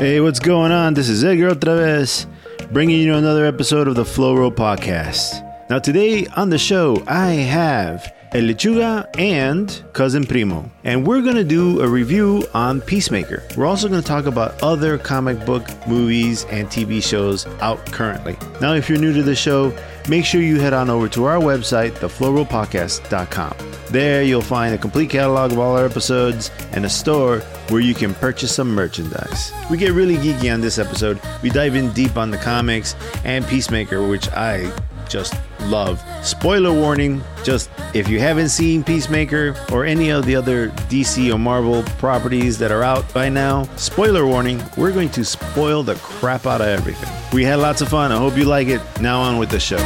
Hey, what's going on? This is Edgar otra vez, bringing you another episode of the Flow Podcast. Now, today on the show, I have El Lechuga and Cousin Primo, and we're gonna do a review on Peacemaker. We're also gonna talk about other comic book movies and TV shows out currently. Now, if you're new to the show, make sure you head on over to our website, theflowrollpodcast.com. There, you'll find a complete catalog of all our episodes and a store where you can purchase some merchandise. We get really geeky on this episode. We dive in deep on the comics and Peacemaker, which I just love. Spoiler warning just if you haven't seen Peacemaker or any of the other DC or Marvel properties that are out by now, spoiler warning, we're going to spoil the crap out of everything. We had lots of fun. I hope you like it. Now on with the show.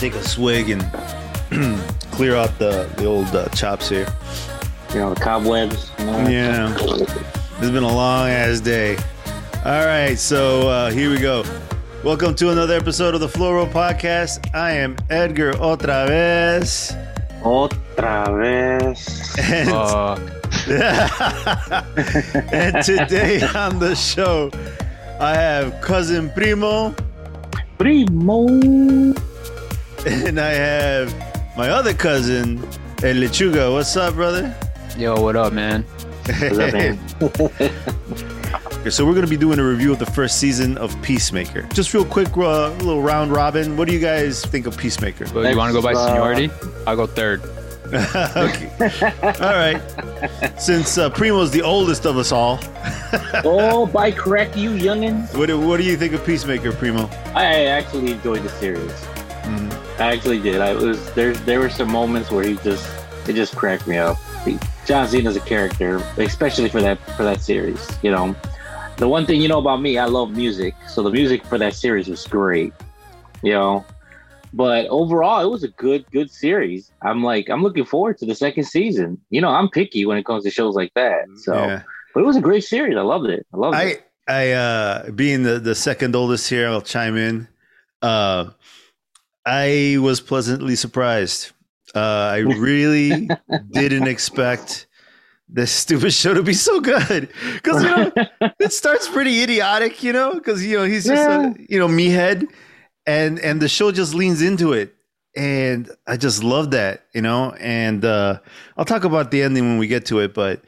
Take a swig and clear out the, the old uh, chops here. You know, the cobwebs. you know? Yeah. It's been a long ass day. All right, so uh, here we go. Welcome to another episode of the Flow Roll Podcast. I am Edgar otra vez. Otra vez. And, and today on the show, I have cousin Primo Primo. and I have my other cousin, El Lechuga. What's up, brother? Yo, what up, man? What's up, man? Okay, so we're going to be doing a review of the first season of Peacemaker. Just real quick, uh, little round robin. What do you guys think of Peacemaker? But you want to go by Uh, seniority? I'll go third. okay. All right. Since uh, Primo's the oldest of us all, oh, by correct you, youngin. what do, what do you think of Peacemaker, Primo? I actually enjoyed the series. I actually did. I was there. There were some moments where he just it just cracked me up. He- John Cena's a character, especially for that for that series. You know, the one thing you know about me, I love music. So the music for that series was great. You know, but overall, it was a good good series. I'm like I'm looking forward to the second season. You know, I'm picky when it comes to shows like that. So, Yeah. but it was a great series. I loved it. I loved it. I I uh being the the second oldest here, I'll chime in. Uh I was pleasantly surprised. Uh I really didn't expect this stupid show to be so good because you know it starts pretty idiotic, you know, because you know he's just Yeah. a you know me head, and and the show just leans into it, and I just love that, you know. And uh I'll talk about the ending when we get to it, but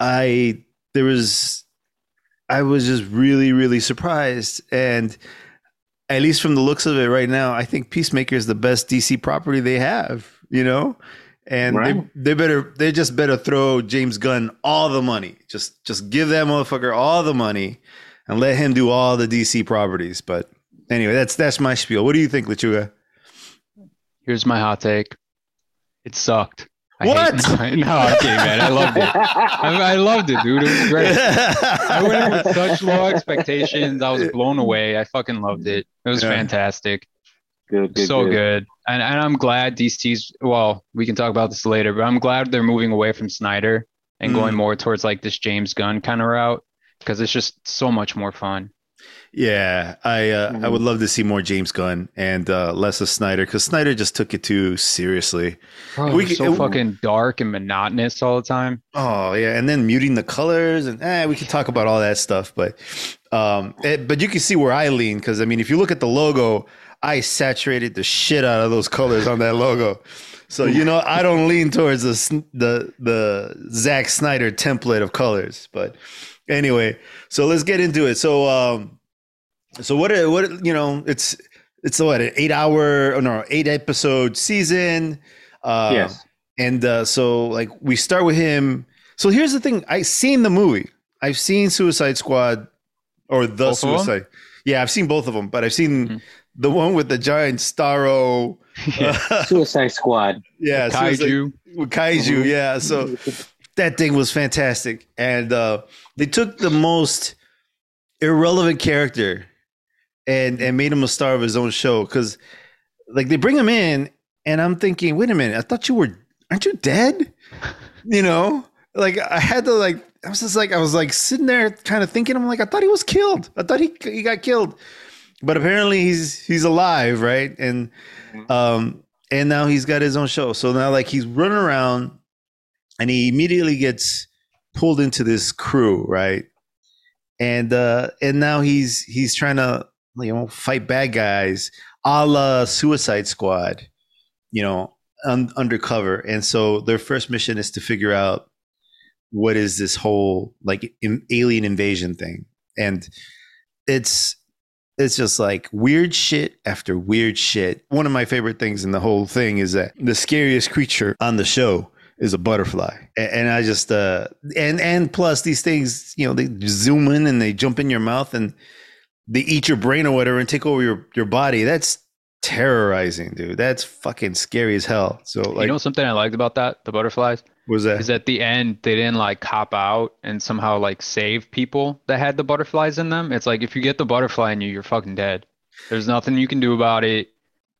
I there was I was just really really surprised, and at least from the looks of it right now, I think Peacemaker is the best DC property they have, you know. And Right. they, they better they just better throw James Gunn all the money. Just just give that motherfucker all the money and let him do all the DC properties. But anyway, that's that's my spiel. What do you think, Lechuga? Here's my hot take. It sucked. I What? Hate, no, I'm kidding, man. I loved it. I, I loved it, dude. It was great. I went in with such low expectations. I was blown away. I fucking loved it. It was Yeah. fantastic. good, good, so good. good. And and I'm glad DC's well, we can talk about this later, but I'm glad they're moving away from Snyder and Mm. going more towards like this James Gunn kind of route because it's just so much more fun. Yeah, I uh, I Mhm. would love to see more James Gunn and uh, less of Snyder because Snyder just took it too seriously. We it was could- so it- fucking dark and monotonous all the time. Oh yeah, and then muting the colors and eh, we could talk about all that stuff, but um, it, but you can see where I lean because I mean, if you look at the logo, I saturated the shit out of those colors on that logo. So you know, I don't lean towards the the the Zack Snyder template of colors. But anyway, so let's get into it. So um, so what what you know, it's it's what an eight hour or no eight episode season. Uh, yes. and uh, so like we start with him. So here's the thing: I've seen the movie. I've seen Suicide Squad or the Both of 'em? Suicide. Yeah, I've seen both of them, but I've seen Mhm. the one with the giant Starro. Yeah. Suicide Squad. yeah, Suicide- Kaiju. with kaiju. Mhm. Yeah, so that thing was fantastic, and uh, they took the most irrelevant character and and made him a star of his own show because like they bring him in and i'm thinking wait a minute i thought you were aren't you dead? You know? Like i had to like i was just like i was like sitting there kind of thinking i'm like i thought he was killed. I thought he he got killed. But apparently he's he's alive right? And um and now he's got his own show. So now like he's running around and he immediately gets pulled into this crew, right? And uh and now he's he's trying to you know fight bad guys a la Suicide Squad, you know, un- undercover. And so their first mission is to figure out what is this whole like in, alien invasion thing, and it's it's just like weird shit after weird shit. One of my favorite things in the whole thing is that the scariest creature on the show is a butterfly, and I just uh and and plus these things, you know, they zoom in and they jump in your mouth and they eat your brain or whatever and take over your your body. That's terrorizing, dude. That's fucking scary as hell. So like, you know something I liked about that, the butterflies, was that? is at the end they didn't like cop out and somehow like save people that had the butterflies in them. It's like if you get the butterfly in you, you're fucking dead. There's nothing you can do about it.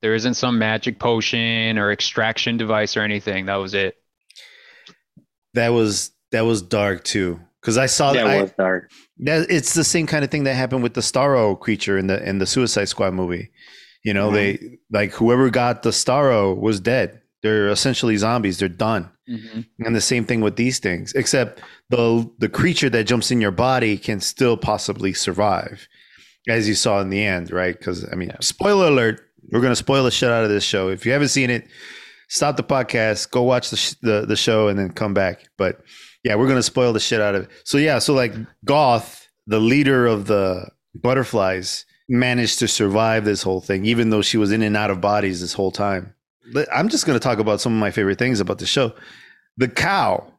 There isn't some magic potion or extraction device or anything. That was it. that was that was dark too. Because I saw that. dark. That it's the same kind of thing that happened with the Starro creature in the in the Suicide Squad movie. You know, mm-hmm. they like whoever got the Starro was dead. They're essentially zombies. They're done. Mm-hmm. And the same thing with these things, except the the creature that jumps in your body can still possibly survive, as you saw in the end, right? Because I mean, Yeah. spoiler alert: we're gonna spoil the shit out of this show. If you haven't seen it, stop the podcast, go watch the sh- the, the show, and then come back. But yeah, we're gonna spoil the shit out of it. So yeah, so like Goff, the leader of the butterflies, managed to survive this whole thing, even though she was in and out of bodies this whole time. But I'm just gonna talk about some of my favorite things about the show. The cow,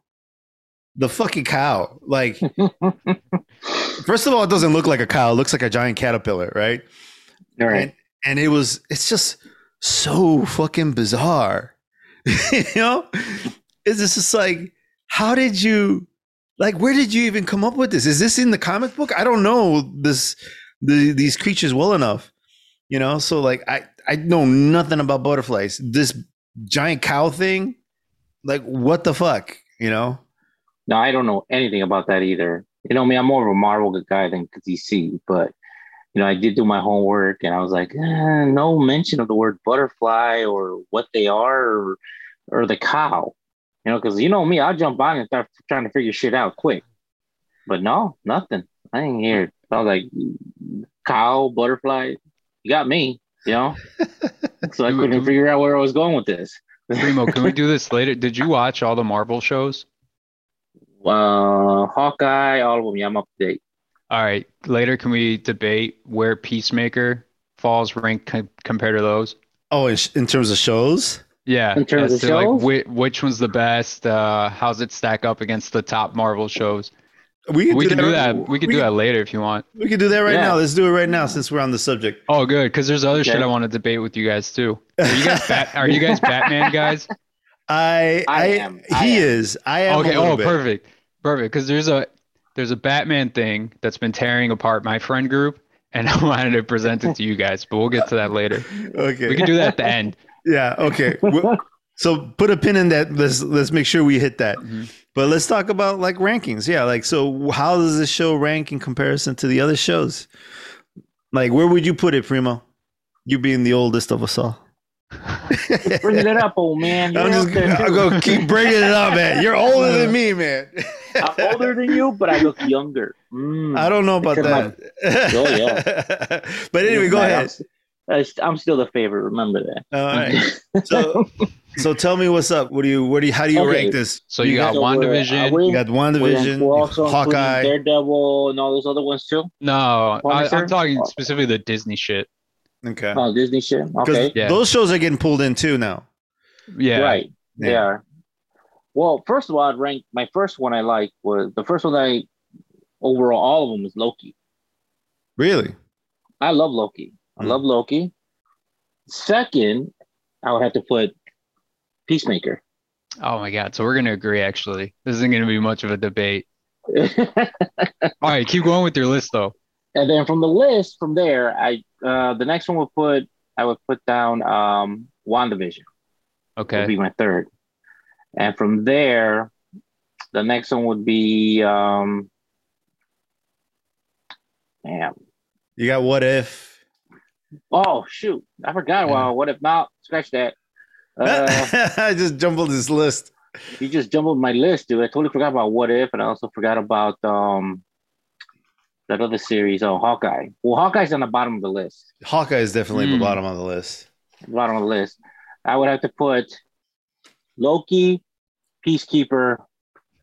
the fucking cow. Like, first of all, it doesn't look like a cow; it looks like a giant caterpillar, right? All right. And, and it was, it's just so fucking bizarre. you know, it's just like, how did you, like, where did you even come up with this? Is this in the comic book? I don't know this, the, these creatures well enough, you know? So, like, I, I know nothing about butterflies. This giant cow thing, like, what the fuck, you know? No, I don't know anything about that either. You know I me, I'm more of a Marvel guy than DC, but you know, I did do my homework and I was like, eh, no mention of the word butterfly or what they are or, or the cow. You know, because you know me, I'll jump on and start trying to figure shit out quick. But no, nothing. I didn't hear. I was like, cow, butterfly. You got me. You know, so I couldn't do- figure out where I was going with this. Primo, can we do this later? Did you watch all the Marvel shows? Uh, Hawkeye, all of them. Yeah, I'm up to date. All right, later can we debate where Peacemaker falls rank com- compared to those? Oh, in, in terms of shows? Yeah, In terms as of to, like shows? which, which one's the best? Uh, how's it stack up against the top Marvel shows? We We can do that. We can do that later if you want. We can do that right Yeah. now. Let's do it right now since we're on the subject. Oh, good, because there's other shit I want to debate with you guys too. Are you guys bat- Are you guys Batman guys? I, I I, am. I he am. is. I am. Okay. Oh, bit. perfect, perfect. Because there's a there's a Batman thing that's been tearing apart my friend group, and I wanted to present it to you guys, but we'll get to that later. Okay. We can do that at the end. Yeah. Okay. Well, so put a pin in that. Let's let's make sure we hit that. Mhm. But let's talk about like rankings. Yeah. Like so, how does this show rank in comparison to the other shows? Like, where would you put it, Primo? You being the oldest of us all. Bringing it up, old man. I'm just gonna go keep bringing it up, man. You're older than me, man. I'm older than you, but I look younger. Mm. I don't know about that. Oh, yeah. but anyway, go ahead. I'm, s- I s- I'm still the favorite. Remember that. All right. So, so tell me what's up. What do you? What do you? How do you Okay. rank this? So you got one we're- WandaVision? are we- You got WandaVision. Also including Hawkeye. Daredevil, and all those other ones too. No, I, I'm talking Oh. specifically the Disney shit. Okay. Oh, Disney shit. Okay, Yeah. those shows are getting pulled in too now. Yeah. right. They Yeah. are. Well, first of all, I'd rank my first one I like was the first one I overall all of them was Loki. Really? I love Loki. I love Loki. Second, I would have to put Peacemaker. Oh my God. So we're gonna agree. Actually, this isn't gonna be much of a debate. All right, keep going with your list though. And then from the list, from there, I uh, the next one would put I would put down um, WandaVision. Would Okay. be my third, and from there, the next one would be um, damn. You got what if? Oh shoot, I forgot. Yeah. Well, what if not? Scratch that. Uh, I just jumbled this list. You just jumbled my list, dude. I totally forgot about What If, and I also forgot about um that other series, oh Hawkeye. Well, Hawkeye's on the bottom of the list. Hawkeye is definitely the Mm. bottom of the list. Bottom of the list. I would have to put Loki, Peacekeeper,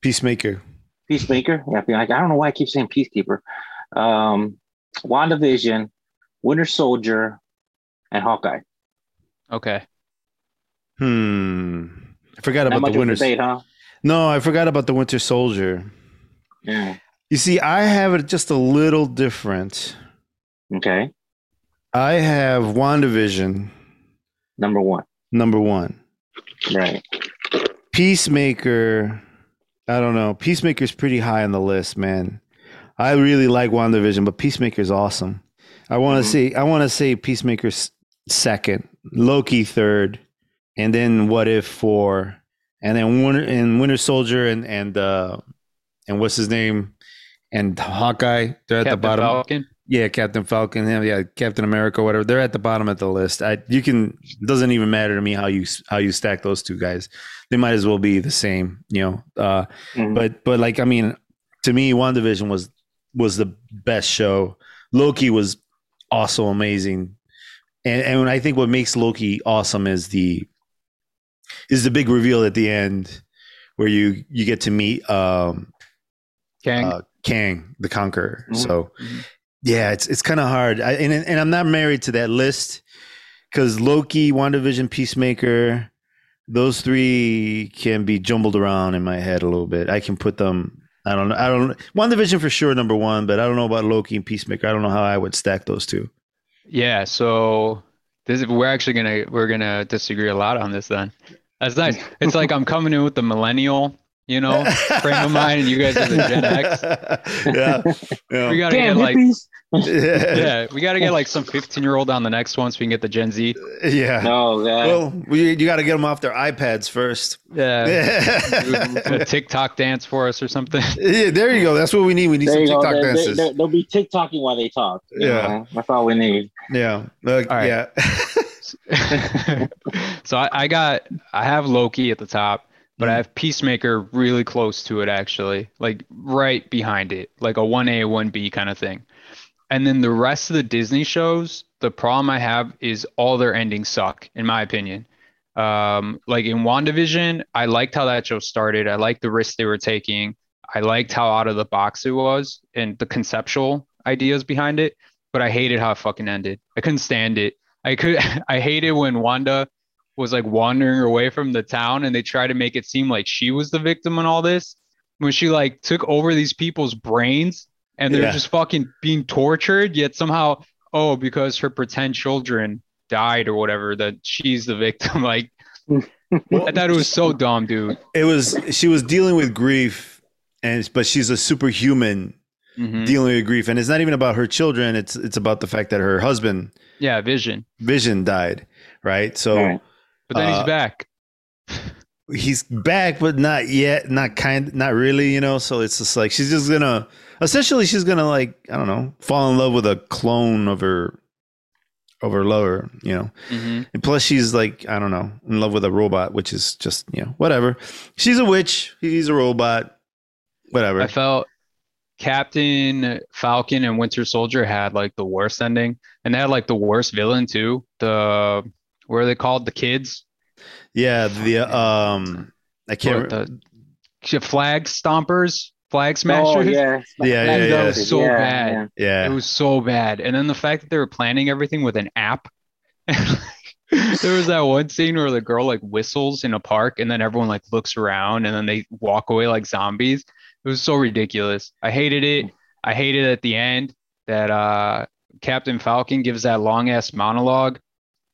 Peacemaker. Peacemaker. Yeah, like I don't know why I keep saying Peacekeeper. Um, WandaVision, Winter Soldier, and Hawkeye. Okay. Hmm. I forgot Not about the Winter. debate, huh? No, I forgot about the Winter Soldier. Yeah. You see, I have it just a little different. Okay. I have WandaVision Number one. number one. Right. Peacemaker. I don't know. Peacemaker's pretty high on the list, man. I really like WandaVision, but Peacemaker's awesome. I want to Mhm. say I want to say Peacemaker's second, Loki third, and then What If four, and then Winter and Winter Soldier and and uh and what's his name and Hawkeye. They're at the bottom. Falcon. Yeah, Captain Falcon. Yeah, yeah, Captain America, whatever. They're at the bottom of the list. I you can doesn't even matter to me how you how you stack those two guys. They might as well be the same, you know. Uh, Mhm. but but like I mean, to me, WandaVision was was the best show. Loki was also amazing, and and I think what makes Loki awesome is the is the big reveal at the end where you you get to meet um Kang. uh, Kang the Conqueror. Mhm. So yeah, it's it's kind of hard, I, and and I'm not married to that list because Loki, WandaVision, Peacemaker, those three can be jumbled around in my head a little bit. I can put them. I don't know. I don't. WandaVision for sure number one, but I don't know about Loki and Peacemaker. I don't know how I would stack those two. Yeah, so this is we're actually gonna we're gonna disagree a lot on this then. That's nice. It's like I'm coming in with the millennial, you know, frame of mind, and you guys are the Gen X. yeah, We gotta Damn get like hippies. yeah, we gotta get like some 15 year old on the next one so we can get the Gen Z. yeah. No, God. Well, we, you got to get them off their iPads first. Yeah. Yeah. A TikTok dance for us or something. Yeah, there you go. That's what we need. We need there some you. TikTok They, dances. they, will be TikToking while they talk. you Yeah. know? That's all we need. yeah, Like, All right. yeah. so I, I got I have Loki at the top, but I Mm. have Peacemaker really close to it actually, like right behind it, like a one A one B kind of thing. And then the rest of the Disney shows, the problem I have is all their endings suck, in my opinion. Um, like in WandaVision, I liked how that show started. I liked the risks they were taking. I liked how out of the box it was and the conceptual ideas behind it, but I hated how it fucking ended. I couldn't stand it. I could I hated when Wanda was like wandering away from the town and they try to make it seem like she was the victim in all this. When she like took over these people's brains and they're Yeah. just fucking being tortured, yet somehow, oh, because her pretend children died or whatever, that she's the victim. Like I thought it was so dumb, dude. It was she was dealing with grief, and but she's a superhuman Mhm. dealing with grief, and it's not even about her children. It's it's about the fact that her husband Yeah, Vision. Vision died, right? So Right. But then Uh, he's back. he's back, but not yet, not kind, not really, you know. So it's just like she's just gonna essentially she's gonna like I don't know fall in love with a clone of her of her lover, you know. Mhm. And plus, she's like, I don't know, in love with a robot, which is just, you know, whatever. She's a witch. He's a robot. Whatever. I felt Captain Falcon and Winter Soldier had like the worst ending, and they had like the worst villain too. The what are they called? The kids, yeah. The, um, I can't Or remember. the flag stompers, flag smashers. Oh, smashers. yeah. Yeah, yeah, That yeah. was so Yeah, bad. yeah. Yeah. It was so bad. And then the fact that they were planning everything with an app. there was that one scene where the girl like whistles in a park and then everyone like looks around and then they walk away like zombies. It was so ridiculous. I hated it. I hated at the end that uh Captain Falcon gives that long ass monologue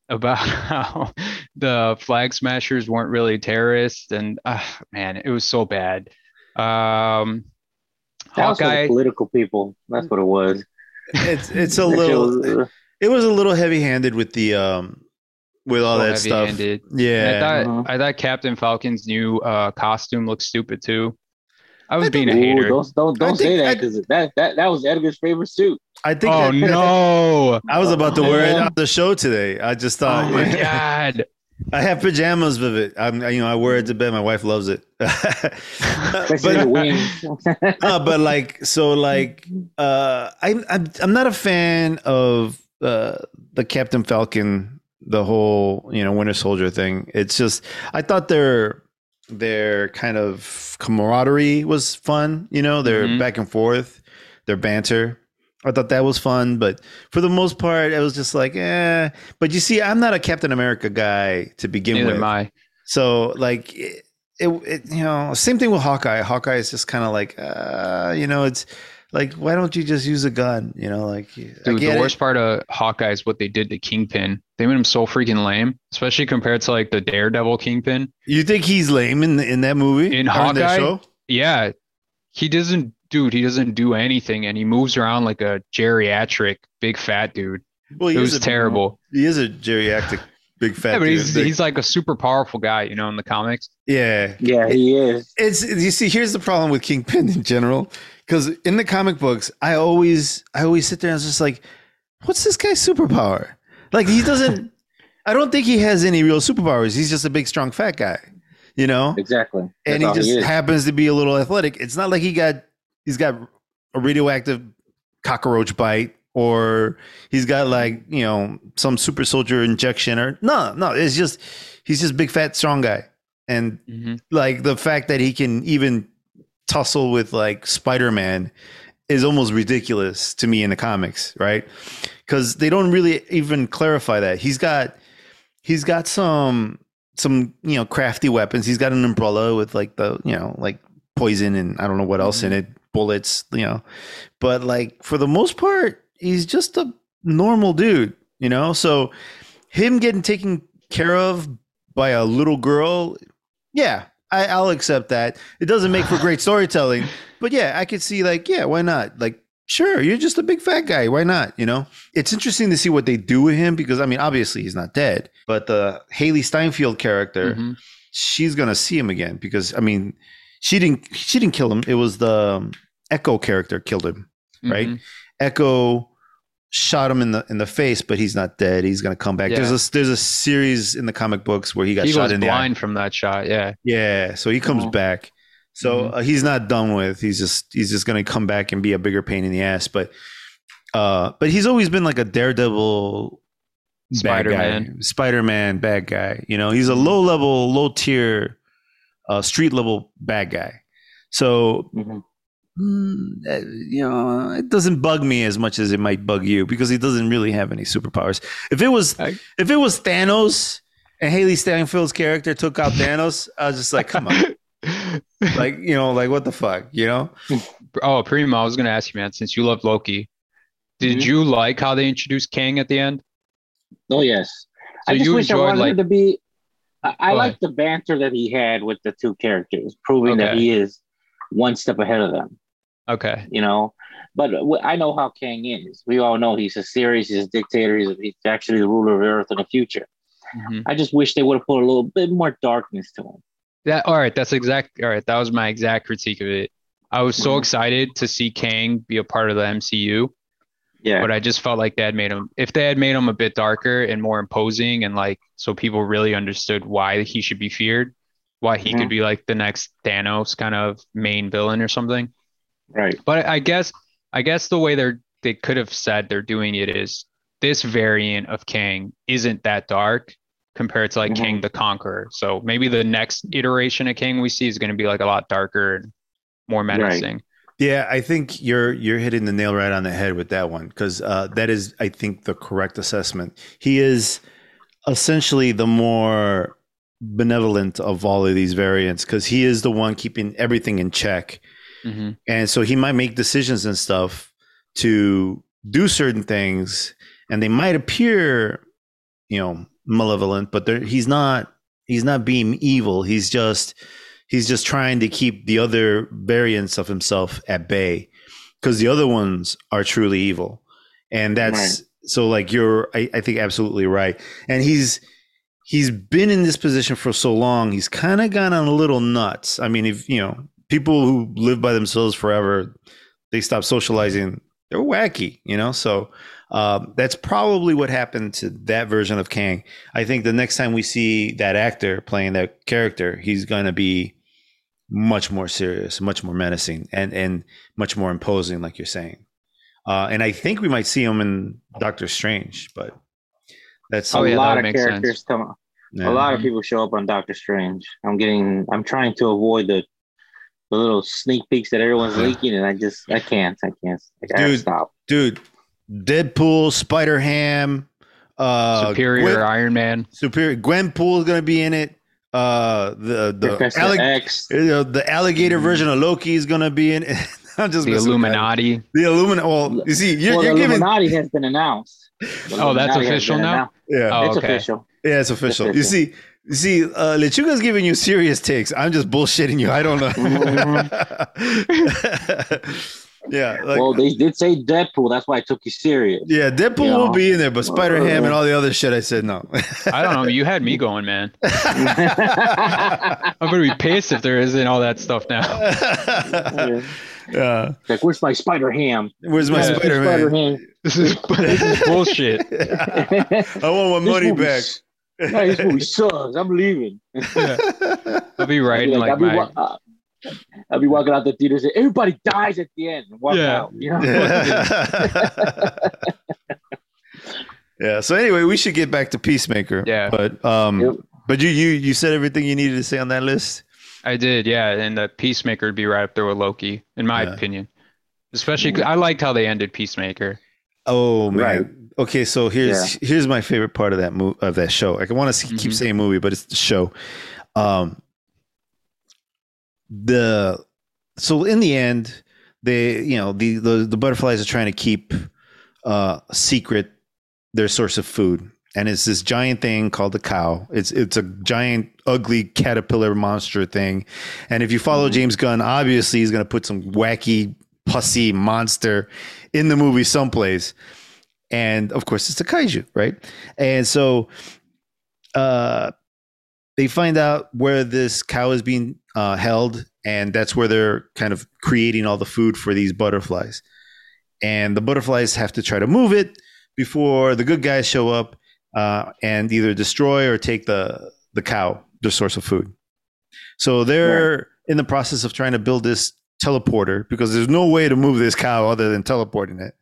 about how the flag smashers weren't really terrorists and uh, man, it was so bad. Um That the Hawkeye political people. That's what it was. It's, it's a little, uh, it was a little heavy handed with the, um, with all that stuff. heavy-handed. Yeah. I thought Mhm. I thought Captain Falcon's new uh, costume looked stupid too. I was I being a hater. don't don't, don't think say that because that, that that was Edgar's favorite suit. I think Oh that, no! I was about to wear it on the show today. I just thought, Oh my god! I have pajamas with it. I'm, you know, I wear it to bed. My wife loves it. But, wings. no, but like, so like, uh, I, I'm, I'm not a fan of uh, the Captain Falcon, the whole, you know, Winter Soldier thing. It's just, I thought their, their kind of camaraderie was fun. You know, their Mhm. back and forth, their banter. I thought that was fun, but for the most part, it was just like, eh. But you see, I'm not a Captain America guy to begin Neither with. am I. So like it, it, it you know, same thing with Hawkeye. Hawkeye is just kind of like, uh, you know, it's like, why don't you just use a gun? You know, like I Dude, the worst part of Hawkeye is what they did to Kingpin. They made him so freaking lame, especially compared to like the Daredevil Kingpin. You think he's lame in in that movie In Hawkeye? show? Yeah, he doesn't, dude. He doesn't do anything, and he moves around like a geriatric big fat dude. Well, It is was a- terrible. He is a geriatric big fat. Yeah, but dude. he's Like, he's like a super powerful guy, you know, in the comics. yeah, yeah, he is. it's you see here's the problem with kingpin in general because in the comic books i always i always sit there and it's just like what's this guy's superpower like he doesn't i don't think he has any real superpowers he's just a big strong fat guy you know Exactly. and he just is. happens to be a little athletic it's not like he got he's got a radioactive cockroach bite or he's got like you know some super soldier injection or no no it's just he's just big fat strong guy and mm-hmm. like the fact that he can even tussle with like Spider-Man is almost ridiculous to me in the comics, right? Cuz they don't really even clarify that. He's got he's got some some, you know, crafty weapons. He's got an umbrella with like the, you know, like poison and I don't know what else in mm-hmm. it, bullets, you know. But like for the most part, he's just a normal dude, you know? So him getting taken care of by a little girl yeah, I, I'll accept that. It doesn't make for great storytelling, but yeah, I could see like, yeah, why not? Like, sure, you're just a big fat guy. Why not? You know, it's interesting to see what they do with him because I mean, obviously he's not dead, but the Hailee Steinfeld character, Mhm. she's gonna see him again because I mean, she didn't she didn't kill him. It was the um, Echo character killed him. Right? Mhm. Echo shot him in the in the face, but he's not dead. He's gonna come back. Yeah. There's a there's a series in the comic books where he got He shot in the eye. blind from that shot. Yeah. Yeah, so he comes Oh. back. So Mhm. uh, he's not done with. He's just he's just going to come back and be a bigger pain in the ass. But uh, but he's always been like a daredevil, Spider-Man. Spider Man, bad guy. You know, he's a low level, low tier, uh, street level bad guy. So Mhm. Mm, you know, it doesn't bug me as much as it might bug you because he doesn't really have any superpowers. If it was I- if it was Thanos and Hailee Steinfeld's character took out Thanos, I was just like, come on like you know like what the fuck you know oh, Primo, I was gonna ask you, man, since you love Loki, did Mhm. you like how they introduced Kang at the end? Oh yes. So I just you wish I enjoyed, wanted like- him to be. I, I like the banter that he had with the two characters, proving that he is one step ahead of them. Okay. You know, but I know how Kang is. We all know he's a serious, he's a dictator. He's, he's actually the ruler of Earth in the future. Mhm. I just wish they would have put a little bit more darkness to him. That all right, that's exact all right, that was my exact critique of it. I was so Mhm. excited to see Kang be a part of the MCU, Yeah. but I just felt like they had made him if they had made him a bit darker and more imposing and like so people really understood why he should be feared, why he could Mhm. be like the next Thanos kind of main villain or something. Right. But I guess I guess the way they're they could have said they're doing it is this variant of Kang isn't that dark compared to like Mhm. Kang the Conqueror. So maybe the next iteration of King we see is going to be like a lot darker and more Right. menacing. yeah i think you're you're hitting the nail right on the head with that one because uh, that is i think the correct assessment he is essentially the more benevolent of all of these variants because he is the one keeping everything in check hmm and so he might make decisions and stuff to do certain things and they might appear you know malevolent but they're- he's not he's not being evil. He's just he's just trying to keep the other variants of himself at bay because the other ones are truly evil. And that's so like you're I, I think absolutely right. And he's he's been in this position for so long he's kind of gone on a little nuts. I mean if you know people who live by themselves forever they stop socializing they're wacky, you know. So um, that's probably what happened to that version of Kang. I think the next time we see that actor playing that character, he's going to be much more serious, much more menacing, and and much more imposing, like you're saying. Uh, and I think we might see him in Doctor Strange, but that's a Oh, yeah, that lot would of characters sense. come. yeah. A lot of people show up on Doctor Strange. I'm getting. I'm trying to avoid the the little sneak peeks that everyone's leaking, and I just I can't. I can't. I gotta Dude, stop. dude. Deadpool, Spider Ham, uh, Superior Gwen, Iron Man. Superior Gwenpool is going to be in it. Uh, the the Professor allig- X. you know, the alligator version of Loki is going to be in. it. I'm just The Illuminati. The Illuminati. Well, you see, you're, well, you're the giving. Illuminati has been announced. The Oh, that's Illuminati has official now? announced. Yeah, Oh, it's okay. official. yeah, it's official. You official. you see, uh, Lechuga's giving you serious takes. I'm just bullshitting you. I don't know. yeah, like, well, they did say Deadpool. That's why I took you serious. yeah, Deadpool you will know. be in there, but Spider Ham and all the other shit, I said no. I don't know. You had me going, man. I'm gonna be pissed if there isn't all that stuff now. yeah. like, where's my Spider Ham? Where's my Yeah, Spider Spider Man? Ham. This is this is bullshit. I want my money back. No, this movie sucks. I'm leaving. I'll be writing I'll, like I'll, be wa- uh, I'll be walking out the theater and say, everybody dies at the end. Walk Yeah. out. You know? yeah. So anyway, we should get back to Peacemaker. Yeah. But um, Yep. but you you you said everything you needed to say on that list. I did, yeah, and the Peacemaker would be right up there with Loki, in my Yeah. opinion. Especially, I liked how they ended Peacemaker. Oh man. Right. Okay, so here's here's my favorite part of that mo- of that show. I want to keep Mhm. saying movie, but it's the show. Um, the so in the end, they you know the the, the butterflies are trying to keep uh secret their source of food, and it's this giant thing called the cow. It's it's a giant ugly caterpillar monster thing, and if you follow Mhm. James Gunn, obviously he's going to put some wacky pussy monster in the movie someplace and of course it's a kaiju right? And so uh they find out where this cow is being uh, held and that's where they're kind of creating all the food for these butterflies. And the butterflies have to try to move it before the good guys show up uh, and either destroy or take the the cow their source of food. So they're in the process of trying to build this teleporter because there's no way to move this cow other than teleporting it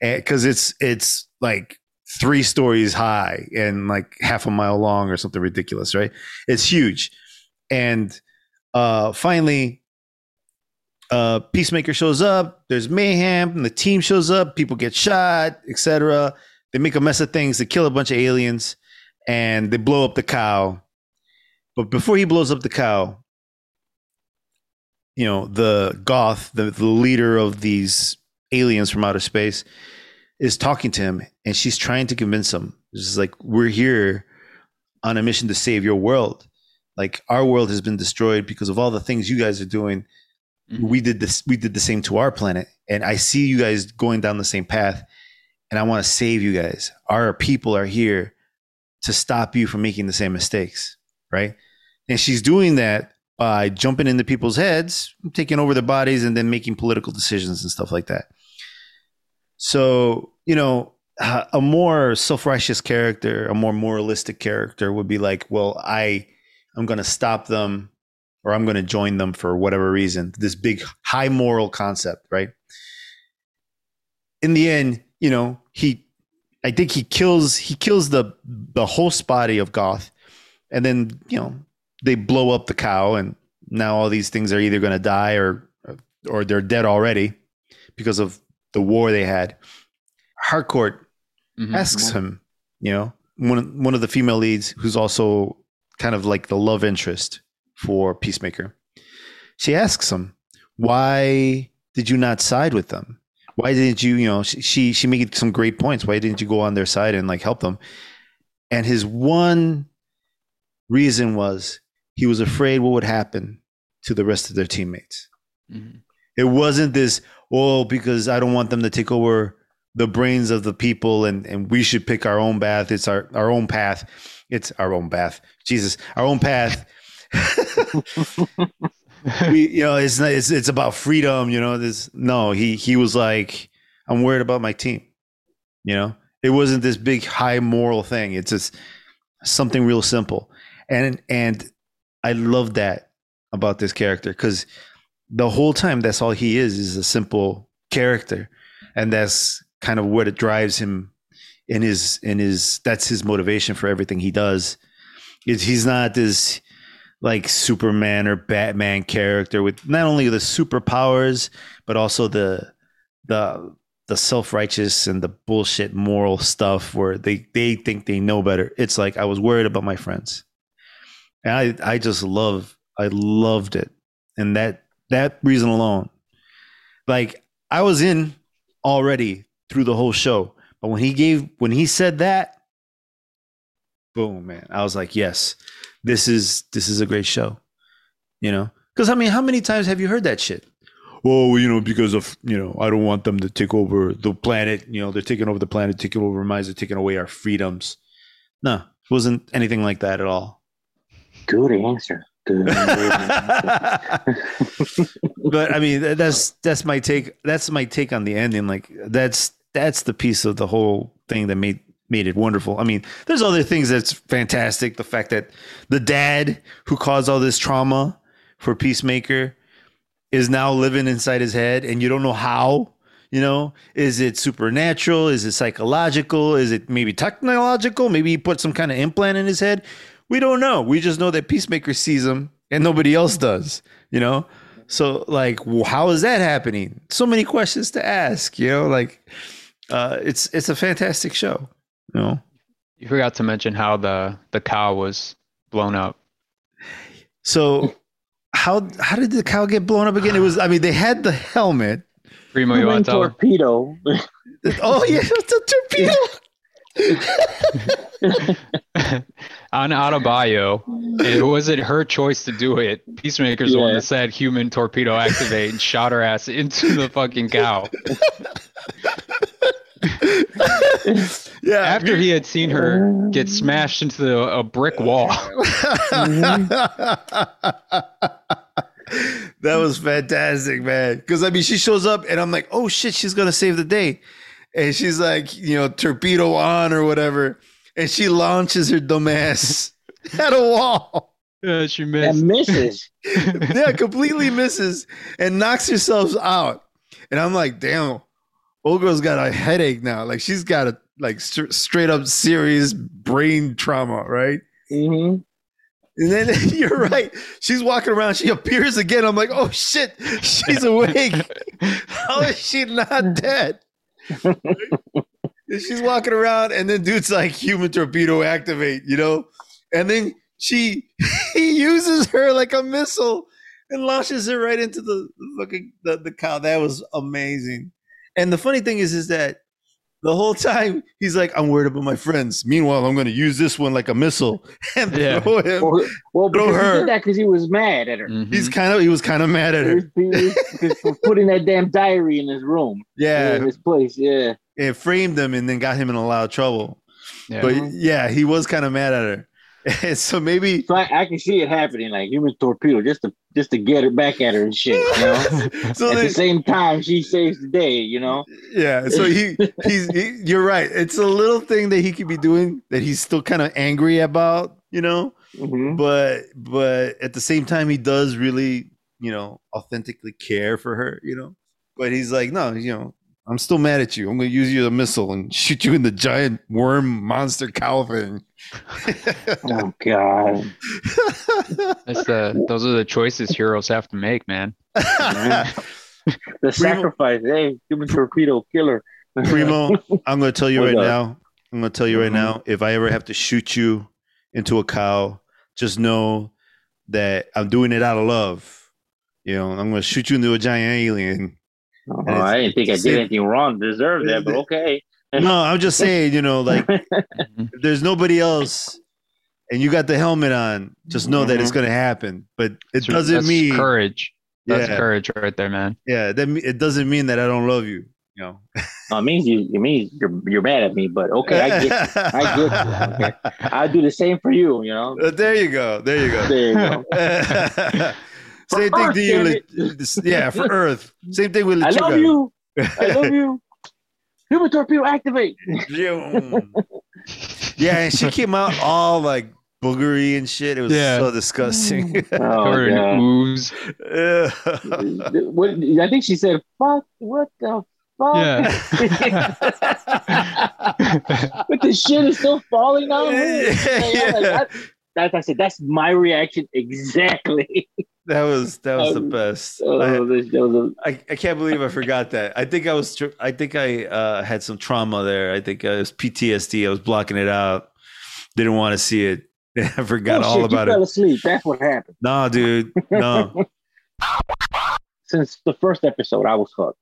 because it's it's like three stories high and like half a mile long or something ridiculous right? It's huge. And uh finally uh peacemaker shows up there's mayhem and the team shows up people get shot etc they make a mess of things they kill a bunch of aliens and they blow up the cow. But before he blows up the cow you know the goff the, the leader of these aliens from outer space is talking to him and she's trying to convince him. It's just like we're here on a mission to save your world. Like our world has been destroyed because of all the things you guys are doing. Mhm. we did this we did the same to our planet and i see you guys going down the same path and i want to save you guys. Our people are here to stop you from making the same mistakes right? And she's doing that by jumping into people's heads taking over their bodies and then making political decisions and stuff like that so you know a more self-righteous character a more moralistic character would be like well i i'm going to stop them or i'm going to join them for whatever reason this big high moral concept right? In the end you know he i think he kills he kills the the host body of goff and then you know they blow up the cow and now all these things are either going to die or or they're dead already because of the war they had harcourt Mhm. asks him, you know, one one of the female leads who's also kind of like the love interest for Peacemaker. She asks him, "Why did you not side with them? Why didn't you, you know, she she, made some great points. Why didn't you go on their side and like help them?" And his one reason was he was afraid what would happen to the rest of their teammates. Mhm. It wasn't this, oh, because I don't want them to take over the brains of the people and, and we should pick our own path. It's our, our own path. It's our own path. Jesus, our own path. we, you know, it's, not, it's, it's about freedom, you know, this, no, he, he was like, I'm worried about my team. You know, it wasn't this big high moral thing. It's just something real simple, and and I love that about this character because the whole time that's all he is is a simple character, and that's kind of what it drives him in his in his that's his motivation for everything he does. Is he's not this like Superman or Batman character with not only the superpowers but also the the the self-righteous and the bullshit moral stuff where they they think they know better. It's like I was worried about my friends. And I I just love I loved it. And that that reason alone. Like I was in already through the whole show. But when he gave when he said that, boom, man. I was like, yes, this is this is a great show. You know? Because I mean, how many times have you heard that shit? Well, you know, because of you know, I don't want them to take over the planet. You know, they're taking over the planet, taking over minds, they're taking away our freedoms. No, it wasn't anything like that at all. Good answer. Good. but I mean, that's that's my take. That's my take on the ending. Like that's that's the piece of the whole thing that made made it wonderful. I mean, there's other things that's fantastic. The fact that the dad who caused all this trauma for Peacemaker is now living inside his head, and you don't know how. You know, is it supernatural? Is it psychological? Is it maybe technological? Maybe he put some kind of implant in his head. We don't know. We just know that Peacemaker sees him and nobody else does. You know, so like, how is that happening? So many questions to ask. You know, like uh, it's it's a fantastic show. You know, You forgot to mention how the the cow was blown up. so how how did the cow get blown up again? It was I mean they had the helmet. Primo, you Human want to torpedo. Oh yeah, it's a torpedo. on Autobio, it wasn't her choice to do it. Peacemaker's the one that said human torpedo activate and shot her ass into the fucking cow. Yeah. After he had seen her get smashed into the, a brick wall. that was fantastic, man. Because I mean, she shows up and I'm like, oh shit, she's gonna save the day, and she's like, you know, torpedo on or whatever, and she launches her dumbass at a wall. Yeah, she and misses. yeah, completely misses and knocks herself out. And I'm like, damn, old girl's got a headache now. Like she's got a like st- straight up serious brain trauma, right? hmm And then you're right. She's walking around. She appears again. I'm like, oh shit, she's awake. How is she not dead? And she's walking around, and then dude's like, human torpedo activate, you know? And then she he uses her like a missile and launches it right into the fucking the, the cow. That was amazing. And the funny thing is, is that the whole time he's like, I'm worried about my friends. Meanwhile, I'm gonna use this one like a missile and Yeah. throw him. Well, well Throw because he did that because he was mad at her. Mhm. He's kind of he was kind of mad at He her. was- he was- because for putting that damn diary in his room, Yeah, in his place. Yeah. It framed him and then got him in a lot of trouble. Yeah. But yeah, he was kind of mad at her. And so maybe So I, I can see it happening, like human torpedo, just to just to get her back at her and shit. You know. so at then, the same time, she saves the day. You know. yeah, so he he's he, you're right. It's a little thing that he could be doing that he's still kind of angry about, you know. Mhm. But but at the same time, he does really, you know, authentically care for her, you know. But he's like, no, you know, I'm still mad at you. I'm gonna use you as a missile and shoot you in the giant worm monster cow thing. Oh God. That's the those are the choices heroes have to make, man. The sacrifice. Hey, human torpedo killer. Primo, I'm going to tell you What's right up? now. I'm going to tell you right Mhm. now. If I ever have to shoot you into a cow, just know that I'm doing it out of love. You know, I'm going to shoot you into a giant alien. Oh, I didn't think I did anything wrong to deserve that, but okay. No, I'm just saying. You know, like Mhm. if there's nobody else, and you got the helmet on, just know that it's Mhm. going to happen. But it That's- doesn't that's mean, courage. That's yeah, courage right there, man. yeah, that it doesn't mean that I don't love you. You know, No, it means you. It means you're you're mad at me, but okay, I get. I get you. I do the same for you. You know. There you go. There you go. There you go. Same For thing Earth, to you. damn Yeah, for Earth. Same thing with I Lechuga. love you. I love you. Human torpedo activate. Mm. yeah, and she came out all like boogery and shit. It was Yeah. so disgusting. Mm. Oh, Covered in ooze. What, I think she said, "Fuck, what the fuck?" Yeah. but the shit is still falling down. Yeah, Yeah, like, yeah. that, that's I said that's my reaction exactly. That was that was the Um, best. Oh, I, was a- I, I can't believe I forgot that. I think I was I think I uh, had some trauma there. I think uh, it was PTSD. I was blocking it out. Didn't want to see it. I forgot Oh, all shit, about you fell asleep. That's what happened. No, dude. No. Since the first episode, I was hooked.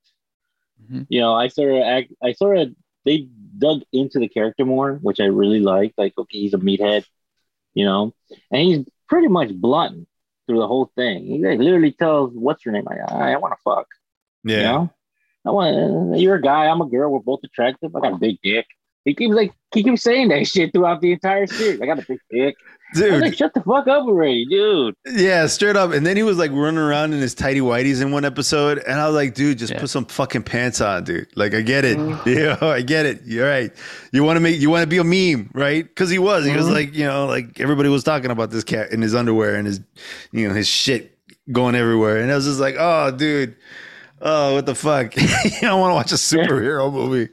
Mhm. You know, I sort of act, I sort of they dug into the character more, which I really liked. Like, okay, he's a meathead, you know, and he's pretty much blunt through the whole thing. He like, literally tells, "What's your name?" Like, I, I want to fuck. Yeah. You know, I want. You're a guy. I'm a girl. We're both attractive. I got a big dick. He keeps like he keeps saying that shit throughout the entire series. I got a big dick. I was Dude. like, shut the fuck up already, dude. Yeah, straight up. And then he was like running around in his tidy whities in one episode. And I was like, dude, just Yeah. put some fucking pants on, dude. Like, I get it. Mhm. Yeah, I get it. You're right. You want to make, you want to be a meme, right? Because he was. He was Mhm. like, you know, like everybody was talking about this cat in his underwear and his, you know, his shit going everywhere. And I was just like, oh, dude. Oh, what the fuck? I don't want to watch a superhero movie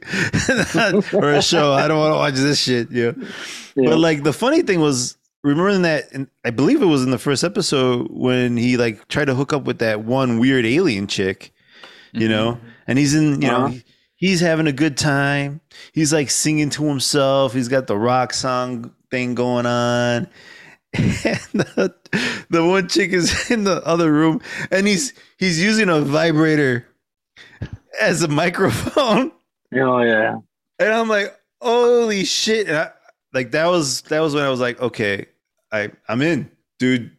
or a show. I don't want to watch this shit. Yeah. Yeah. But like the funny thing was, remembering that, and I believe it was in the first episode when he like tried to hook up with that one weird alien chick, you know, and he's in, you know, Uh-huh. he- he's having a good time. He's like singing to himself. He's got the rock song thing going on. And the, the one chick is in the other room and he's he's using a vibrator as a microphone. oh yeah. And I'm like, holy shit. And I, like that was that was when I was like, okay, I I'm in. Dude,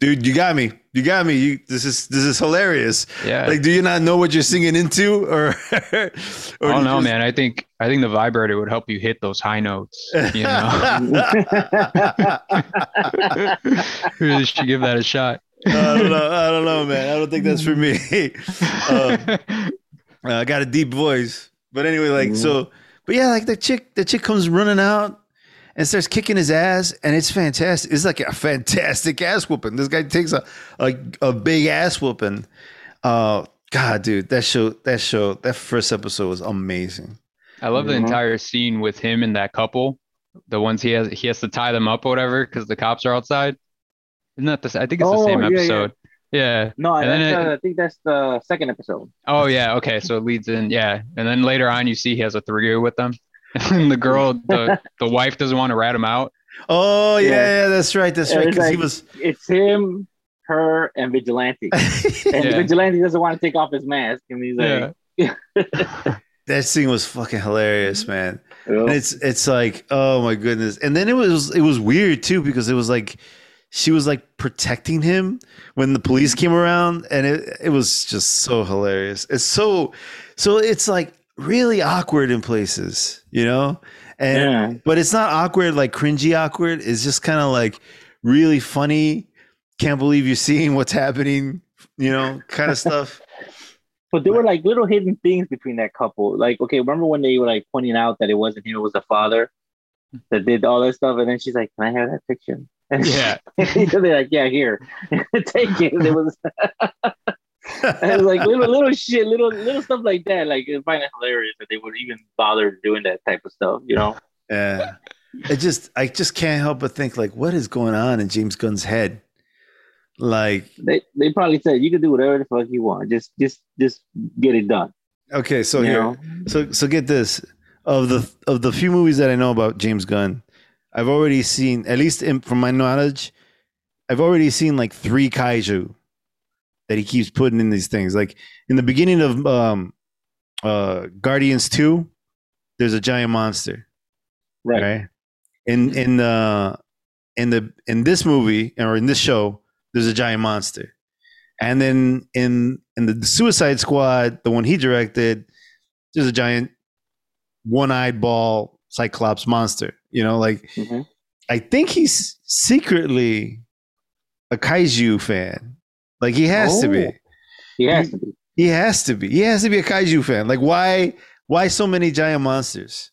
dude, you got me. You got me. You this is this is hilarious. Yeah. Like, do you not know what you're singing into? Or, or I do don't know, just- man. I think I think the vibrator would help you hit those high notes. You know, you should give that a shot. I don't know. I don't know, man. I don't think that's for me. Uh, I got a deep voice. But anyway, like Mhm. so but yeah, like the chick the chick comes running out and starts kicking his ass and it's fantastic. It's like a fantastic ass whooping. This guy takes a a, a big ass whooping. Uh God, dude, that show that show that first episode was amazing. I love the entire scene with him and that couple. The ones he has he has to tie them up or whatever because the cops are outside. Isn't that the? I think it's the Oh, same yeah, yeah. episode. Yeah. no, And then it- uh, I think that's the second episode. Oh yeah. Okay. So it leads in. Yeah. And then later on, you see he has a three with them, and the girl, the the wife doesn't want to rat him out. Oh yeah, Yeah. yeah, that's right. That's right. it's Because he was It's him, her, and Vigilante. And Yeah. Vigilante doesn't want to take off his mask, and he's like, Yeah. that scene was fucking hilarious, man. "Oh, And it's it's like, oh my goodness. And then it was it was weird too because it was like she was like protecting him when the police came around and it it was just so hilarious. It's so so it's like really awkward in places, you know? And Yeah. but it's not awkward like cringy awkward. It's just kind of like really funny. Can't believe you're seeing what's happening, you know, kind of stuff. But there were like little hidden things between that couple. Like, okay, remember when they were like pointing out that it wasn't him, it was the father that did all that stuff, and then she's like, "Can I have that picture?" And Yeah. they're like, "Yeah, here, take it." It was, was like little little shit, little little stuff like that. Like, I find it hilarious that they would even bother doing that type of stuff. You know? Yeah. It just I just can't help but think like what is going on in James Gunn's head? Like They they probably said you can do whatever the fuck you want. Just just just get it done. okay, so you here know? so so get this. Of the of the few movies that I know about James Gunn, I've already seen at least in, from my knowledge, I've already seen like three kaiju that he keeps putting in these things. Like in the beginning of um uh Guardians 2, there's a giant monster. Right. right? In in the in the in this movie or in this show, there's a giant monster, and then in in the Suicide Squad, the one he directed, there's a giant one-eyed ball cyclops monster. You know, like Mhm. I think he's secretly a kaiju fan. Like he has to Oh. be. He has to be. He has to be. He has to be a kaiju fan. Like why Why so many giant monsters?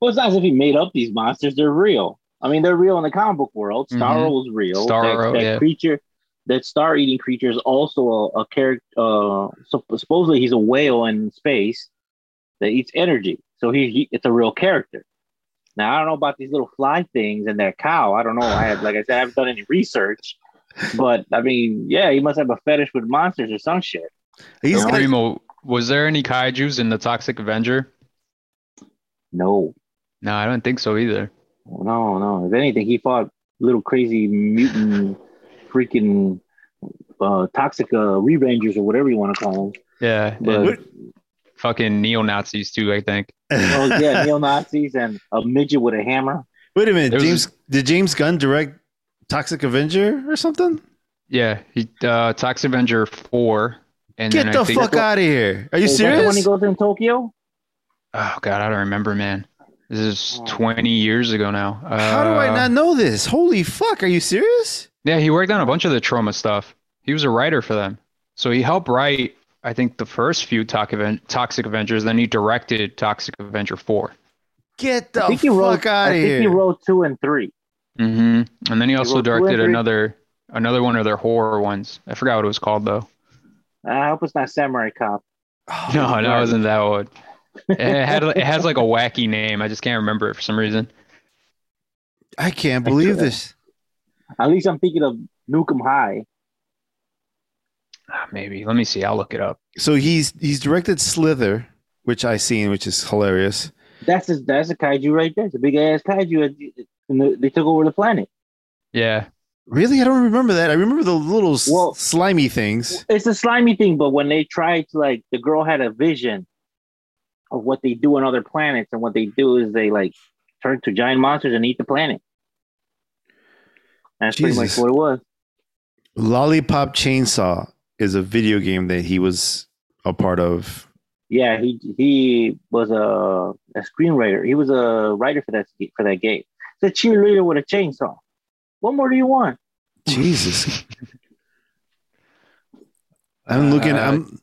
Well, it's not as if he made up these monsters. They're real. I mean, they're real in the comic book world. Starro Mhm. was real. Starro, that, that yeah. creature, that star-eating creature is also a, a character. Uh, so, supposedly he's a whale in space that eats energy. So he, he it's a real character. Now I don't know about these little fly things and that cow. I don't know. I have, like I said, I haven't done any research. But I mean, yeah, he must have a fetish with monsters or some shit. He's So, got, Primo, was there any kaiju's in the Toxic Avenger? No, No, I don't think so either. no, no. If anything, he fought little crazy mutant, freaking uh, toxic uh, re-rangers or whatever you want to call them. Yeah, But fucking neo Nazis too. I think. oh yeah, neo Nazis and a midget with a hammer. Wait a minute, There was- James. Did James Gunn direct Toxic Avenger or something? Yeah, he uh, Toxic Avenger four, and Get then the I think. fuck out of here! Are you Is that the one he goes in Tokyo? Oh god, I don't remember, man. This is Oh. 20 years ago now. Uh, How do I not know this? Holy fuck! Are you serious? Yeah, he worked on a bunch of the Troma stuff. He was a writer for them. So he helped write, I think, the first few Toxic Aven- Toxic Avengers. Then he directed Toxic Avenger 4. Get the I think he fuck wrote. out I of think he here! wrote two and three. Hmm And then he also wrote two and directed three. another another one of their horror ones. I forgot what it was called though. I hope it's not Samurai Cop. Oh, No, my that God. wasn't that one. It had it has like a wacky name. I just can't remember it for some reason. I can't believe this. At least I'm thinking of Nukem High. Ah, Maybe. Let me see. I'll look it up. So he's he's directed Slither, which I seen, which is hilarious. That's a, that's a kaiju right there. It's a big ass kaiju, and the, they took over the planet. Yeah. Really, I don't remember that. I remember the little Well- slimy things. It's a slimy thing, but when they tried to like, the girl had a vision of what they do on other planets, and what they do is they like turn to giant monsters and eat the planet. That's pretty much Jesus. what it was. Lollipop Chainsaw is a video game that he was a part of. Yeah, he he was a, a screenwriter. He was a writer for that for that game. It's a cheerleader with a chainsaw. What more do you want? Jesus. I'm looking. Uh, I'm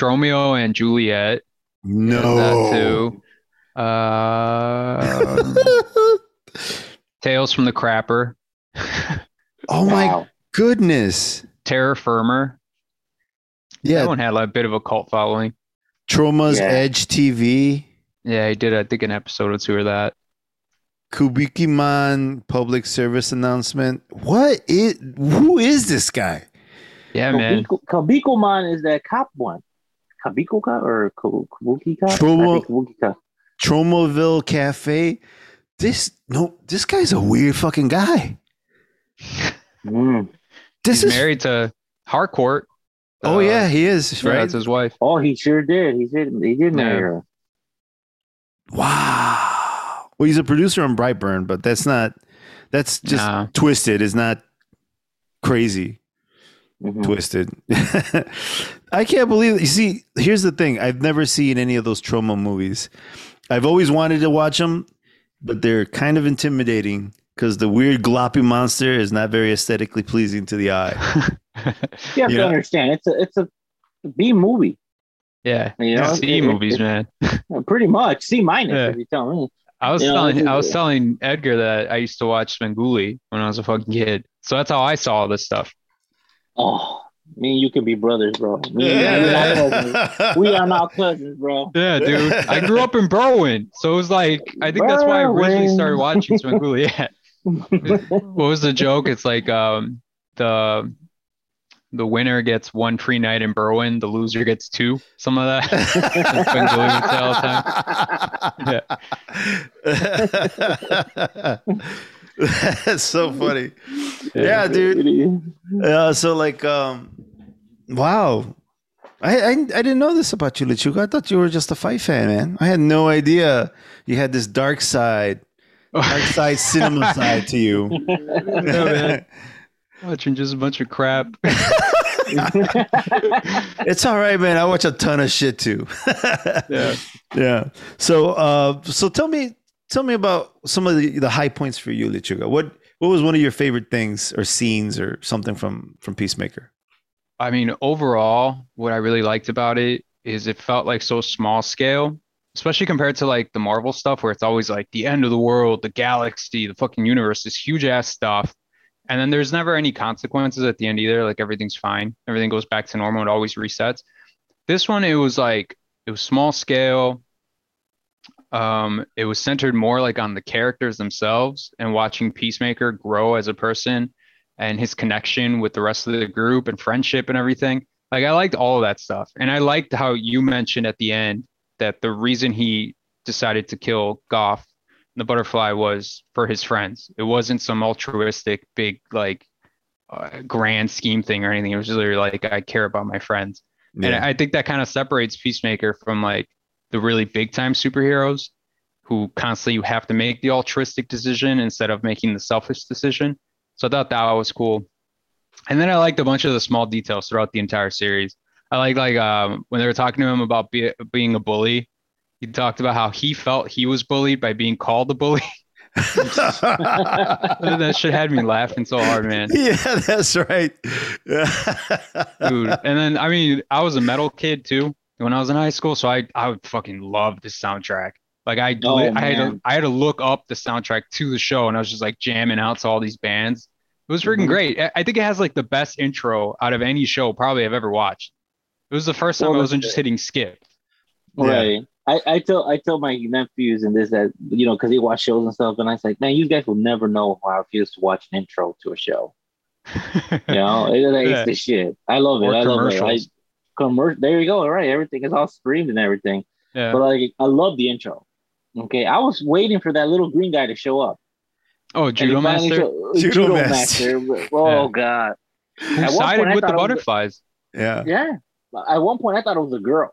Romeo and Juliet. no. That too. Uh, Tales from the Crapper. oh my Wow. goodness. Terror Firmer. Yeah, That one had like a bit of a cult following. Troma's Yeah. Edge TV, Yeah, he did, I think, an episode or two of that. Kabukiman public service announcement. What is? Who is this guy? Yeah, man. Kabiko, Kabiko-man is that cop one. Kabiko cop or Kabu- Kabuki cop? Tromo- I Kabuki cop. Tromaville Cafe. This no, this guy's a weird fucking guy. Mm. This He's is married to Harcourt. oh Uh, yeah, he is yeah. That's his wife. Oh, he sure did. He did. He did marry Yeah. her. Wow. Well, he's a producer on Brightburn, but that's not. That's just Nah. twisted. It's not crazy. Mhm. twisted. I can't believe it. You see, here's the thing. I've never seen any of those Troma movies. I've always wanted to watch them, but they're kind of intimidating because the weird gloppy monster is not very aesthetically pleasing to the eye. You have Yeah. to understand. It's a it's a B movie. yeah. You know, C it- movies, it- man. Pretty much C minus Yeah. if you tell me. I was You know, telling it's- I was telling Edgar that I used to watch Svengoolie when I was a fucking kid. So that's how I saw all this stuff. Oh, me and you can be brothers, bro. Me and Yeah. we're not cousins. we are not cousins, bro. Yeah, dude. I grew up in Berwyn, so it was like I think that's why I originally started watching Svengoolie. Yeah. what was the joke? It's like um the the winner gets one free night in Berwyn, the loser gets two. Some of that. That's been going all the That's so funny. Yeah, dude. Uh, so like, um, wow. I, I I didn't know this about you, Lechuga. I thought you were just a fight fan, man. I had no idea you had this dark side, dark side cinema side to you. man. Watching just a bunch of crap. it's all right, man. I watch a ton of shit too. Yeah. yeah. So, uh, so tell me, tell me about some of the, the high points for you, Lechuga. What what was one of your favorite things or scenes or something from from Peacemaker? I mean, overall, what I really liked about it is it felt like so small scale, especially compared to like the Marvel stuff where it's always like the end of the world, the galaxy, the fucking universe, this huge ass stuff. And then there's never any consequences at the end either. Like everything's fine. Everything goes back to normal. It always resets. This one, it was like it was small scale. Um, it was centered more like on the characters themselves and watching Peacemaker grow as a person and his connection with the rest of the group and friendship and everything. Like I liked all of that stuff. And I liked how you mentioned at the end that the reason he decided to kill Goff, the butterfly, was for his friends. It wasn't some altruistic, big, like, uh, grand scheme thing or anything. It was just literally like, I care about my friends. And I think that kind of separates Peacemaker from like the really big time superheroes who constantly have to make the altruistic decision instead of making the selfish decision. So I thought that was cool. And then I liked a bunch of the small details throughout the entire series. I like like um, when they were talking to him about be, being a bully. He talked about how he felt he was bullied by being called a bully. that shit had me laughing so hard, man. yeah, that's right. dude. And then I mean, I was a metal kid too when I was in high school, so I I would fucking love this soundtrack. Like I Oh, I had to. I had to look up the soundtrack to the show, and I was just like jamming out to all these bands. It was freaking Mhm. great. I- I think it has like the best intro out of any show probably I've ever watched. It was the first time Well, I wasn't just hitting skip. Right. I, I tell I tell my nephews and this that you know because they watch shows and stuff and I was like man you guys will never know how I feels to watch an intro to a show you know it, it's Yeah. the shit I love it Or I love it I, commercials. commer- there you go All right, everything is all streamed and everything yeah. but like I love the intro okay I was waiting for that little green guy to show up Oh, And Judo Master. show- uh, Judo Judo Master. Master oh Yeah. god Who At one sided point, I with the thought it was- butterflies? yeah. yeah at one point I thought it was a girl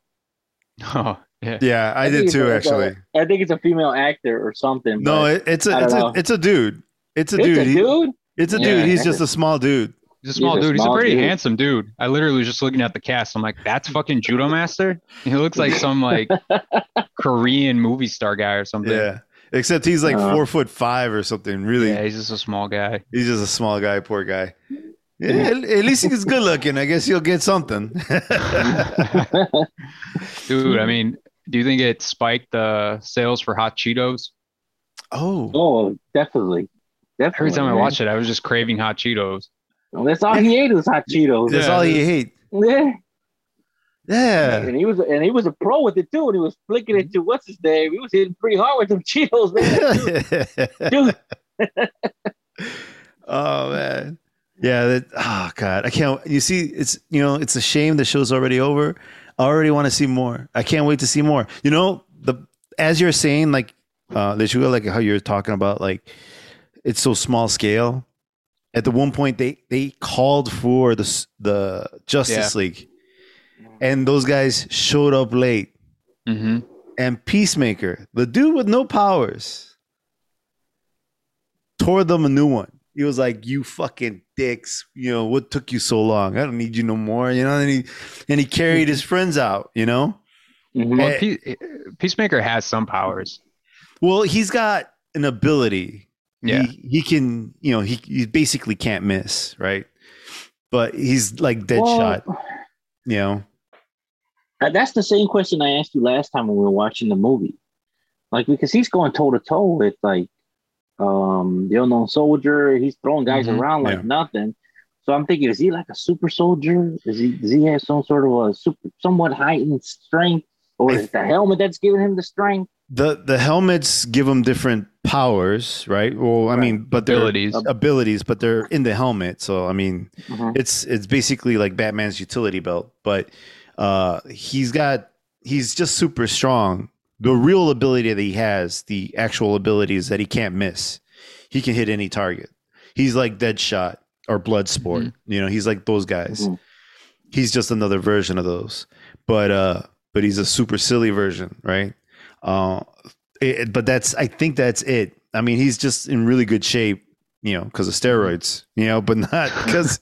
Oh, yeah. Yeah, I I did too, a- it's a- actually. I think it's a female actor or something No, it, it's a I it's don't a know. it's a dude. It's a it's dude. a He- dude it's a Yeah. dude. He's just a small dude. He's a small He's a dude. He's a pretty dude. handsome dude. I literally was just looking at the cast. I'm like, that's fucking Judo Master. He looks like some like Korean movie star guy or something. Yeah. Except he's like Uh. four foot five or something. Really, Yeah, he's just a small guy. he's just a small guy. Poor guy. Yeah, at, at least he's good looking. I guess he'll get something. Dude, I mean, do you think it spiked the sales for hot Cheetos? oh, Oh, definitely. Definitely. Every time I man. watch it, I was just craving hot Cheetos. Well, that's all he ate was hot Cheetos. that's Yeah. all he ate. Yeah. Yeah. And he was and he was a pro with it too. And he was flicking it to what's his name? He was hitting pretty hard with them Cheetos, man. Dude, oh man. Yeah, that oh god. I can't you see it's you know, it's a shame the show's already over. I already want to see more. I can't wait to see more. You know, the as you're saying, like uh that you like how you're talking about like it's so small scale. At the one point they they called for the the Justice League. And those guys showed up late. hmm And Peacemaker, the dude with no powers, tore them a new one. He was like, "You fucking dicks! You know what took you so long? I don't need you no more." You know, and he and he carried his friends out. You know, Mhm. Well, Eh. Pe- Peacemaker has some powers. well, he's got an ability. Yeah. he, he can. You know, he he basically can't miss, right? But he's like dead Well, shot. You know, uh, That's the same question I asked you last time when we were watching the movie. Like because he's going toe to toe with like um the unknown soldier. He's throwing guys Mhm. around like Yeah. nothing. So I'm thinking, is he like a super soldier? Is he does he have some sort of a super somewhat heightened strength? Or is it the helmet that's giving him the strength? the the helmets give him different powers, right? Well, I Right. mean, but they're Abilities. abilities, but they're in the helmet. So I mean, Mhm. it's it's basically like Batman's utility belt, but uh, he's got he's just super strong. The real ability that he has, the actual abilities that he can't miss. He can hit any target. He's like Deadshot or Bloodsport. You know, he's like those guys. Mhm. He's just another version of those, but uh, but he's a super silly version, right? Uh, it, but that's I think that's it. I mean, he's just in really good shape, you know, because of steroids, you know, but not because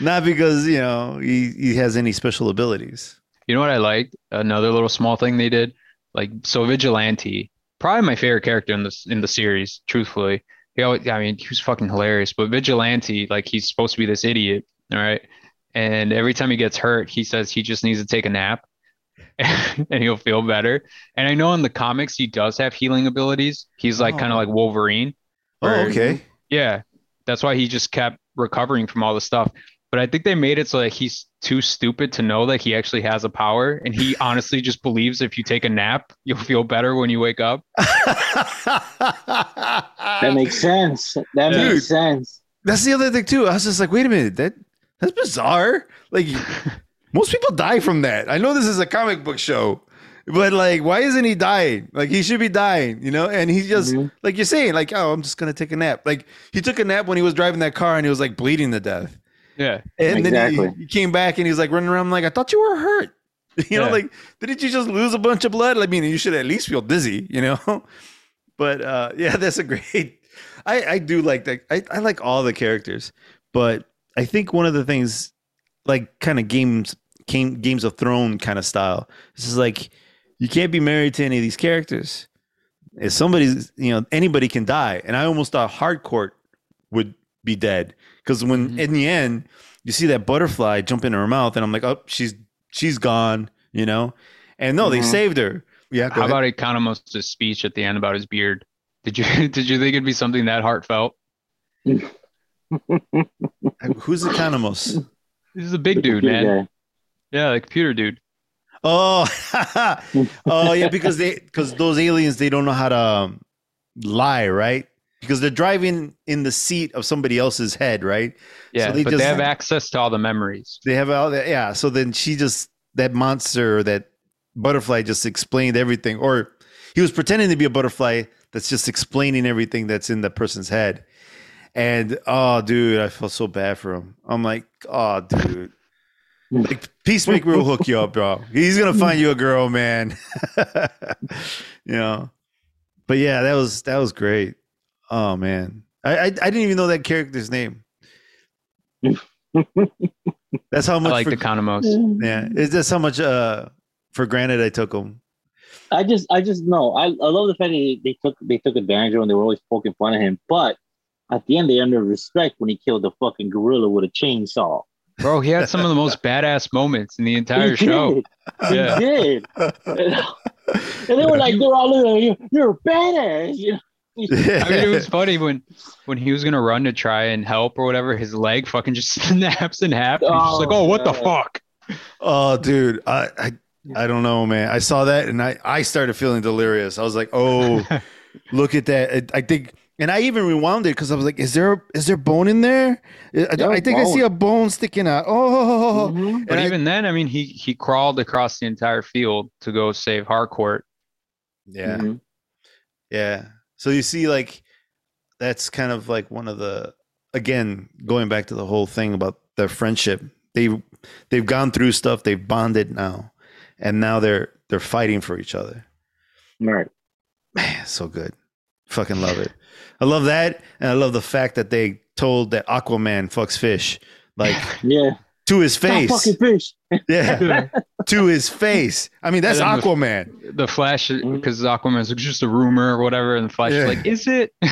not because you know he he has any special abilities. You know what I liked? Another little small thing they did, like so Vigilante, probably my favorite character in this in the series. Truthfully, he always, I mean, he was fucking hilarious. But Vigilante, like he's supposed to be this idiot, all right? And every time he gets hurt, he says he just needs to take a nap. and he'll feel better. And I know in the comics he does have healing abilities. He's like kind Oh. of like Wolverine. Oh, okay. Yeah, that's why he just kept recovering from all the stuff. But I think they made it so that he's too stupid to know that he actually has a power, and he honestly just believes if you take a nap, you'll feel better when you wake up. That makes sense. That Dude. makes sense. That's the other thing too. I was just like, wait a minute, that that's bizarre. Like most people die from that. I know this is a comic book show, but like, why isn't he dying? Like he should be dying, you know? And he's just Mhm. like you're saying, like, oh, I'm just gonna take a nap. Like he took a nap when he was driving that car and he was like bleeding to death. Yeah, And then Exactly. he, he came back and he's like running around like, I thought you were hurt. You know, Yeah. like didn't you just lose a bunch of blood? I mean, you should at least feel dizzy, you know? But uh yeah, that's a great I, I do like that. I, I like all the characters, but I think one of the things like kind of games game, games of throne kind of style. This is like you can't be married to any of these characters. If somebody's you know, anybody can die. And I almost thought Harcourt would be dead. Because when Mhm. in the end you see that butterfly jump into her mouth, and I'm like, oh, she's she's gone, you know. And no, they Mhm. saved her. Yeah, How ahead. about Economos' speech at the end about his beard? Did you did you think it'd be something that heartfelt? who's Economos? This is a big dude, man. guy. Yeah, the computer dude. Oh, oh yeah, because they because those aliens they don't know how to um, lie, right? Because they're driving in the seat of somebody else's head, right? Yeah, they but just- they have access to all the memories. They have all that, yeah. So then she just that monster, that butterfly, just explained everything, or he was pretending to be a butterfly that's just explaining everything that's in the person's head. And oh, dude, I felt so bad for him. I'm like, oh, dude. Like, Peacemaker will hook you up, bro. He's gonna find you a girl, man. you know. But yeah, that was that was great. Oh man, I I, I didn't even know that character's name. That's how I much. like for, the Economos. yeah, is this how much uh for granted I took him? I just, I just know. I, I love the fact that they, they took, they took advantage of him. They were always poking fun at him, but at the end, they earned their respect when he killed the fucking gorilla with a chainsaw. Bro, he had some of the most badass moments in the entire He show. did. Yeah. He did. and they were like, they're all looking at you. You're a badass. You know? I mean, it was funny when when he was gonna run to try and help or whatever, his leg fucking just snaps in half. and He's just like, Oh, oh, what the fuck? oh, dude, I, I I don't know, man. I saw that and I I started feeling delirious. I was like, oh, look at that. I, I think, and I even rewound it because I was like, is there is there bone in there? I, I There was think I see a bone sticking out. Oh, Mhm. But And I- even then, I mean, he he crawled across the entire field to go save Harcourt. yeah. Mhm. Yeah. So you see, like, that's kind of like one of the again going back to the whole thing about their friendship. They they've gone through stuff. They've bonded now, and now they're they're fighting for each other. Right. Man, so good. Fucking love it. I love that, and I love the fact that they told that Aquaman fucks fish like Yeah. To his Stop face. fucking fish. Yeah, to his face. I mean, that's And then the- Aquaman. The Flash, because Aquaman's like, just a rumor or whatever, and the Flash Yeah. is like, is it?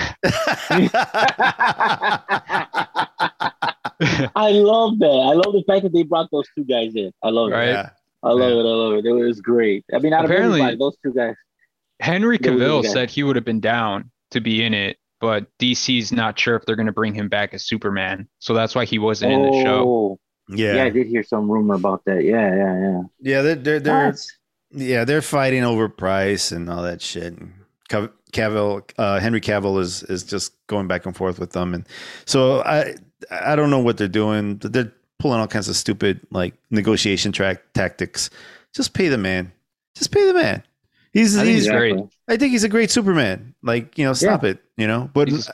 I love that. I love the fact that they brought those two guys in. I love Right. it. Yeah. I love Yeah. it. I love it. It was great. I mean, out of Apparently- everybody, those two guys. Henry Cavill go. said he would have been down to be in it, but DC's not sure if they're going to bring him back as Superman. So that's why he wasn't in the show. Oh. Yeah. Yeah, I did hear some rumor about that. Yeah, yeah, yeah. yeah. They're they're, they're What? Yeah, they're fighting over price and all that shit. And Cav- Cavill, uh, Henry Cavill is is just going back and forth with them, and so I I don't know what they're doing. They're pulling all kinds of stupid like negotiation track tactics. Just pay the man. Just pay the man. He's, I think he's he's great. I think he's a great Superman. Like you know, stop it. You know, but He's,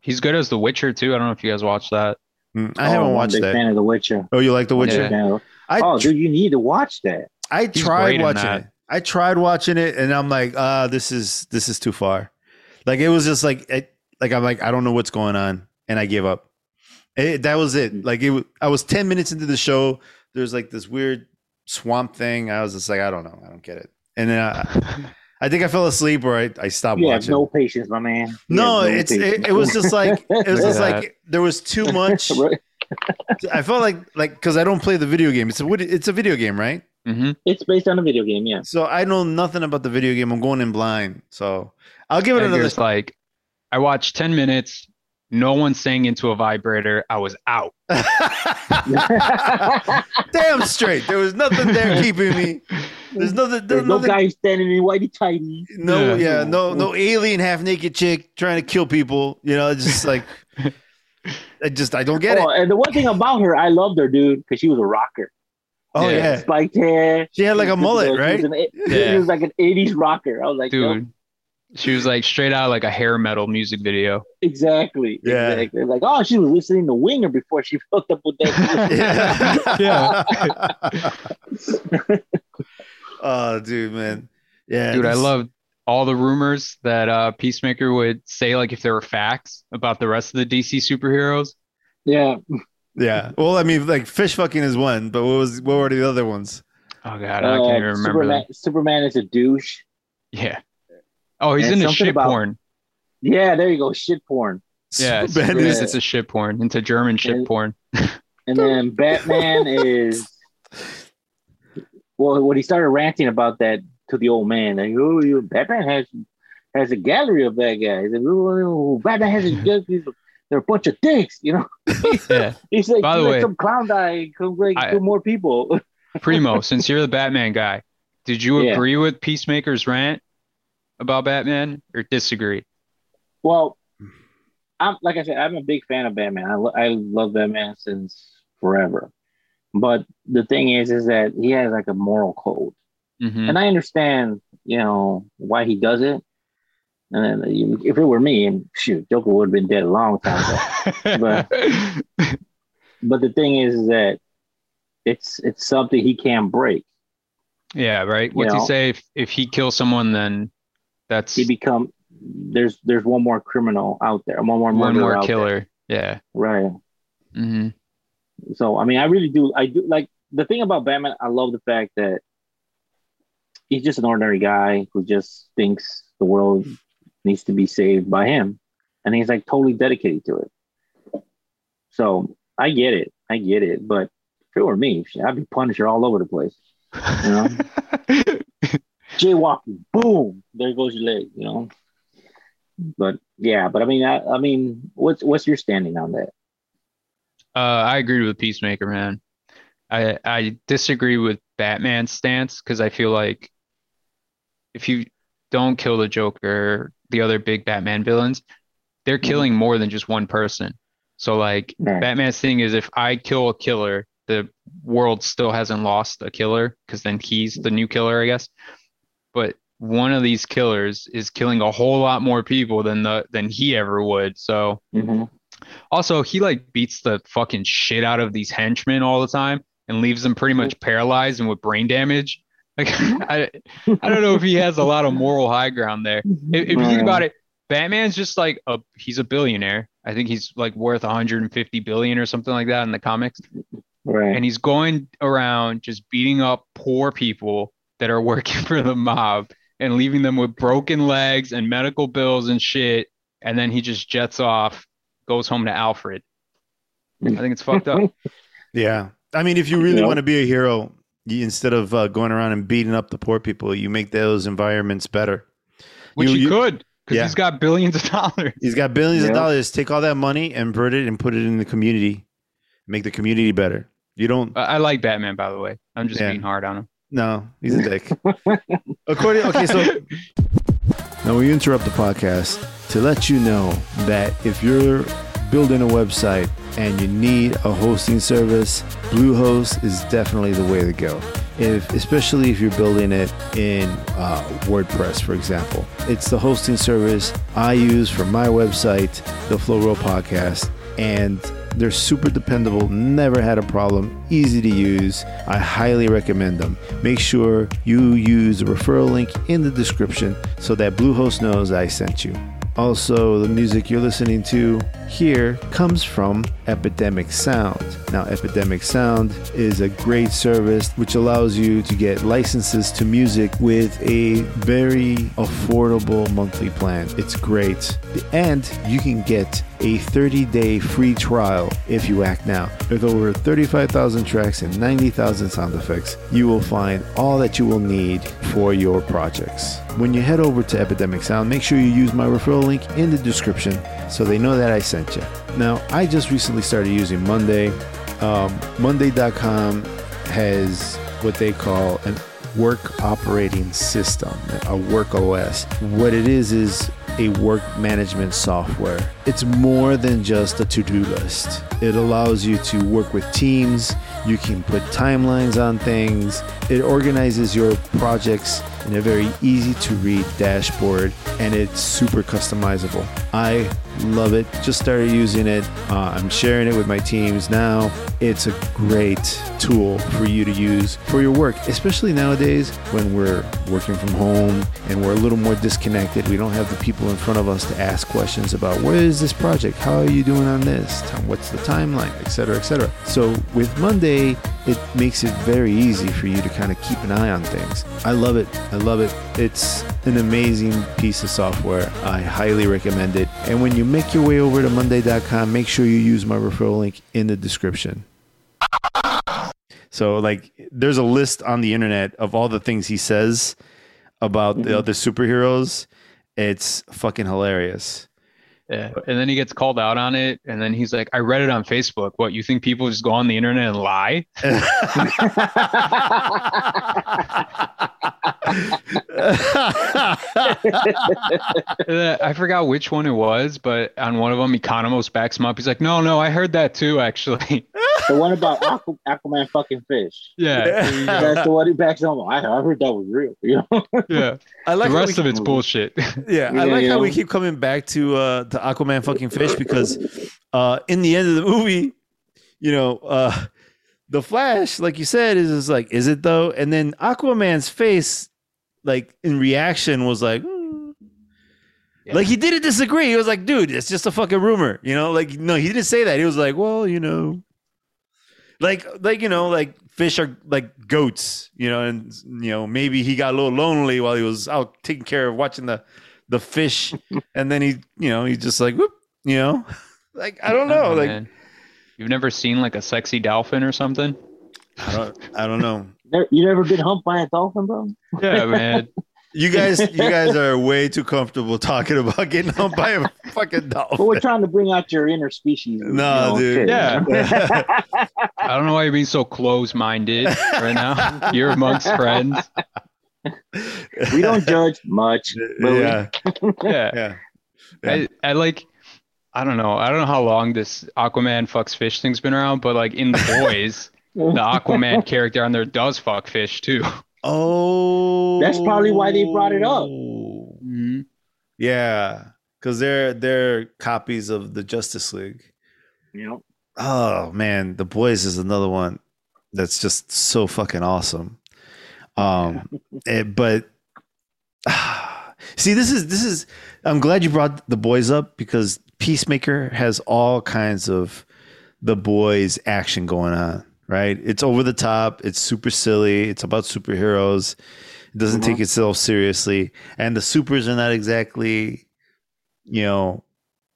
he's good as The Witcher too. I don't know if you guys watched that. Mm, Oh, I haven't I'm a watched big that. Fan of The Witcher. Oh, you like The Witcher? Yeah. Fan of- I oh, dude, you need to watch that. I He's tried watching it. I tried watching it, and I'm like, ah, this is this is too far. Like it was just like, it, like I'm like, I don't know what's going on, and I gave up. It, that was it. Like it, I was ten minutes into the show. There's like this weird swamp thing. I was just like, I don't know, I don't get it. And then I, I think I fell asleep, or I, I stopped You have watching. no patience, my man. You no, no it's it, it was just like it was just like there was too much. Right. I felt like like because I don't play the video game. It's a it's a video game, right? hmm It's based on a video game. Yeah. So I know nothing about the video game. I'm going in blind. So I'll give it another. Like, I watched 10 minutes. No one sang into a vibrator. I was out. Damn straight. There was nothing there keeping me. There's nothing. There's There's no nothing. guy standing in whitey tighty. No, Yeah. yeah, no, no alien half naked chick trying to kill people. You know, just like, I just I don't get Oh, it. and the one thing about her, I loved her, dude, because she was a rocker. Oh Yeah. yeah, Spiked hair. she had like a mullet, She was right? an- Yeah. She was like an '80s rocker. I was like, yo, Dude, she was like straight out of like a hair metal music video. exactly. Yeah. Exactly. Like, oh, she was listening to Winger before she hooked up with that. Yeah. oh, dude, man. Yeah, Dude, I love all the rumors that uh, Peacemaker would say, like, if there were facts about the rest of the DC superheroes. yeah. Yeah. Well, I mean, like fish fucking is one, but what was what were the other ones? Oh, God, I can't even Uh, remember. Superman. Superman is a douche. Yeah. Oh, he's And into shit about- porn. Yeah, there you go. Shit porn. Yeah, Superman Superman is- is into shit porn, into German shit And- porn. And then Batman is well when he started ranting about that to the old man, like, oh you Batman has has a gallery of bad guys. And, oh, oh, Batman has a gallery. They're a bunch of dicks, you know. Yeah. He's like, By the like way, some clown guy come like I- kill more people. Primo, since you're the Batman guy, did you Yeah. agree with Peacemaker's rant about Batman or disagree? well, I'm like I said, I'm a big fan of Batman. I, lo- I love Batman since forever. But the thing is, is that he has like a moral code. hmm and I understand, you know, why he does it. And then you- if it were me, and shoot, Joker would have been dead a long time ago. But- but the thing is that it's it's something he can't break. yeah, right. What's You he say? If if he kills someone, then that's He become there's there's one more criminal out there, one more one more killer. Yeah. there. right? hmm So I mean, I really do. I do like the thing about Batman. I love the fact that he's just an ordinary guy who just thinks the world needs to be saved by him, and he's like totally dedicated to it. So I get it. I get it. But if it were me, I'd be Punisher all over the place. You know, jaywalking, boom, there goes your leg. You know. But yeah, but I mean, I, I mean, what's what's your standing on that? Uh, I agree with Peacemaker, man. I I disagree with Batman's stance because I feel like if you don't kill the Joker, the other big Batman villains, they're killing more than just one person. So like Yeah. Batman's thing is if I kill a killer, the world still hasn't lost a killer because then he's the new killer, I guess. But one of these killers is killing a whole lot more people than the than he ever would. So Mhm. also, he like beats the fucking shit out of these henchmen all the time and leaves them pretty much paralyzed and with brain damage. Like, I, I don't know if he has a lot of moral high ground there. If, if you think about it, Batman's just like a he's a billionaire. I think he's like worth 150 billion or something like that in the comics. right. And he's going around just beating up poor people that are working for the mob and leaving them with broken legs and medical bills and shit. And then he just jets off, goes home to Alfred. I think it's fucked up. Yeah. I mean, if you really You know? want to be a hero, you, instead of uh, going around and beating up the poor people, you make those environments better. Which You- he you- could, because Yeah. he's got billions of dollars. He's got billions of dollars. Take all that money and put it and put it in the community. Make the community better. You don't. I, I like Batman, by the way. I'm just Yeah. being hard on him. No, he's a dick. According. Okay, so now we interrupt the podcast to let you know that if you're building a website and you need a hosting service, Bluehost is definitely the way to go. If, especially if you're building it in uh, WordPress, for example, it's the hosting service I use for my website, the Flow Podcast, and they're super dependable, never had a problem, easy to use. I highly recommend them. Make sure you use the referral link in the description so that Bluehost knows I sent you. Also, the music you're listening to here comes from Epidemic Sound. Now, Epidemic Sound is a great service which allows you to get licenses to music with a very affordable monthly plan. It's great. And you can get a 30 day free trial if you act now. With over 35,000 tracks and 90,000 sound effects, you will find all that you will need for your projects. When you head over to Epidemic Sound, make sure you use my referral link in the description so they know that I sent you. Now, I just recently started using Monday. Um, Monday.com has what they call an work operating system, a work OS. What it is is a work management software. It's more than just a to do list. It allows you to work with teams, you can put timelines on things, it organizes your projects in a very easy to read dashboard, and it's super customizable. I love it. Just started using it. Uh, I'm sharing it with my teams now. It's a great tool for you to use for your work, especially nowadays when we're working from home and we're a little more disconnected. We don't have the people in front of us to ask questions about where is this project? How are you doing on this? What's the timeline, etc., etc. So with Monday, it makes it very easy for you to kind of keep an eye on things. I love it. I love it. It's an amazing piece of software. I highly recommend it. And when you make your way over to Monday.com, make sure you use my referral link in the description. So, like, there's a list on the internet of all the things he says about mm-hmm. the other superheroes. It's fucking hilarious. Yeah. And then he gets called out on it. And then he's like, I read it on Facebook. What, you think people just go on the internet and lie? I forgot which one it was, but on one of them, Economos backs him up. He's like, no, no, I heard that too, actually. The one about Aqu- Aquaman fucking fish. Yeah. That's the one he backs him up. I, I heard that was real. You know? Yeah. I like the rest of it's bullshit. Yeah. I like how we keep coming back to uh to Aquaman fucking fish because uh in the end of the movie, you know, uh the Flash, like you said, is, is like, is it though? And then Aquaman's face, like in reaction, was like, mm. yeah. like he didn't disagree. He was like, dude, it's just a fucking rumor, you know? Like, no, he didn't say that. He was like, well, you know, like, like you know, like fish are like goats, you know, and you know maybe he got a little lonely while he was out taking care of watching the the fish, and then he, you know, he's just like, whoop, you know, like I don't know, oh, like. Man You've never seen like a sexy dolphin or something? I don't. I don't know. You never been humped by a dolphin, bro? Yeah, man. You guys, you guys are way too comfortable talking about getting humped by a fucking dolphin. But we're trying to bring out your inner species. No, you know, dude. Yeah. I don't know why you're being so close-minded right now. You're amongst friends. We don't judge much. Yeah. yeah. Yeah. yeah. I, I like I don't know. I don't know how long this Aquaman fucks fish thing's been around, but like in the boys, the Aquaman character on there does fuck fish too. Oh, that's probably why they brought it up. Mm-hmm. Yeah, because they're they're copies of the Justice League. Yep. Oh man, the boys is another one that's just so fucking awesome. Um, it, but see, this is this is. I'm glad you brought the boys up because Peacemaker has all kinds of the boys action going on, right? It's over the top, it's super silly, it's about superheroes. It doesn't mm-hmm. take itself seriously, and the supers are not exactly you know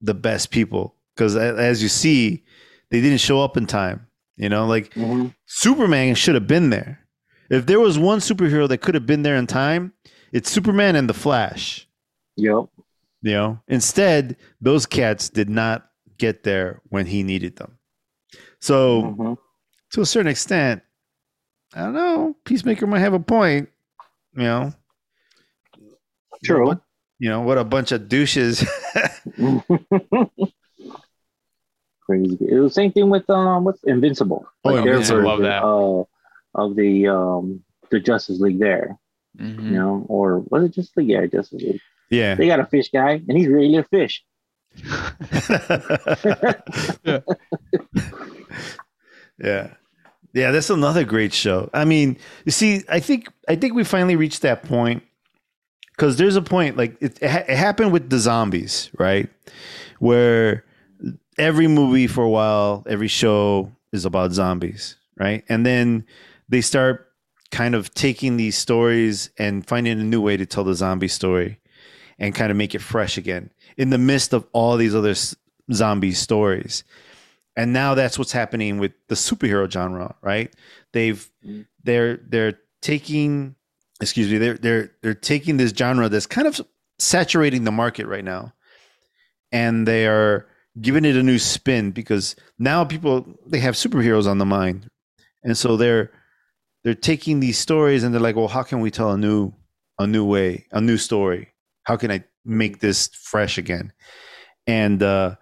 the best people because as you see, they didn't show up in time. You know, like mm-hmm. Superman should have been there. If there was one superhero that could have been there in time, it's Superman and the Flash. Yep. You know, instead, those cats did not get there when he needed them. So, mm-hmm. To a certain extent, I don't know. Peacemaker might have a point. You know, true. What, you know what a bunch of douches. Crazy. It was the same thing with um with Invincible. Oh, like Invincible. love that. Uh, of the um the Justice League there. Mm-hmm. You know, or was it just the yeah Justice League? Yeah. They got a fish guy, and he's really a fish. yeah. yeah. Yeah, that's another great show. I mean, you see, I think I think we finally reached that point because there's a point like it, it, ha- it happened with the zombies, right? Where every movie for a while, every show, is about zombies, right? And then they start kind of taking these stories and finding a new way to tell the zombie story and kind of make it fresh again in the midst of all these other s- zombie stories. And now that's what's happening with the superhero genre, right? They've they're they're taking excuse me, they're they're they're taking this genre that's kind of saturating the market right now. And they are giving it a new spin because now people they have superheroes on the mind. And so they're they're taking these stories and they're like, well, how can we tell a new a new way, a new story? How can I make this fresh again? And uh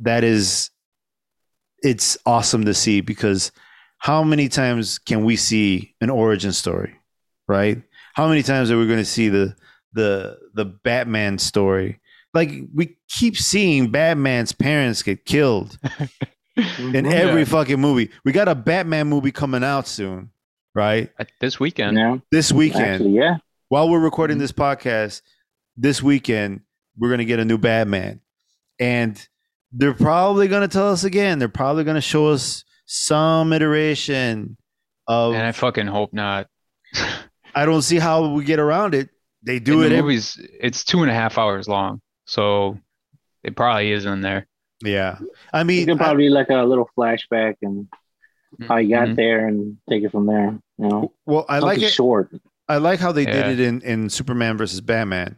that is it's awesome to see because how many times can we see an origin story, right? How many times are we going to see the the the Batman story? Like we keep seeing Batman's parents get killed in Yeah. every fucking movie. We got a Batman movie coming out soon, right? This weekend. Yeah, This weekend. actually, yeah. While we're recording mm-hmm. this podcast, this weekend we're gonna get a new Batman, and they're probably gonna tell us again. They're probably gonna show us some iteration of. And I fucking hope not. I don't see how we get around it. They do In it. the every, movies, it's two and a half hours long, so it probably is in there. yeah, I You mean, can I- probably like a little flashback and how you got Mhm. there and take it from there. You know, well, I like it. short. I like how they Yeah. did it in in Superman versus Batman,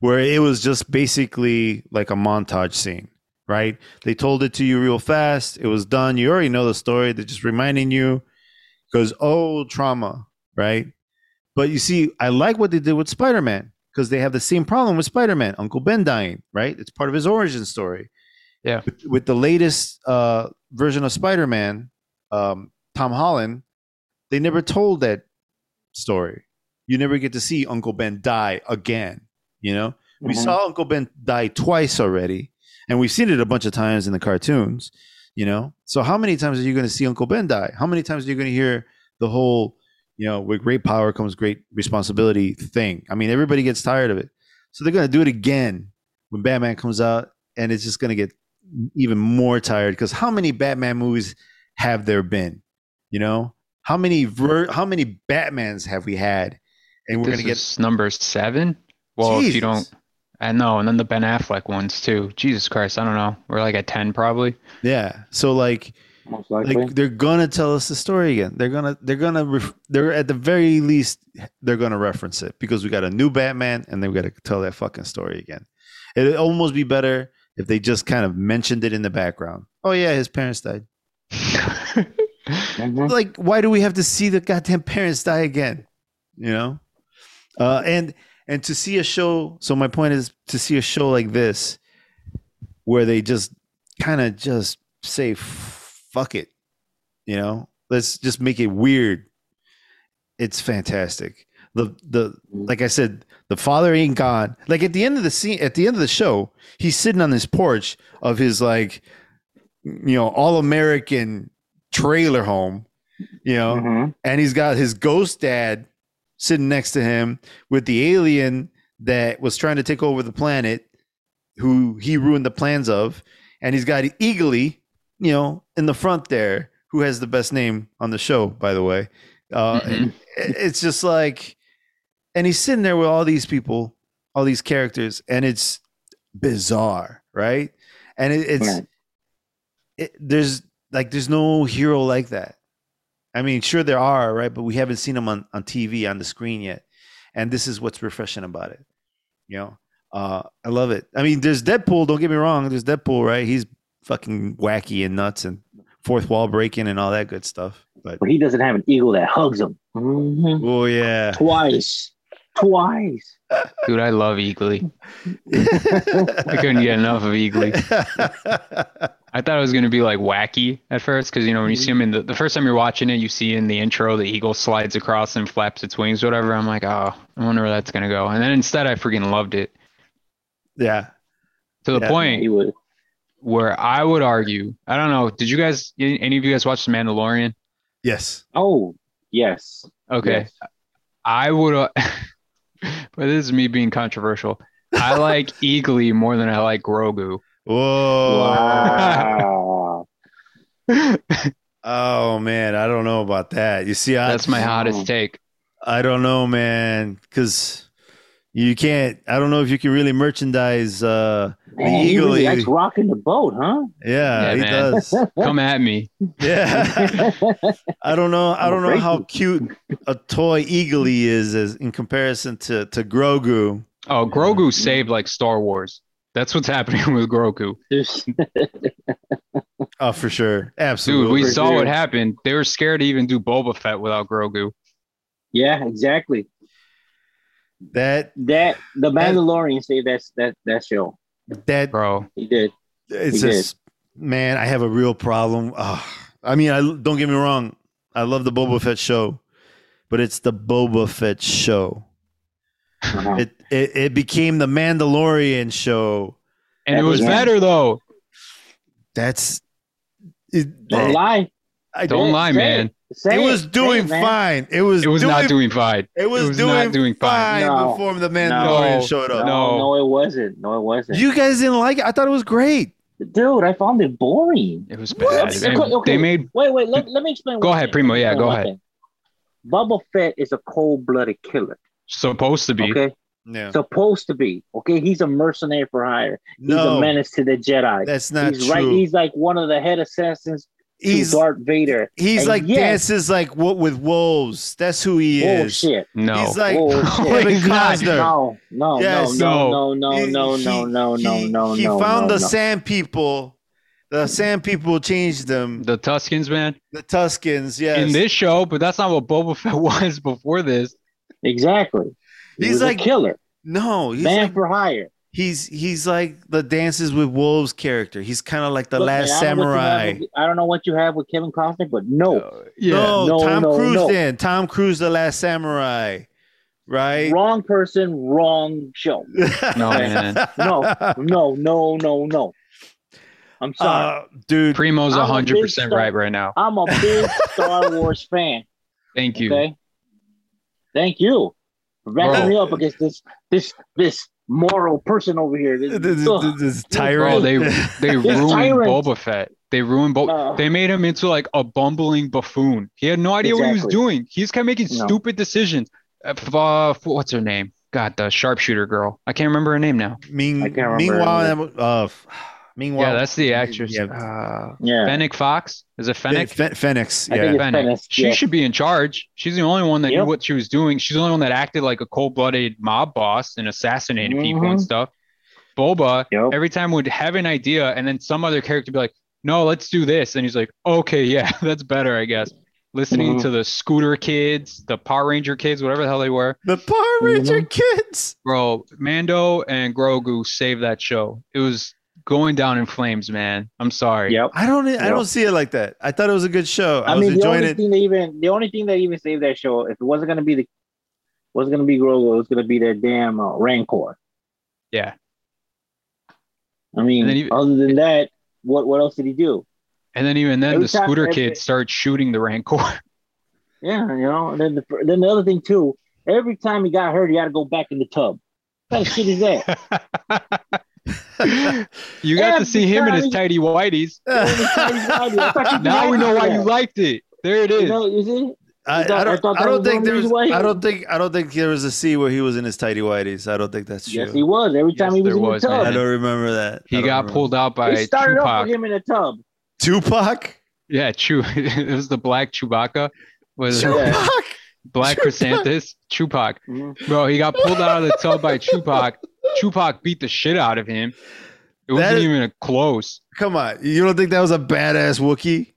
where it was just basically like a montage scene, right? They told it to you real fast. It was done. You already know the story. They're just reminding you because oh trauma, right? But you see, I like what they did with Spider Man because they have the same problem with Spider Man, Uncle Ben dying, right? It's part of his origin story. Yeah. With, with the latest uh, version of Spider Man, um, Tom Holland, they never told that story. You never get to see Uncle Ben die again. You know, we Mhm. saw Uncle Ben die twice already, and we've seen it a bunch of times in the cartoons. You know, so how many times are you going to see Uncle Ben die? How many times are you going to hear the whole, you know, with great power comes great responsibility thing? I mean, everybody gets tired of it, so they're going to do it again when Batman comes out, and it's just going to get even more tired because how many Batman movies have there been? You know, how many ver- how many Batmans have we had? And we're gonna get number seven. Well, if you don't, I know, and then the Ben Affleck ones too. Jesus Christ, I don't know. We're like at ten probably. yeah. So like Most like they're gonna tell us the story again. They're gonna they're gonna ref- they're at the very least they're gonna reference it because we got a new Batman and then we got to tell that fucking story again. It'd almost be better if they just kind of mentioned it in the background. Oh yeah, his parents died. Mhm. like why do we have to see the goddamn parents die again you know uh and and to see a show so my point is to see a show like this where they just kind of just say fuck it you know? Let's just make it weird. It's fantastic. The the like i said the father ain't gone like at the end of the scene at the end of the show he's sitting on this porch of his like you know all american trailer home you know? Mhm. and he's got his ghost dad sitting next to him with the alien that was trying to take over the planet who he ruined the plans of and he's got Eagly, you know in the front there who has the best name on the show by the way uh Mhm. it's just like and he's sitting there with all these people all these characters and it's bizarre right and it, it's Right. it, there's like there's no hero like that i mean sure there are right but we haven't seen them on, on tv on the screen yet and this is what's refreshing about it you know uh i love it i mean there's deadpool don't get me wrong there's deadpool right he's fucking wacky and nuts and fourth wall breaking and all that good stuff but But he doesn't have an eagle that hugs him. Mhm. oh yeah Twice. Twice. Dude, I love Eagly. I couldn't get enough of Eagly. I thought it was gonna be like wacky at first because you know when you see him in the the first time you're watching it, you see in the intro the eagle slides across and flaps its wings, whatever. I'm like, oh, I wonder where that's gonna go. And then instead, I freaking loved it yeah to the Yeah. point He would. where I would argue. I don't know. Did you guys? Any of you guys watch The Mandalorian? yes Oh, yes. Okay, Yes. I would. Uh, but this is me being controversial. I like Eagly more than I like Grogu. Whoa Wow. Oh man, I don't know about that. You see, I, That's my hottest take. I don't know, man, because you can't. I don't know if you can really merchandise uh, the Man, he eagle. really you- likes rocking the boat, huh? yeah, Yeah, he man. does. Come at me. Yeah, I don't know. I I'm don't know how to. cute a toy eagle is as in comparison to to Grogu. Oh, Grogu saved like Star Wars. That's what's happening with Grogu. Oh, for sure, absolutely. Dude, we For saw sure. what happened. They were scared to even do Boba Fett without Grogu. yeah, exactly. that That the Mandalorian saved that that that show. that Bro, He did. it's He just man. I have a real problem. Ugh. I mean, I don't get me wrong. I love the Boba Fett show, but it's the Boba Fett show. Uh-huh. It it, it became the Mandalorian show. and it was was- better though. That's it. Don't lie. I, Don't Say- lie, say man. Say it was doing it, fine. It was It was doing, not doing fine. It was, it was doing, not doing fine. fine No. before the Mandalorian No. showed up. No, No. no, it wasn't. No, it wasn't. You guys didn't like it. I thought it was great. Dude, I found it boring. It was What? bad. Okay, And okay. They made Wait, wait. Let, let me explain. Go ahead. Primo. Yeah, go ahead. thing. Boba Fett is a cold-blooded killer. Supposed to be. Okay, Yeah. supposed to be. Okay, he's a mercenary for hire. He's No, a menace to the Jedi. that's not he's true. right. He's like one of the head assassins he's Darth Vader. he's And like yes- dances like what with wolves. That's who he oh, is. Bullshit. No. He's like oh, Bullshit. Kevin Costner. No, no, Yes. no, no, no, no, no, no, no, no, he- no, He found no, the no. Sand People. The Sand People changed them. The Tuskens, man. The Tuskens, yes. In this show, but that's not what Boba Fett was before this. Exactly. He He's was like- a killer, no, he's man like, for hire. he's he's like the Dances with Wolves character. He's kind of like the Look, Last man, I don't know what you have Samurai. with- I don't know what you have with Kevin Costner, but no, no, No, Tom no, Cruise no. then. Tom Cruise, the Last Samurai, right? wrong person, wrong show. No, man. No, no, no, no, no. I'm sorry. Uh, dude, Primo's I'm a hundred big percent star. right right now. I'm a big Star Wars fan. Thank you. Okay. Thank you for backing Bro. me up against this this this moral person over here. This, this, this, ugh. this Bro, tyrant. they they This ruined tyrant. Boba Fett. They ruined Boba. Uh. they made him into like a bumbling buffoon. He had no idea what he was doing. He just kept making No. stupid decisions. Uh, f- uh, what's her name? God, the sharpshooter girl. I can't remember her name now. Mean, I can't remember meanwhile, that- uh, meanwhile, yeah, that's the actress. Yeah. Uh, yeah. Fennec Fox. Is it Fennec? Fe- Phoenix. Yeah. Fennec. Fennec, She yeah. should be in charge. She's the only one that Yep. knew what she was doing. She's the only one that acted like a cold-blooded mob boss and assassinated people and Mhm. stuff. Boba, Yep. every time would have an idea, and then some other character would be like, "No, let's do this," and he's like, "Okay, yeah, that's better, I guess." Listening Mhm. to the scooter kids, the Power Ranger kids, whatever the hell they were, The Power Ranger Mhm. kids. bro. Mando and Grogu saved that show. It was going down in flames, man. I'm sorry. Yep. I don't. I Yeah. don't see it like that. I thought it was a good show. I, I, was mean, the enjoying only it. thing that even the only thing that even saved that show, if it wasn't gonna be the wasn't gonna be Grogu, it was gonna be that damn uh, Rancor. Yeah. I mean, And then you- other than that, what what else did he do? And then even then, Every the time- scooter every- kids start shooting the Rancor. Yeah, you know. And then the then the other thing too, every time he got hurt, he had to go back in the tub. What kind of shit is that? you got to see him in his time- tidy whities. I thought you Now we know why you liked it. There it is. You know, you see? I, I thought- I I don't. thought I don't think only there was. reason I don't think. I don't think there was a scene where he was in his tidy whities. I don't think that's true. Yes, he was. Every time Yes, he was there in the was, tub. I don't remember that. He got remember. pulled out by It started off Tupac. with him in a tub. Tupac. Yeah, Chew. it was the black Chewbacca. Was it Tupac. Black Tupac. Krrsantan? Tupac. Mhm. Bro, he got pulled out of the tub by Tupac. Tupac beat the shit out of him. It wasn't That is- even a close. Come on, you don't think that was a badass Wookiee?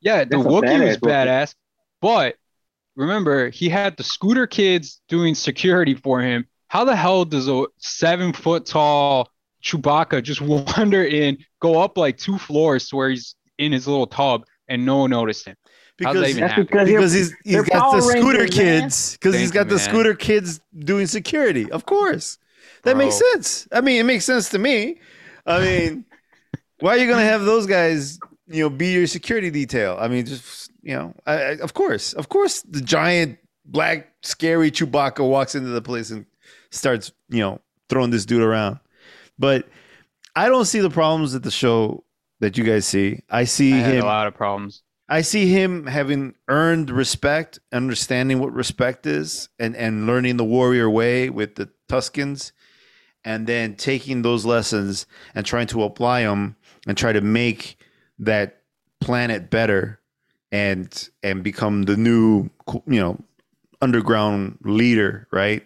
Yeah, the That's a Wookiee was badass Wookiee. But remember, he had the scooter kids doing security for him. How the hell does a seven foot tall Chewbacca just wander in, go up like two floors to where he's in his little tub and no one noticed him? How's that Because even That's because, because you're, he's he's they're got the scooter Rangers, kids because he's got you, the man. scooter kids doing security. Of course, that makes sense. I mean, it makes sense to me. I mean, why are you gonna have those guys? You know, be your security detail. I mean, just you know, I, I, of course, of course, the giant black scary Chewbacca walks into the place and starts you know throwing this dude around. But I don't see the problems at the show that you guys see. I see I him. a lot of problems. I see him having earned respect, understanding what respect is, and and learning the warrior way with the Tuskens, and then taking those lessons and trying to apply them and try to make that planet better and and become the new you know underground leader, right?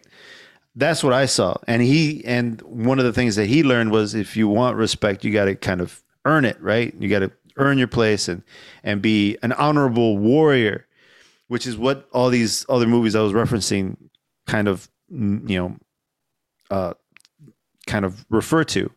That's what I saw. And he and one of the things that he learned was if you want respect, you got to kind of earn it, right? You got to earn your place and and be an honorable warrior, which is what all these other movies I was referencing kind of you know uh kind of refer to.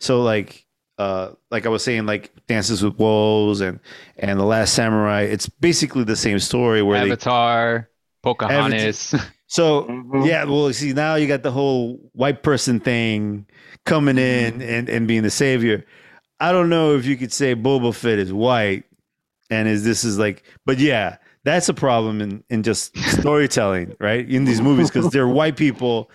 So like uh like I was saying like Dances with Wolves and and The Last Samurai, it's basically the same story where they Avatar, Pocahontas. so Mhm. yeah, well, see now you got the whole white person thing coming in and and being the savior. I don't know if you could say Boba Fett is white, and is this is like, but yeah, that's a problem in in just storytelling, right? In these movies because they're white people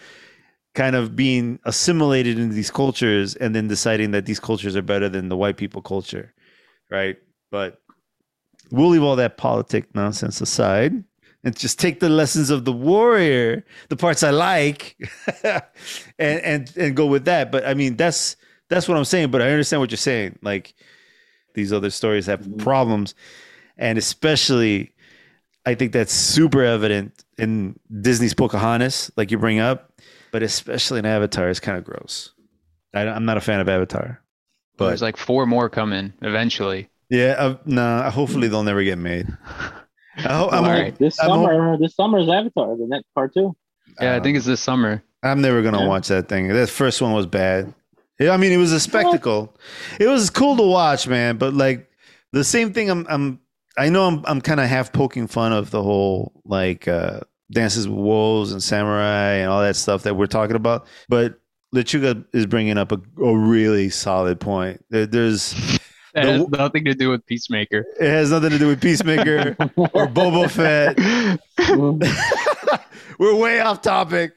kind of being assimilated into these cultures and then deciding that these cultures are better than the white people culture, right? But we'll leave all that politic nonsense aside and just take the lessons of the warrior, the parts I like, and and and go with that. But I mean, that's that's what I'm saying. But I understand what you're saying. Like these other stories have Mhm. problems, and especially, I think that's super evident in Disney's Pocahontas, like you bring up. But especially in Avatar, it's kind of gross. I, I'm not a fan of Avatar. But There's like four more coming eventually. yeah, uh, nah. Hopefully, they'll never get made. I ho- I'm, All ho- right. This I'm hop- summer, this summer's Avatar, the next part two. Yeah, I uh, think it's this summer. I'm never gonna Yeah. watch that thing. That first one was bad. Yeah, I mean, it was a spectacle. It was cool to watch, man. But like the same thing, I'm, I'm, I know I'm, I'm kind of half poking fun of the whole like uh, dances with wolves and samurai and all that stuff that we're talking about. But Lechuga is bringing up a, a really solid point. There, there's, That the has nothing to do with Peacemaker. it has nothing to do with Peacemaker or Boba Fett. we're way off topic.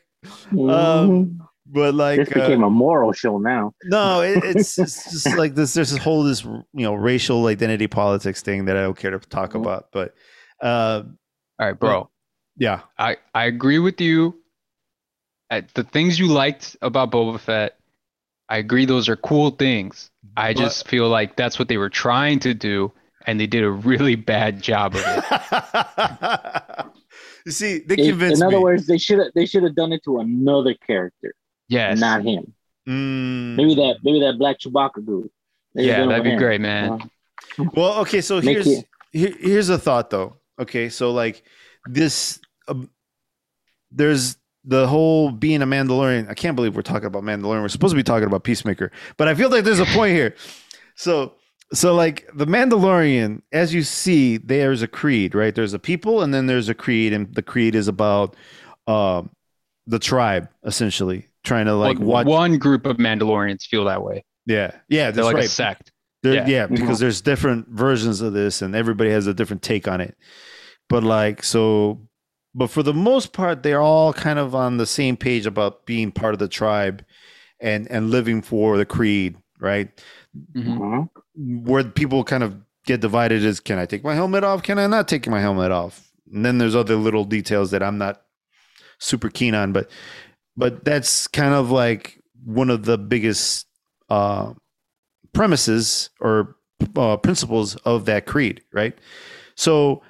Um, But like, this uh, became a moral show now. No, it, it's, it's just like this. There's this whole this you know racial identity politics thing that I don't care to talk Mhm. about. But uh, All right, bro. yeah, I, I agree with you. At the things you liked about Boba Fett, I agree those are cool things. I But- just feel like that's what they were trying to do, and they did a really bad job of it. you see, they In- convinced in other me. words, they should have they should have done it to another character, Yes. not him. Mm, Maybe that maybe that black Chewbacca dude. They Yeah, that'd be him. great, man. well, okay. So here's here, here's a thought though. Okay, so like this, um, there's the whole being a Mandalorian. I can't believe we're talking about Mandalorian. We're supposed to be talking about Peacemaker, but I feel like there's a point here. So, so like the Mandalorian, as you see, there's a creed, right? There's a people, and then there's a creed, and the creed is about um, the tribe, essentially trying to like Well, watch. One group of Mandalorians feel that way. Yeah, yeah, They're like right. a sect. There, Yeah. yeah, because Mhm. there's different versions of this, and everybody has a different take on it. But like, so, but for the most part, they're all kind of on the same page about being part of the tribe, and and living for the creed, right? Mhm. Mhm. Where people kind of get divided is, can I take my helmet off? Can I not take my helmet off? And then there's other little details that I'm not super keen on, but but that's kind of like one of the biggest uh, premises or uh, principles of that creed, right? So,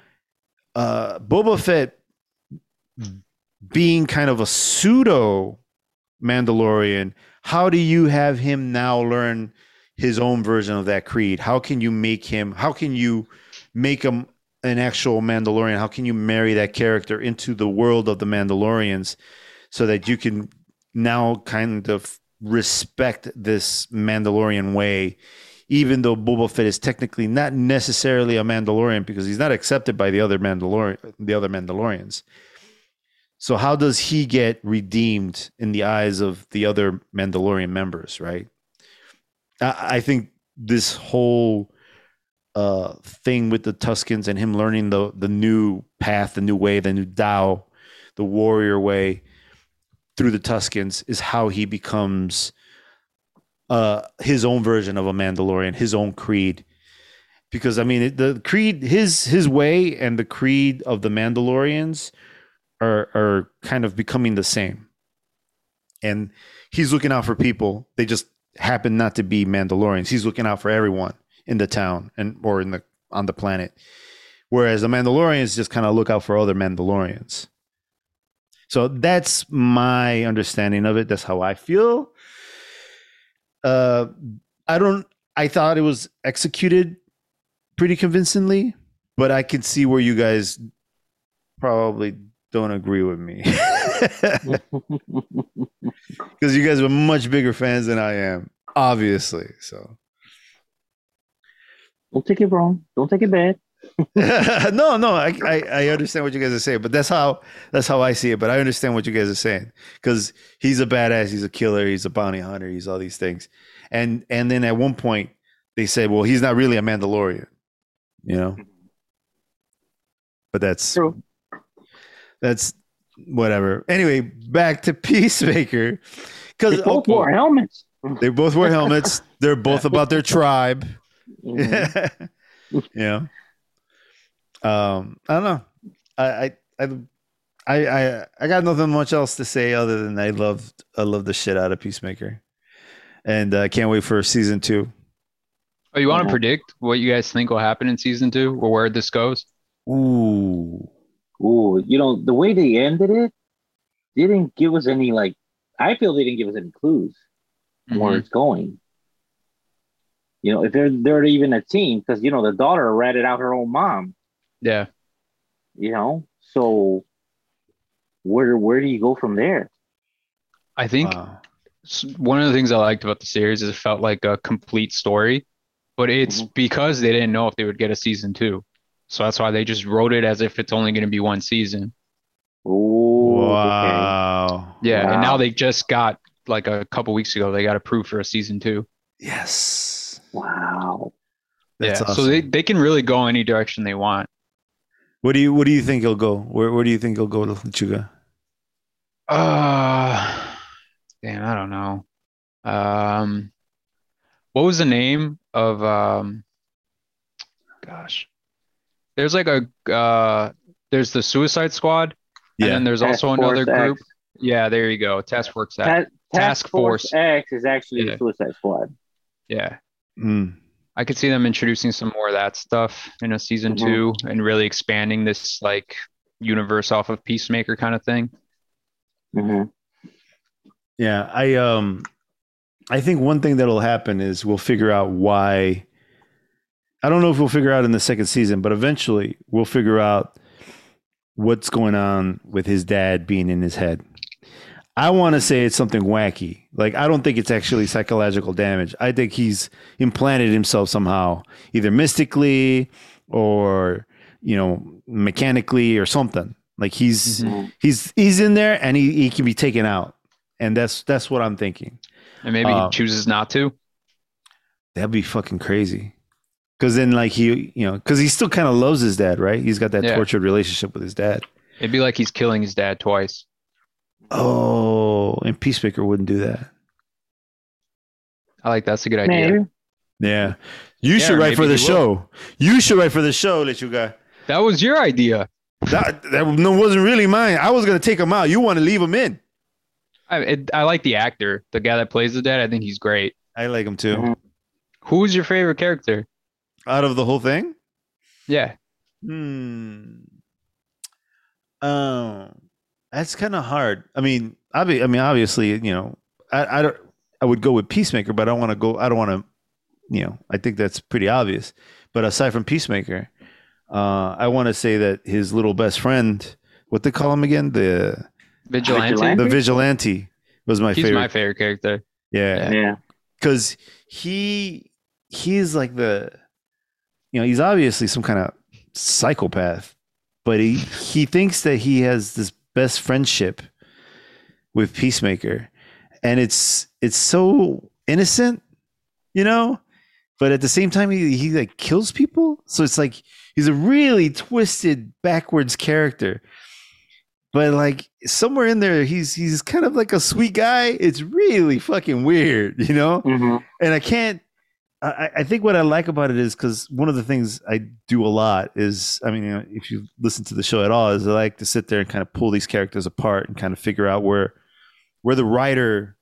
uh, Boba Fett being kind of a pseudo Mandalorian, how do you have him now learn his own version of that creed? How can you make him? How can you make him an actual Mandalorian? How can you marry that character into the world of the Mandalorians so that you can now kind of respect this Mandalorian way, even though Boba Fett is technically not necessarily a Mandalorian because he's not accepted by the other Mandalorian, the other Mandalorians. So how does he get redeemed in the eyes of the other Mandalorian members? Right. I, I think this whole uh, thing with the Tuskens and him learning the the new path, the new way, the new Tao, the warrior way through the Tuskens is how he becomes uh, his own version of a Mandalorian, his own creed. because I mean the creed his his way and the creed of the Mandalorians are are kind of becoming the same, and he's looking out for people. They just happen not to be Mandalorians. He's looking out for everyone in the town and or in the on the planet. Whereas the Mandalorians just kind of look out for other Mandalorians. So that's my understanding of it. That's how I feel. Uh, I don't. I thought it was executed pretty convincingly, but I can see where you guys probably don't agree with me because you guys are much bigger fans than I am, obviously. So Don't take it wrong. Don't take it bad. no, no, I, I I understand what you guys are saying, but that's how that's how I see it. But I understand what you guys are saying because he's a badass, he's a killer, he's a bounty hunter, he's all these things, and and then at one point they said, well, he's not really a Mandalorian, you know. But that's True. that's whatever. Anyway, back to Peacemaker because They both wore helmets. they both wear helmets. They're both about their tribe. Mhm. yeah. Um, I don't know. I, I, I, I, I, I got nothing much else to say other than I loved, I love the shit out of Peacemaker, and I can't wait for season two. Oh, you want to Yeah. predict what you guys think will happen in season two or where this goes? Ooh, Ooh, you know the way they ended it didn't give us any like. I feel they didn't give us any clues on where mm-hmm. it's going. You know, if they're they're even a team, because you know the daughter ratted out her own mom. Yeah. You know, so where where do you go from there? I think wow. one of the things I liked about the series is it felt like a complete story, but it's Mhm. because they didn't know if they would get a season two. So that's why they just wrote it as if it's only going to be one season. Ooh, okay. wow, Yeah. And now they just got, like a couple weeks ago, they got approved for a season two. yes, Wow. that's yeah. awesome. So they, they can really go any direction they want. What do you, what do you think he'll go? Where, where do you think he'll go, Lechuga? Uh, damn, I don't know. Um, what was the name of um? Gosh, there's like a uh, there's the Suicide Squad, and then there's Task also another Force group. X. Yeah, there you go. Task Force X. Ta- Task Task Force Force. X is actually Yeah. the Suicide Squad. Yeah, Mm. I could see them introducing some more of that stuff in a season Mhm. two and really expanding this like universe off of Peacemaker kind of thing. hmm Yeah, I um I think one thing that'll happen is we'll figure out why I don't know if we'll figure out in the second season, but eventually we'll figure out what's going on with his dad being in his head. I want to say it's something wacky. Like I don't think it's actually psychological damage. I think he's implanted himself somehow, either mystically or you know, mechanically or something. Like he's Mhm. he's he's in there and he, he can be taken out and that's that's what i'm thinking And maybe Um, he chooses not to. that'd be fucking crazy because then like he you know because he still kind of loves his dad right he's got that Yeah. tortured relationship with his dad It'd be like he's killing his dad twice. Oh and peacemaker wouldn't do that I like that's a good idea. Maybe. yeah you Yeah, should write for the he will. show you should write for the show lechuga That was your idea. that that wasn't really mine i was gonna take him out you want to leave him in I it, I like the actor, the guy that plays the dad. I think he's great. i like him too Mhm. Who's your favorite character? out of the whole thing Yeah, Hmm. Oh, that's kind of hard. I mean, obvi- I mean, obviously, you know, I, I don't. I would go with Peacemaker, but I don't want to go. I don't want to. You know, I think that's pretty obvious. But aside from Peacemaker, uh, I want to say that his little best friend, what they call him again, the Vigilante. Vigilante? the vigilante, was my He's favorite. my favorite character. yeah, Yeah. because he he's like the you know he's obviously some kind of psychopath but he he thinks that he has this best friendship with peacemaker. And it's it's so innocent you know but at the same time he, he like kills people. So it's like he's a really twisted backwards character. But like somewhere in there he's he's kind of like a sweet guy. It's really fucking weird you know? Hmm and I can't I, I think what I like about it is because one of the things I do a lot is, I mean, you know, if you listen to the show at all, is I like to sit there and kind of pull these characters apart and kind of figure out where where the writer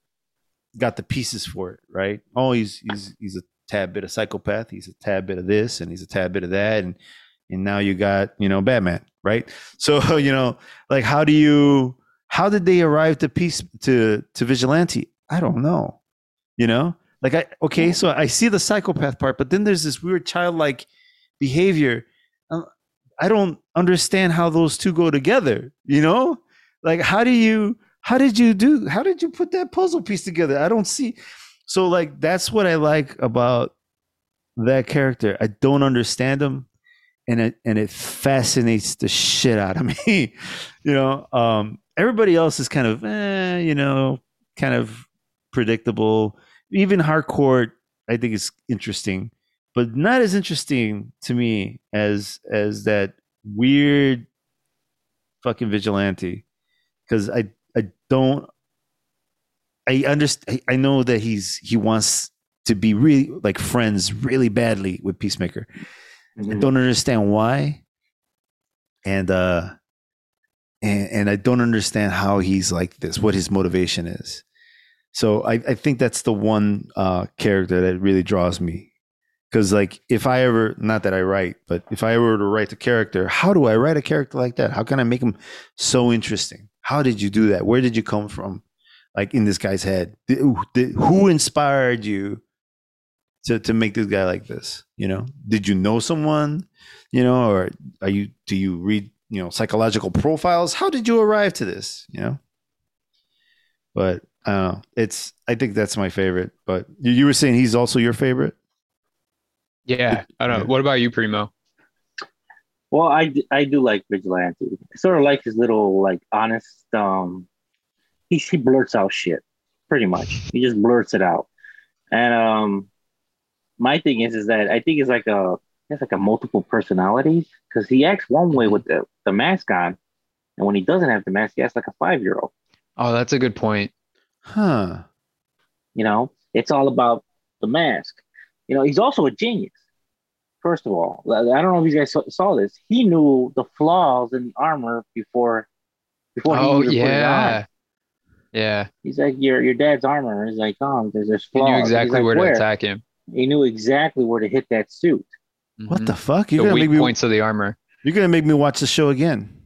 got the pieces for it, right? Oh, he's he's he's a tad bit of psychopath, he's a tad bit of this, and he's a tad bit of that, and and now you got you know Batman, right? So you know, like how do you how did they arrive to peace to to vigilante? I don't know, you know like I okay, so I see the psychopath part, but then there's this weird childlike behavior. Um, I don't understand how those two go together. You know, like how do you how did you do how did you put that puzzle piece together? I don't see. So like that's what I like about that character. I don't understand him, and it and it fascinates the shit out of me. you know, um, everybody else is kind of eh, you know, kind of predictable even Harcourt, I think is interesting, but not as interesting to me as as that weird fucking vigilante. Because I I don't I understand. I know that he's he wants to be really like friends really badly with Peacemaker. Mm-hmm. I don't understand why, and uh, and and I don't understand how he's like this. What his motivation is. So I, I think that's the one uh, character that really draws me. Because like if I ever not that I write, but if I ever were to write the character, how do I write a character like that? How can I make him so interesting? How did you do that? Where did you come from? Like in this guy's head, who inspired you to to make this guy like this? You know, did you know someone? You know, or are you do you read you know psychological profiles? How did you arrive to this? You know, but I don't know. It's I think that's my favorite. But you, you were saying he's also your favorite. Yeah, I don't know. What about you, Primo? Well, I, I do like Vigilante. I sort of like his little like honest. Um, he he blurts out shit, pretty much. He just blurts it out. And um, my thing is is that I think it's like a it's like a multiple personalities because he acts one way with the the mask on, and when he doesn't have the mask, he acts like a five year old. Oh, that's a good point. Huh. You know, it's all about the mask. You know, he's also a genius. First of all, I don't know if you guys saw this. He knew the flaws in the armor before before oh, he yeah. Yeah. He's like your your dad's armor. He's like, oh, there's this flaws. He knew exactly like, where, where, to attack him. He knew exactly where to hit that suit. What mm-hmm. the fuck? You're the gonna weak make me, points of the armor. You're gonna make me watch the show again.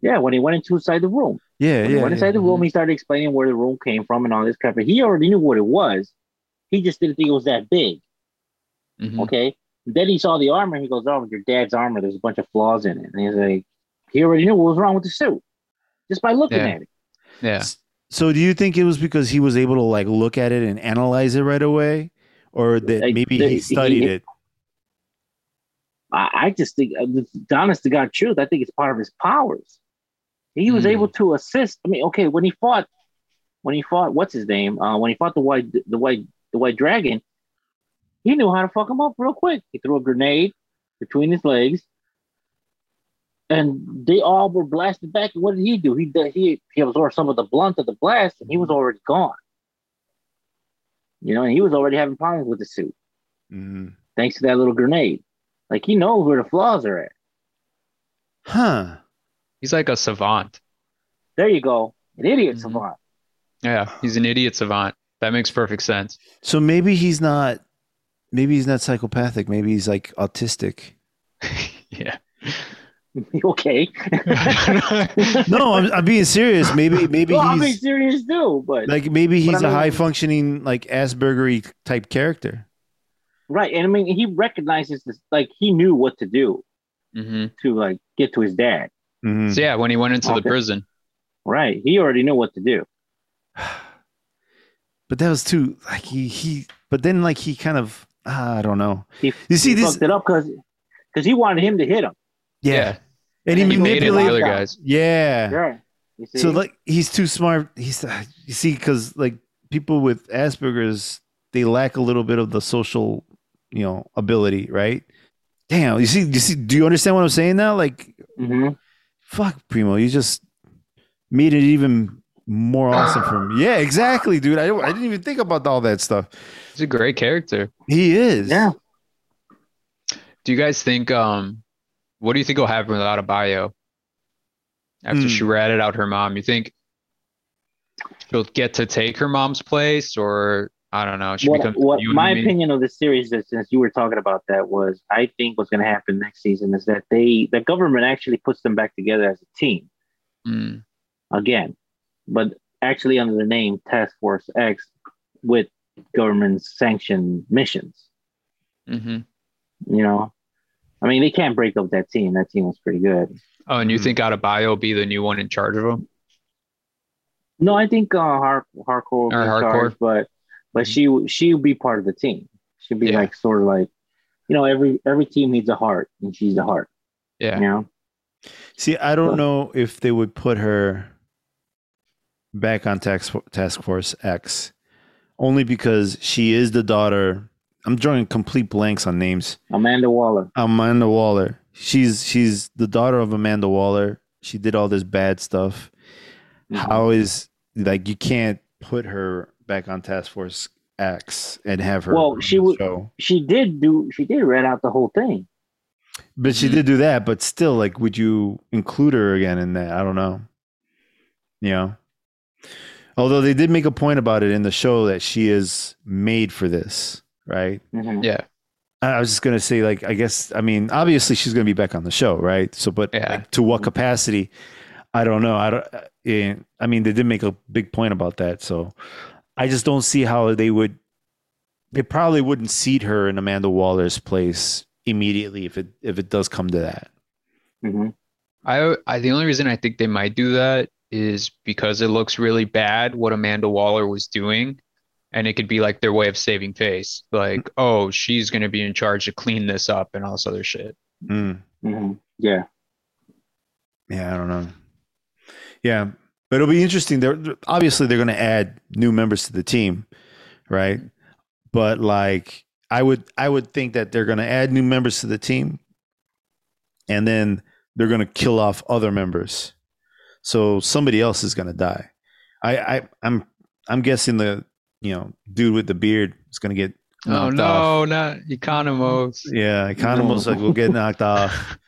Yeah, when he went into inside the room. Yeah, when yeah. He went inside yeah. the room, he started explaining where the room came from and all this crap. But he already knew what it was. He just didn't think it was that big. Mm-hmm. Okay. then he saw the armor. He goes, "Oh, your dad's armor. There's a bunch of flaws in it." And he's like, he already knew what was wrong with the suit just by looking yeah. at it. Yeah. So, do you think it was because he was able to like look at it and analyze it right away, or that like, maybe the, he studied he, it? I, I just think, uh, the honest to God truth, I think it's part of his powers. He was mm. able to assist. I mean, okay, when he fought, when he fought, what's his name? Uh, when he fought the white, the white, the white dragon, he knew how to fuck him up real quick. He threw a grenade between his legs, and they all were blasted back. And what did he do? He he he absorbed some of the blunt of the blast, and he was already gone. You know, and he was already having problems with the suit, mm. thanks to that little grenade. Like he knows where the flaws are at. Huh. He's like a savant. There you go. An idiot mm-hmm. savant. Yeah, he's an idiot savant. That makes perfect sense. So maybe he's not maybe he's not psychopathic. Maybe he's like autistic. yeah. okay. no, I'm, I'm being serious. Maybe maybe well, he's I'm being serious too, but like maybe he's a mean, high functioning like Aspergery type character. Right, and I mean he recognizes this. Like he knew what to do mm-hmm. to like get to his dad. Mm-hmm. So yeah, when he went into okay. the prison. Right. He already knew what to do. But that was too like he he but then like he kind of uh, I don't know. He, you see he this fucked it up because because he wanted him to hit him. Yeah. yeah. And, and he, he manipulated other guys. Yeah. Yeah. So like he's too smart. He's you see because like people with Asperger's they lack a little bit of the social you know ability, right? Damn, you see, you see, do you understand what I'm saying now? Like, mm-hmm fuck, Primo, you just made it even more awesome for me. Yeah, exactly, dude. I, I didn't even think about all that stuff. He's a great character. He is. Yeah. Do you guys think um what do you think will happen with Adebayo? After Hmm. she ratted out her mom, you think she'll get to take her mom's place or I don't know, she What, becomes what my me? opinion of the series is since you were talking about that was I think what's going to happen next season is that they the government actually puts them back together as a team Mm, again, but actually under the name Task Force X with government sanctioned missions. mhm. You know, I mean they can't break up that team. That team was pretty good. Oh, and you Hmm. think Adebayo will be the new one in charge of them? No, I think uh, Har- Harcourt, will be Or Harcourt. charge, but but she she'll be part of the team. She'll be Yeah. like sort of like, you know, every every team needs a heart, and she's the heart. Yeah. You know, See, I don't know if they would put her back on task, task Force X, only because she is the daughter. I'm drawing complete blanks on names. Amanda Waller. Amanda Waller. She's she's the daughter of Amanda Waller. She did all this bad stuff. Mm-hmm. How is like you can't put her back on Task Force X and have her Well, she would- She did do. She did read out the whole thing. But she Mhm. did do that, but still, like, would you include her again in that? I don't know. You know? Although they did make a point about it in the show that she is made for this, right? Mhm. Yeah. I I was just gonna say, like, I guess, I mean, obviously she's gonna be back on the show, right? So, but Yeah. like, to what capacity? I don't know. I don't. I mean, they did make a big point about that, so I just don't see how they would. They probably wouldn't seat her in Amanda Waller's place immediately if it if it does come to that. Mhm. I, I the only reason I think they might do that is because it looks really bad what Amanda Waller was doing, and it could be like their way of saving face. Like, oh, she's gonna be in charge to clean this up and all this other shit. Mm. Mhm. Yeah. Yeah, I don't know. Yeah, but it'll be interesting. They're they're- obviously they're going to add new members to the team, right? But like, I would I would think that they're going to add new members to the team, and then they're going to kill off other members. So somebody else is going to die. I, I I'm I'm guessing the you know dude with the beard is going to get Oh no, off. not Economos. Yeah, Economos like will get knocked off.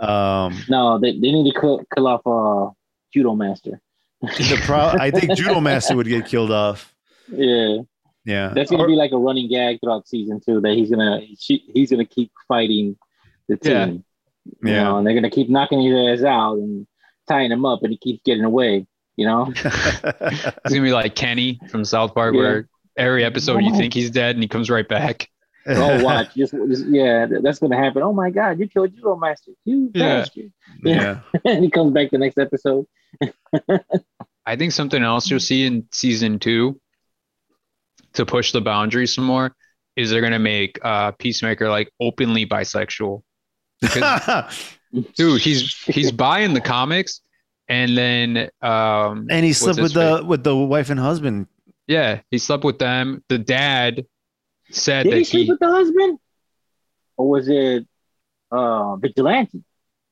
Um, No, they, they need to kill, kill off uh Judo Master. The pro- I think Judo Master would get killed off. Yeah, Yeah, that's gonna Or- be like a running gag throughout season two. That he's gonna she, he's gonna keep fighting the team. Yeah. You Yeah. know, and they're gonna keep knocking his ass out and tying him up, and he keeps getting away. You know. It's gonna be like Kenny from South Park, Yeah. where every episode you think he's dead and he comes right back. Oh, watch. Just, just yeah, that- that's gonna happen. Oh my God, you killed Judo Master. You Yeah. bastard. yeah. and he comes back the next episode. I think something else you'll see in season two to push the boundaries some more is they're gonna make uh Peacemaker like openly bisexual. Dude, he's he's buying the comics and then um and he slept his with the with the wife and husband. yeah, he slept with them. The dad said Did that he sleep he with the husband, or was it uh Vigilante?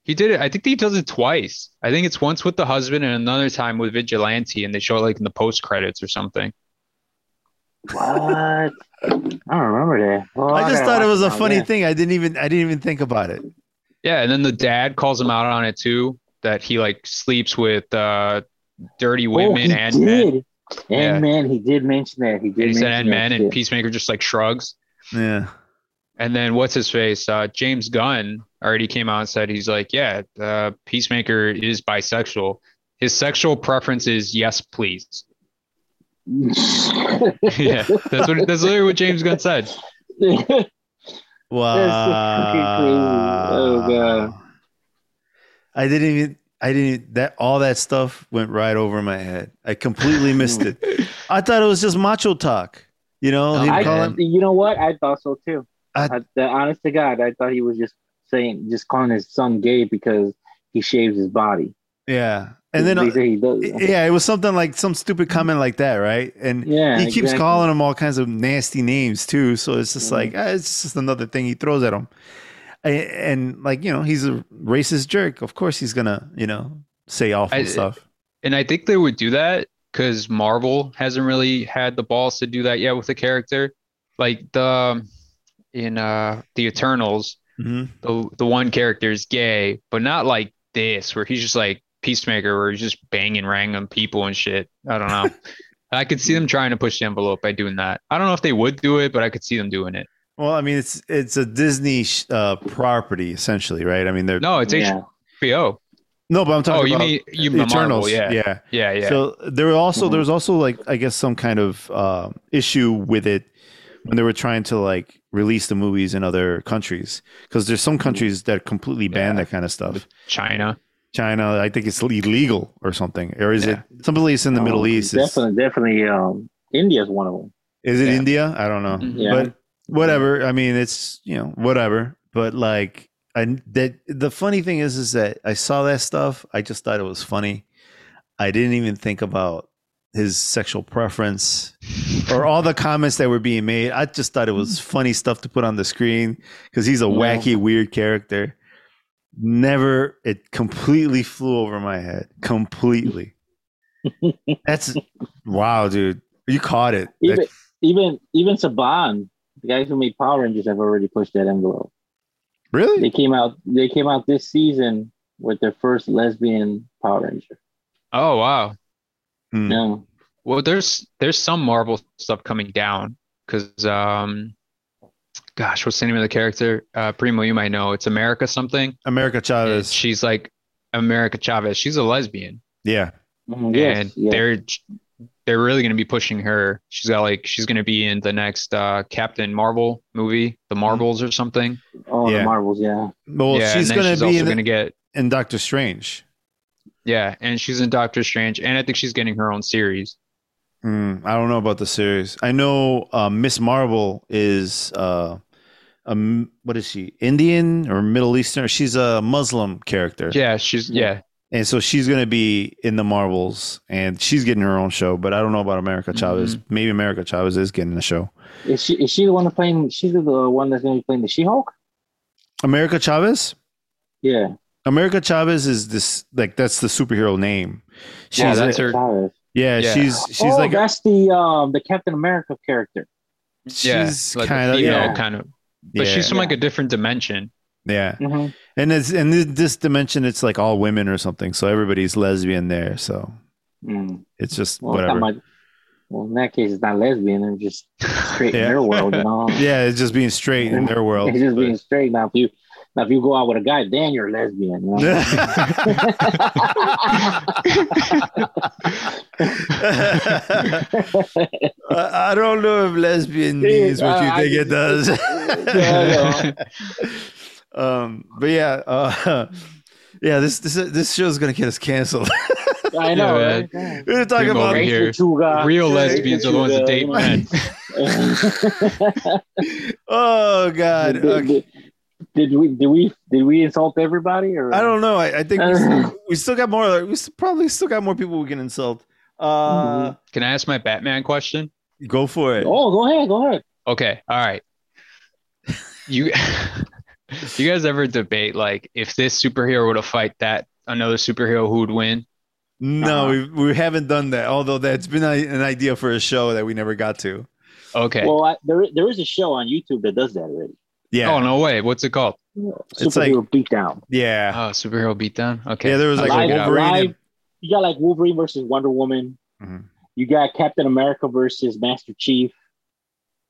he did it. I think he does it twice. I think it's once with the husband and another time with Vigilante, and they show it like in the post credits or something. What? I don't remember that. Well, I just gotta thought it watch was a now, funny yeah. thing. I didn't even I didn't even think about it. Yeah, and then the dad calls him out on it too, that he like sleeps with uh dirty Oh, women he and men. Did. Yeah. And man, he did mention that. He did. And he said and man," men, and. Peacemaker just like shrugs. Yeah. And then what's his face? Uh, James Gunn already came out and said he's like, yeah, uh, Peacemaker is bisexual. His sexual preference is yes, please. yeah, that's what that's literally what James Gunn said. Wow. fucking crazy. Oh, God. I didn't even I didn't that all that stuff went right over my head. I completely missed it. I thought it was just macho talk. You know, him I- calling you know what? I thought so too. I- I, the, honest to God, I thought he was just saying, just calling his son gay because he shaves his body. Yeah. And then They say he does. yeah, it was something like some stupid comment like that, right? And Yeah, he keeps exactly. calling him all kinds of nasty names too. So it's just Mhm. like ah, it's just another thing he throws at him. And like you know, he's a racist jerk. Of course, he's gonna you know say awful I- stuff. And I think they would do that because Marvel hasn't really had the balls to do that yet with the character. Like the in uh the Eternals, Mhm. the the one character is gay, but not like this, where he's just like Peacemaker, where he's just banging random people and shit. I don't know. I could see them trying to push the envelope by doing that. I don't know if they would do it, but I could see them doing it. Well, I mean, it's it's a Disney uh, property essentially, right? I mean, they're No, it's Yeah. HBO. no, but I'm talking Oh, you about mean you the mean Marvel? Eternals. Yeah, yeah, yeah. yeah, yeah. So there were also Mhm. there was also like I guess some kind of uh, issue with it when they were trying to like release the movies in other countries because there's some countries that completely ban Yeah. that kind of stuff. China. China, I think it's illegal or something, or is Yeah. it some place in the Middle Um, East? Definitely, definitely. Um, India's one of them. is it Yeah. India? I don't know, Mhm. Yeah. but whatever. I mean, it's you know whatever. But like, I that the funny thing is, is that I saw that stuff. I just thought it was funny. I didn't even think about his sexual preference or all the comments that were being made. I just thought it was funny stuff to put on the screen because he's a wacky, weird character. Never, it completely flew over my head. Completely. That's wow, dude. You caught it. Even That- even even Saban, the guys who made Power Rangers, have already pushed that envelope. really? They came out. They came out this season with their first lesbian Power Ranger. Oh wow. Hmm. Yeah. Well, there's there's some Marvel stuff coming down because um, gosh, what's the name of the character? Uh, Primo, you might know. It's America something. America And Chavez. she's like America Chavez. She's a lesbian, Yeah. Mhm, yes, and yes. they're they're really gonna be pushing her. She's got like she's gonna be in the next uh Captain Marvel movie, The Marvels or something. Oh, Yeah. the Marvels, yeah. Well, yeah, she's gonna be also in, gonna get in Doctor Strange. yeah, and she's in Doctor Strange, and I think she's getting her own series. Hmm, I don't know about the series. I know uh, Miss Marvel is uh, um, what is she? Indian or Middle Eastern? She's a Muslim character. Yeah, she's yeah. And so she's going to be in the Marvels and she's getting her own show, but I don't know about America Chavez. Mm-hmm. Maybe America Chavez is getting a show. Is she is she the one that's playing? She's the one that's going to be playing the She-Hulk. America Chavez? Yeah, America Chavez is this like that's the superhero name. She's Yeah, a- that's her. Chavez. yeah, Yeah. she's she's oh, like a- that's the um the Captain America character. Yeah, she's like kind of female yeah, kind of, but yeah, she's from Yeah. like a different dimension. Yeah. Mm-hmm. And it's in this dimension it's like all women or something. So everybody's lesbian there. So Mm. it's just Well, whatever. well, in that case, it's not lesbian. They're just straight Yeah. in their world, you know. Yeah, it's just being straight in their world. It's just being straight. Now, if you now if you go out with a guy, then you're lesbian. You know? I don't know if lesbian means what you think it does. Yeah, um, but yeah, uh, yeah, this this this show's gonna get us canceled. I know, Yeah, right? Yeah. We're talking Primo about here. Real Yeah, lesbians are the ones that date men. oh god, did, okay. did, did we did we did we insult everybody or I don't know. I, I think we still, we still got more. We still, probably still got more people we can insult. Uh, Can I ask my Batman question? go for it. Oh, go ahead, go ahead. Okay, all right. You you guys ever debate like if this superhero were to fight that another superhero who would win? No, Uh-huh. we, we haven't done that. Although that's been a, an idea for a show that we never got to. Okay. Well, I, there there is a show on YouTube that does that already. Yeah, Oh no way. What's it called? It's like- Superhero beatdown. yeah, Oh, superhero beatdown. Okay. Yeah, there was like check a it. Wolverine live, and- you got like Wolverine versus Wonder Woman. Mhm. You got Captain America versus Master Chief.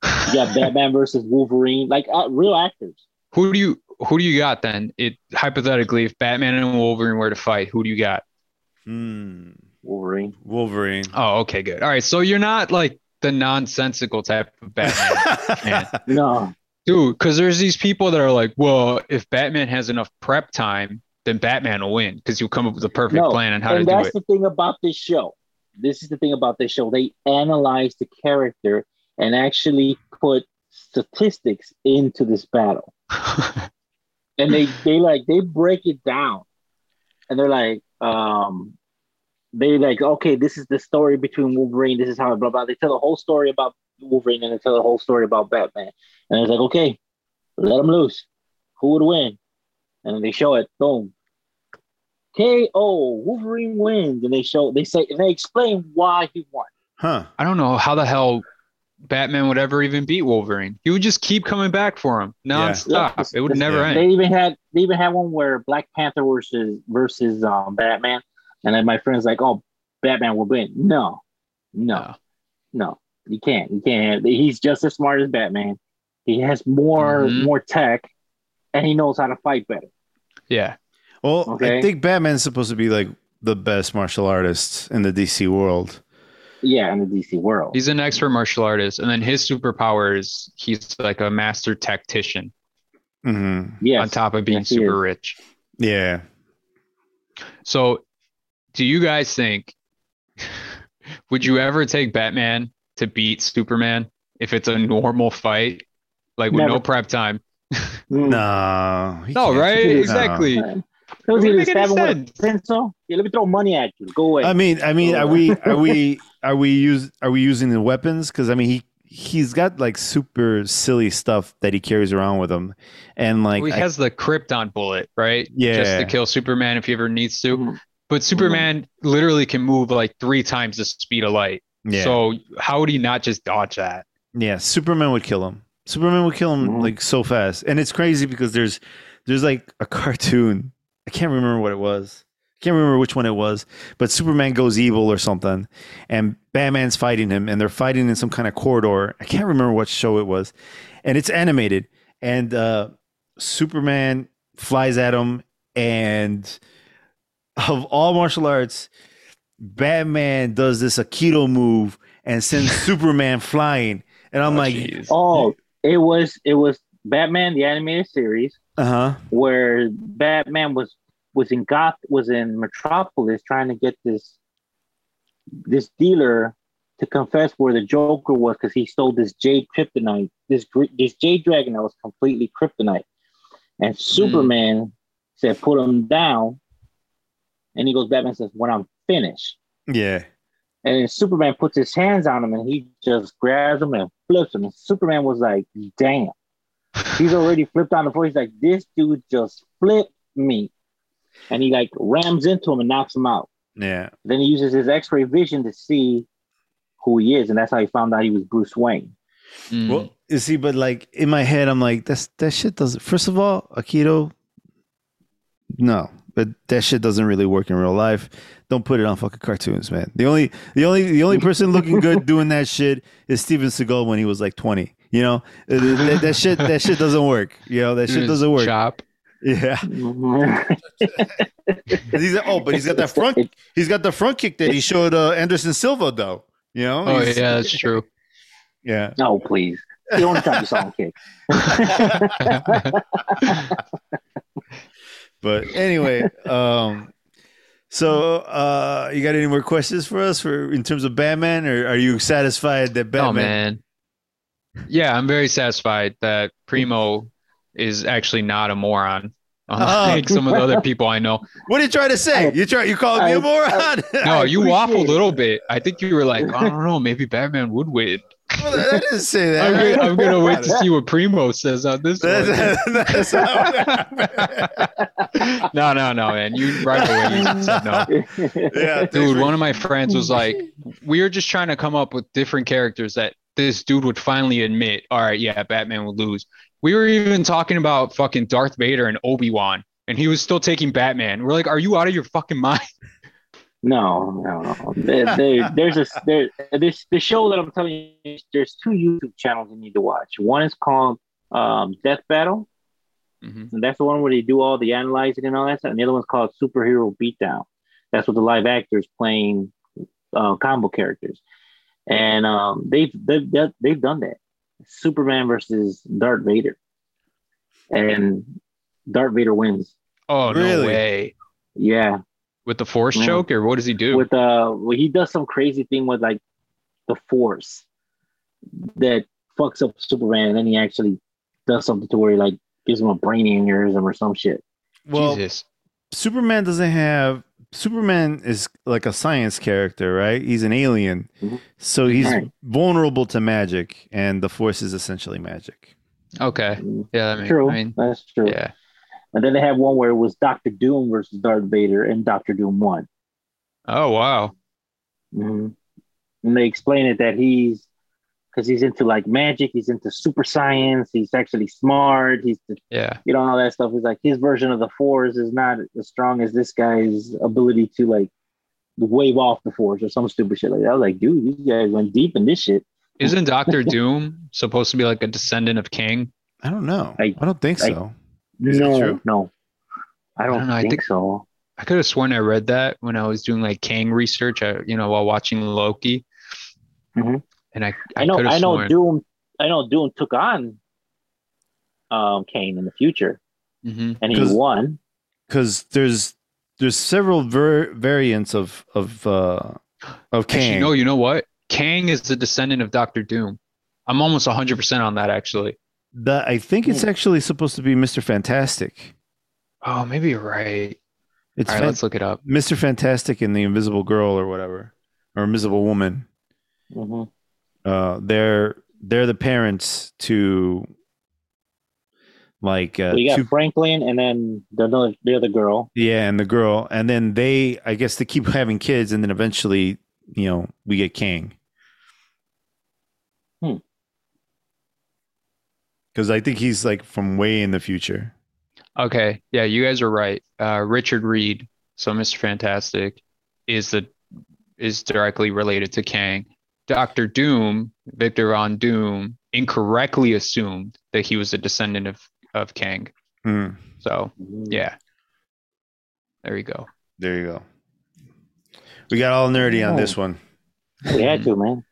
You got Batman versus Wolverine. Like uh, real actors. Who do you who do you got then? It hypothetically, if Batman and Wolverine were to fight, who do you got? Hmm. Wolverine. Wolverine. Oh, okay, good. All right, so you're not like the nonsensical type of Batman. No. dude. Because there's these people that are like, well, if Batman has enough prep time, then Batman will win because he'll come up with a perfect No, plan on how to and do that's the thing about this show. This is the thing about this show. They analyze the character and actually put statistics into this battle. And they they like they break it down. And they're like, um, they like, okay, this is the story between Wolverine. This is how blah blah. They tell the whole story about Wolverine and they tell the whole story about Batman. And it's like, okay, let them loose. Who would win? And then they show it. Boom. KO, Wolverine wins, and they show they say and they explain why he won. Huh. I don't know how the hell Batman would ever even beat Wolverine. He would just keep coming back for him nonstop. Yeah. It would never Yeah. end. They even had they even had one where Black Panther versus versus um, Batman, and then my friend's like, "Oh, Batman will win." No, no, No. no, you can't. You can't. He's just as smart as Batman. He has more Mhm. more tech, and he knows how to fight better. Yeah. Well, okay? I think Batman's supposed to be like the best martial artist in the DC world. Yeah, in the DC world. He's an expert martial artist, and then his superpower is he's like a master tactician hmm yes. on top of being Yes, super rich. Yeah. So, do you guys think would you ever take Batman to beat Superman if it's a normal fight, like with no prep time? Mm. No. No, right? do. Exactly. That was It wouldn't either stab him with a pencil. Yeah, let me throw money at you. Go away. I mean, I mean, are we, are we, are we use, are we using the weapons? Because I mean, he, he's got like super silly stuff that he carries around with him, and like, Well, he I- has the Krypton bullet, right? Yeah, just to kill Superman if he ever needs to. Mhm. But Superman literally can move like three times the speed of light. yeah, So how would he not just dodge that? yeah, Superman would kill him. Superman would kill him Mhm. like so fast, and it's crazy because there's, there's like a cartoon. I can't remember what it was. I can't remember which one it was, but Superman goes evil or something, and Batman's fighting him, and they're fighting in some kind of corridor. I can't remember what show it was, and it's animated, and uh, Superman flies at him, and of all martial arts, Batman does this Aikido move and sends Superman flying, and I'm Oh, like, jeez. oh, it was it was Batman the animated series uh huh, where Batman was was in Goth was in Metropolis trying to get this this dealer to confess where the Joker was because he stole this jade kryptonite, this this jade dragon that was completely kryptonite, and hmm. Superman said put him down, and he goes Batman says when I'm finished, yeah, and then Superman puts his hands on him and he just grabs him and flips him, and Superman was like damn. He's already flipped on the floor. He's like, this dude just flipped me. And he like rams into him and knocks him out. yeah. Then he uses his x-ray vision to see who he is. And that's how he found out he was Bruce Wayne. Mm. Well, you see, but like in my head, I'm like, that's that shit doesn't. First of all, Aikido, no, but that shit doesn't really work in real life. Don't put it on fucking cartoons, man. The only, the only, the only person looking good doing that shit is Steven Seagal when he was like 20. You know, Uh, that, that shit, that shit doesn't work. You know, that shit doesn't work. Chop. Yeah, he's oh, but he's got that front. He's got the front kick that he showed uh, Anderson Silva, though. You know, Oh He's- yeah, that's true. yeah. no, please. He only tried to song kick. But anyway, um, so uh, you got any more questions for us for in terms of Batman, or are you satisfied that Batman? Oh man. Yeah, I'm very satisfied that Primo is actually not a moron. Uh, oh. Unlike some of the other people I know. What are you trying to say? I- you try you calling me a moron? No, you waffled a little bit. I think you were like, oh, I don't know, maybe Batman would win. Well, I didn't say that. I'm gonna, I'm gonna wait to see what Primo says on this one. That's, that's not what happened. No, no, no, man. You right away you said no. Yeah, Dude, one of my friends was like, we were just trying to come up with different characters that this dude would finally admit, all right, yeah, Batman would lose. We were even talking about fucking Darth Vader and Obi-Wan, and he was still taking Batman. We're like, are you out of your fucking mind? No, no, no. There, there- there's a there, this the show that I'm telling you. There's two YouTube channels you need to watch. One is called um, Death Battle, Mhm. and that's the one where they do all the analyzing and all that stuff. And the other one's called Superhero Beatdown. That's with the live actors playing uh, combo characters, and um, they've they've they've done that. Superman versus Darth Vader, and Darth Vader wins. Oh, no way. Yeah, With the force Yeah. choke, or what does he do? with uh well, he does some crazy thing with like the force that fucks up Superman and then he actually does something to where he like gives him a brain aneurysm or some shit. well, Jesus. Superman doesn't have. Superman is like a science character, right? He's an alien, Mhm. so he's Right. vulnerable to magic, and the Force is essentially magic. Okay. Yeah, that makes, true. I mean, That's true. yeah. And then they had one where it was Doctor Doom versus Darth Vader, and Doctor Doom won. Oh wow. hmm And they explain it that he's because he's into like magic, he's into super science, he's actually smart, he's Yeah. you know all that stuff. He's like his version of the Force is not as strong as this guy's ability to like wave off the Force or some stupid shit like that. I was like, dude, these guys went deep in this shit. Isn't Doctor Doom supposed to be like a descendant of King? I don't know. I, I- don't think I- so. Is no, true? no, I don't, don't know, I think, think- so. I could have sworn I read that when I was doing like Kang research, uh, you know, while watching Loki. Mhm. And I, I know, I know, sworn- Doom. I know Doom took on um Kang in the future, Mhm. and he 'Cause- won. Because there's there's several ver- variants of of uh of Kang. Actually, no, you know what? Kang is the descendant of Doctor Doom. I'm almost 100% on that actually. That I think it's Hmm. actually supposed to be Mr. Fantastic. Oh, maybe you're right. It's All right, fan- let's look it up. Mr. Fantastic and the Invisible Girl or whatever, or Invisible Woman. hmm Uh, they're they're the parents to like uh, So you got two, Franklin, and then the other, the other girl. yeah, and the girl, and then they I guess they keep having kids, and then eventually you know we get Kang. Hmm. Because I think he's like from way in the future. Okay, yeah, you guys are right. Uh, Richard Reed, so Mr. Fantastic, is the is directly related to Kang. Doctor Doom, Victor Von Doom, incorrectly assumed that he was a descendant of of Kang. Hmm. So yeah, there you go. There you go. We got all nerdy on Oh. this one. we had to, man.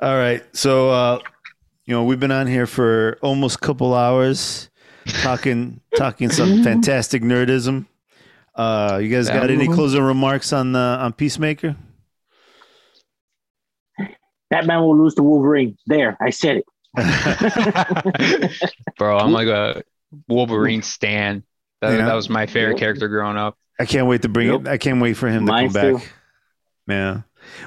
All right. So uh you know, we've been on here for almost a couple hours talking talking some fantastic nerdism. Uh you guys got any closing remarks on uh, on Peacemaker? Batman will lose to Wolverine. There, I said it. Bro, I'm like a Wolverine stan. That, Yeah. that was my favorite Yep. character growing up. I can't wait to bring Yep. it. I can't wait for him to Mine come back. too. Yeah.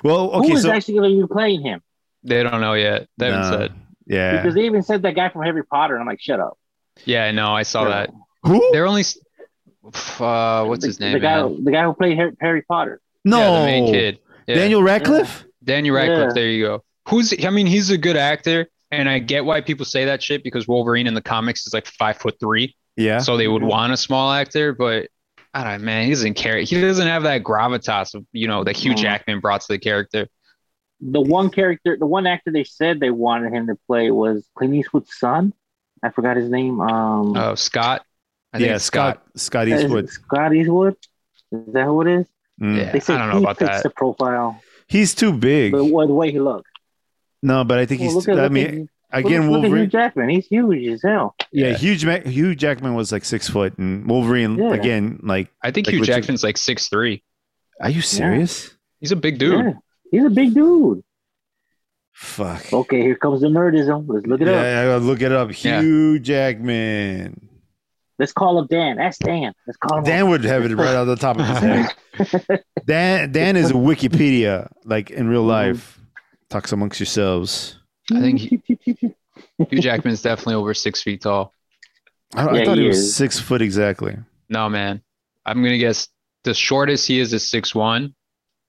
Well, okay, is so actually going to be playing him? They don't know yet. They haven't Nah. said. yeah. Because they even said that guy from Harry Potter, and I'm like, shut up. Yeah, no, I saw that. Who? They're only. Uh, what's the, his name? The guy, man? the guy who played Harry, Harry Potter. No. Yeah, the main kid. Yeah. Daniel Radcliffe? Daniel Radcliffe. Yeah. There you go. Who's? I mean, he's a good actor, and I get why people say that shit because Wolverine in the comics is like five foot three, Yeah. so they would want a small actor. But I don't know, man. He doesn't care. He doesn't have that gravitas of you know that Hugh Jackman brought to the character. The one character, the one actor they said they wanted him to play was Clint Eastwood's son. I forgot his name. Um, Oh, Scott. I think yeah, it's Scott Scott Eastwood. Scott Eastwood. Is that who it is? Mm. Yeah. They said I don't know he about fits that. the profile, He's too big. the, the way he looks. No, but I think Well, he's look at, I look mean at, again look, look at Hugh Wolverine Jackman. He's huge as hell. Yeah, Yeah. Hugh, Ma- Hugh Jackman was like six foot, and Wolverine Yeah. again. Like, I think Like Hugh Richard- Jackman's like six three. are you serious? He's a big dude. Yeah, he's a big dude. Fuck. Okay, here comes the nerdism. Let's look it up. yeah, look it up. Yeah. Hugh Jackman. Let's call up Dan. That's Dan. Let's call him. up. Dan would have it right on the top of his head. Dan Dan is a Wikipedia, like in real Mhm. life. Talks amongst yourselves. I think he- Hugh Jackman's definitely over six feet tall. I, I Yeah, thought he, he was is. six foot exactly. No, man. I'm gonna guess the shortest he is is six one,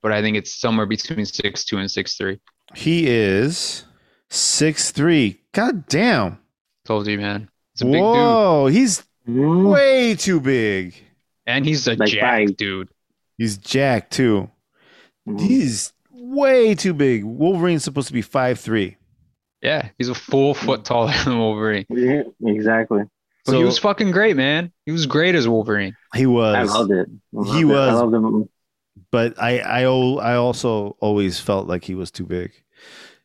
but I think it's somewhere between six two and six three. He is six three. God damn. Told you, man. It's a big dude, Whoa, he's. Way too big. and he's a Like jack five. dude. He's jack too. Mhm. He's way too big. Wolverine's supposed to be five three. Yeah, he's a full foot taller than Wolverine. Yeah, exactly. But he was fucking great, man. He was great as Wolverine. he was. I loved it. I loved He it. was- I loved him. but I I I also always felt like he was too big.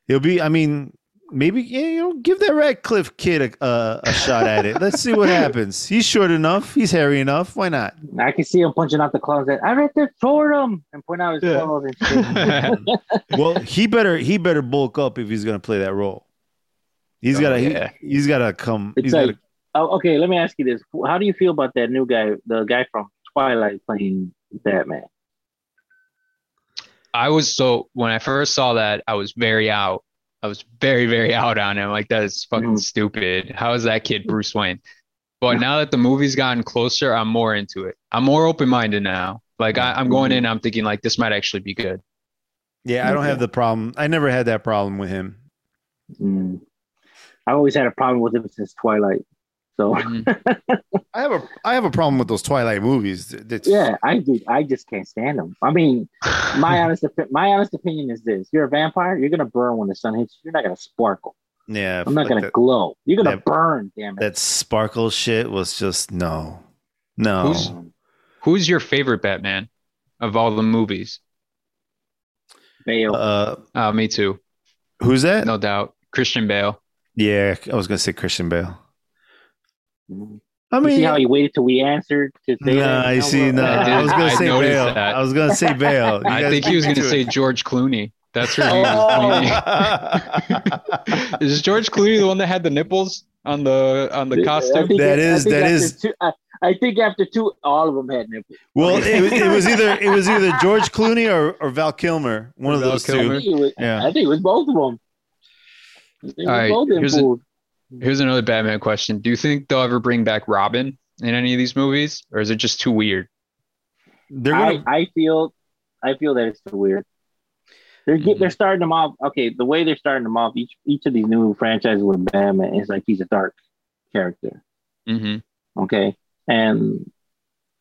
He'll be. I mean, maybe you know, give that Radcliffe kid a, a, a shot at it. Let's see what happens. He's short enough. He's hairy enough. Why not? I can see him punching out the closet. I read there toward him and point out his Yeah. clothes and shit. Well, he better he better bulk up if he's gonna play that role. He's Oh, gotta yeah. he, has gotta come. It's he's like- gotta, oh, okay, let me ask you this: How do you feel about that new guy, the guy from Twilight playing Batman? I was so when I first saw that, I was very out. I was very, very out on him. Like that is fucking Mhm. stupid. How is that kid Bruce Wayne? But now that the movie's gotten closer, I'm more into it. I'm more open minded now. Like I, I'm going in, I'm thinking like this might actually be good. Yeah, I don't have the problem. I never had that problem with him. Mm. I always had a problem with him since Twilight. So Mhm. I have a I have a problem with those Twilight movies. That's- yeah, I do. I just can't stand them. I mean, my honest my honest opinion is this: you're a vampire. You're gonna burn when the sun hits you. You're not gonna sparkle. yeah. I'm not like gonna that, glow. You're gonna that- burn. Damn it. that sparkle shit was just no, no. Who's- Who's your favorite Batman of all the movies? Bale. Uh, Uh, me too, who's that? no doubt. Christian Bale. Yeah, I was gonna say Christian Bale. I You mean, see how he waited till we answered to say nah, that? I No, see. well, No, I I was gonna say noticed Bale. that. I was gonna say Bale. I think he was going to me say George Clooney. That's who he was. Oh. Is George Clooney the one that had the nipples on the on the costume? think- That I is- think after Two, I, I think after two, all of them had nipples. well, it, it was either it was either George Clooney or, or Val Kilmer. One Or of Val those I Kilmer. two. think, was, Yeah. I think it was both of them. I think it was All right, both of them here's a- fools. Here's another Batman question. Do you think they'll ever bring back Robin in any of these movies, or is it just too weird? They're I, gonna. I feel I feel that it's too weird. They're get, they're starting them off. Okay, the way they're starting them off, each each of these new franchises with Batman is like he's a dark character. hmm Okay, and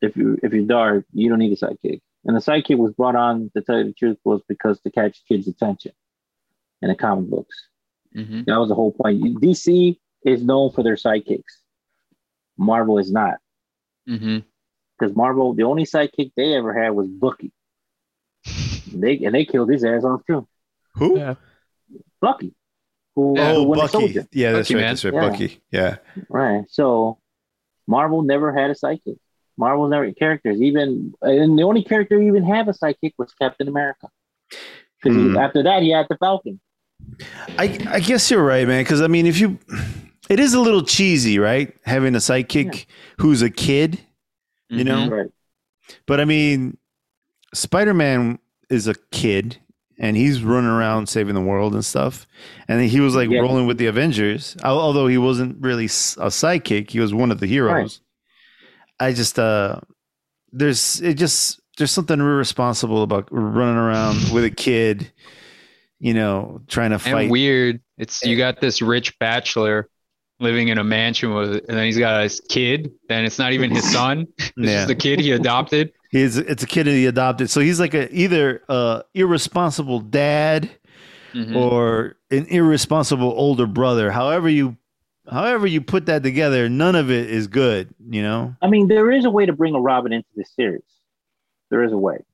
if you if you're dark, you don't need a sidekick. And the sidekick was brought on to tell you the truth was because to catch kids' attention in the comic books. Hmm That was the whole point. DC is known for their sidekicks. Marvel is not. Because Marvel, the only sidekick they ever had was Bucky. They and they killed his ass off too. Who? Yeah. Bucky. Who, Yeah. who Oh, Bucky. Yeah, that's Bucky, right. man. That's right. Yeah. Bucky. Yeah. Right. So Marvel never had a sidekick. Marvel never had characters. Even and the only character who even have a sidekick was Captain America. Because Hmm. after that he had the Falcon. I I guess you're right, man. Because I mean, if you, it is a little cheesy, right? Having a sidekick who's a kid, You know? Mhm. Right. but I mean, Spider Man is a kid. And he's running around saving the world and stuff. And he was like Yeah. rolling with the Avengers, although he wasn't really a sidekick. He was one of the heroes. I just, uh, there's, it just, there's something irresponsible about running around with a kid, you know, trying to fight. And weird. It's you got this rich bachelor living in a mansion with, and then he's got his kid. Then it's not even his son. It's Yeah. just the kid he adopted. He's it's a kid he adopted, so he's like a either a irresponsible dad Mhm. or an irresponsible older brother. However you, however you put that together, none of it is good. You know. I mean, there is a way to bring a Robin into this series. There is a way.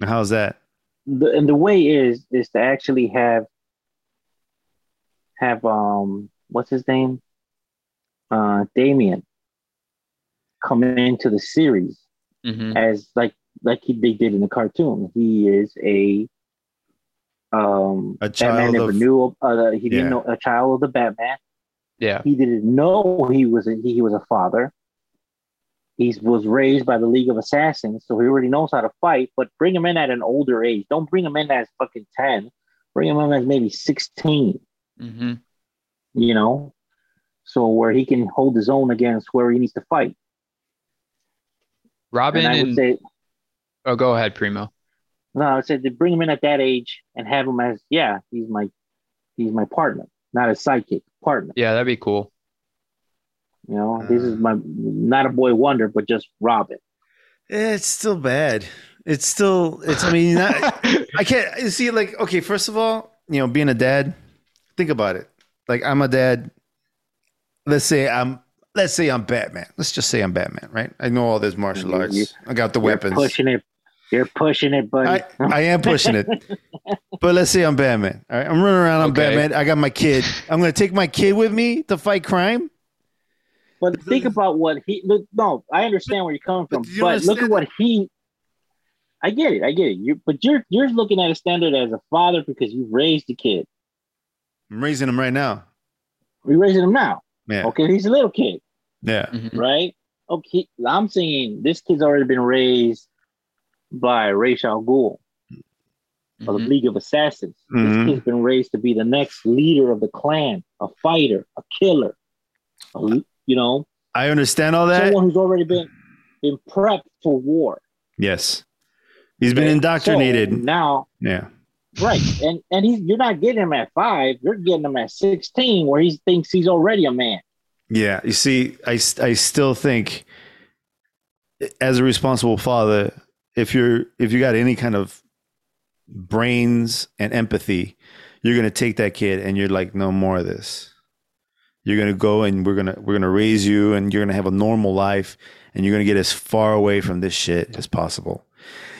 How's that? The, and the way is is to actually have have um what's his name uh Damian come into the series Mhm. as like like he they did in the cartoon. He is a um A Batman child never of- knew uh, he didn't Yeah. know a child of the Batman. Yeah. He didn't know he was a, he was a father. He was raised by the League of Assassins, so he already knows how to fight. But bring him in at an older age. Don't bring him in as fucking ten. Bring him in as maybe sixteen. hmm You know, so where he can hold his own against where he needs to fight. Robin and I would and say, oh, go ahead, Primo. no, I say to bring him in at that age and have him as yeah, he's my he's my partner, not a sidekick, partner. Yeah, that'd be cool. You know, this is my not a boy wonder, but just Robin. Eh, It's still bad. It's still. It's. I mean, not, I can't you see. Like, okay, first of all, you know, being a dad. Think about it. Like, I'm a dad. Let's say I'm. Let's say I'm Batman. Let's just say I'm Batman, right? I know all this martial arts. you- I got the You're weapons. pushing it. You're pushing it, buddy. I, I am pushing it. But let's say I'm Batman. All right. I'm running around. I'm Okay. Batman. I got my kid. I'm going to take my kid with me to fight crime. But think about what he. Look, no, I understand where you're coming from, But but look at what he. I get it. I get it. You, but you're you're looking at a standard as a father because you raised the kid. I'm raising him right now. You're raising him now. Yeah. Okay, he's a little kid, Yeah. Mhm. right? Okay, I'm saying this kid's already been raised by Ra's al Ghul of the Mhm. League of Assassins. Mhm. This kid's been raised to be the next leader of the clan, a fighter, a killer. You know, I understand all that. someone who's already been been prepped for war. Yes, he's been indoctrinated. so now, yeah, right, and and he's you're not getting him at five. You're getting him at sixteen, where he thinks he's already a man. yeah. You see, I I still think, as a responsible father, if you're if you got any kind of brains and empathy, you're gonna take that kid and you're like, no more of this. You're gonna go and we're gonna we're gonna raise you and you're gonna have a normal life and you're gonna get as far away from this shit as possible.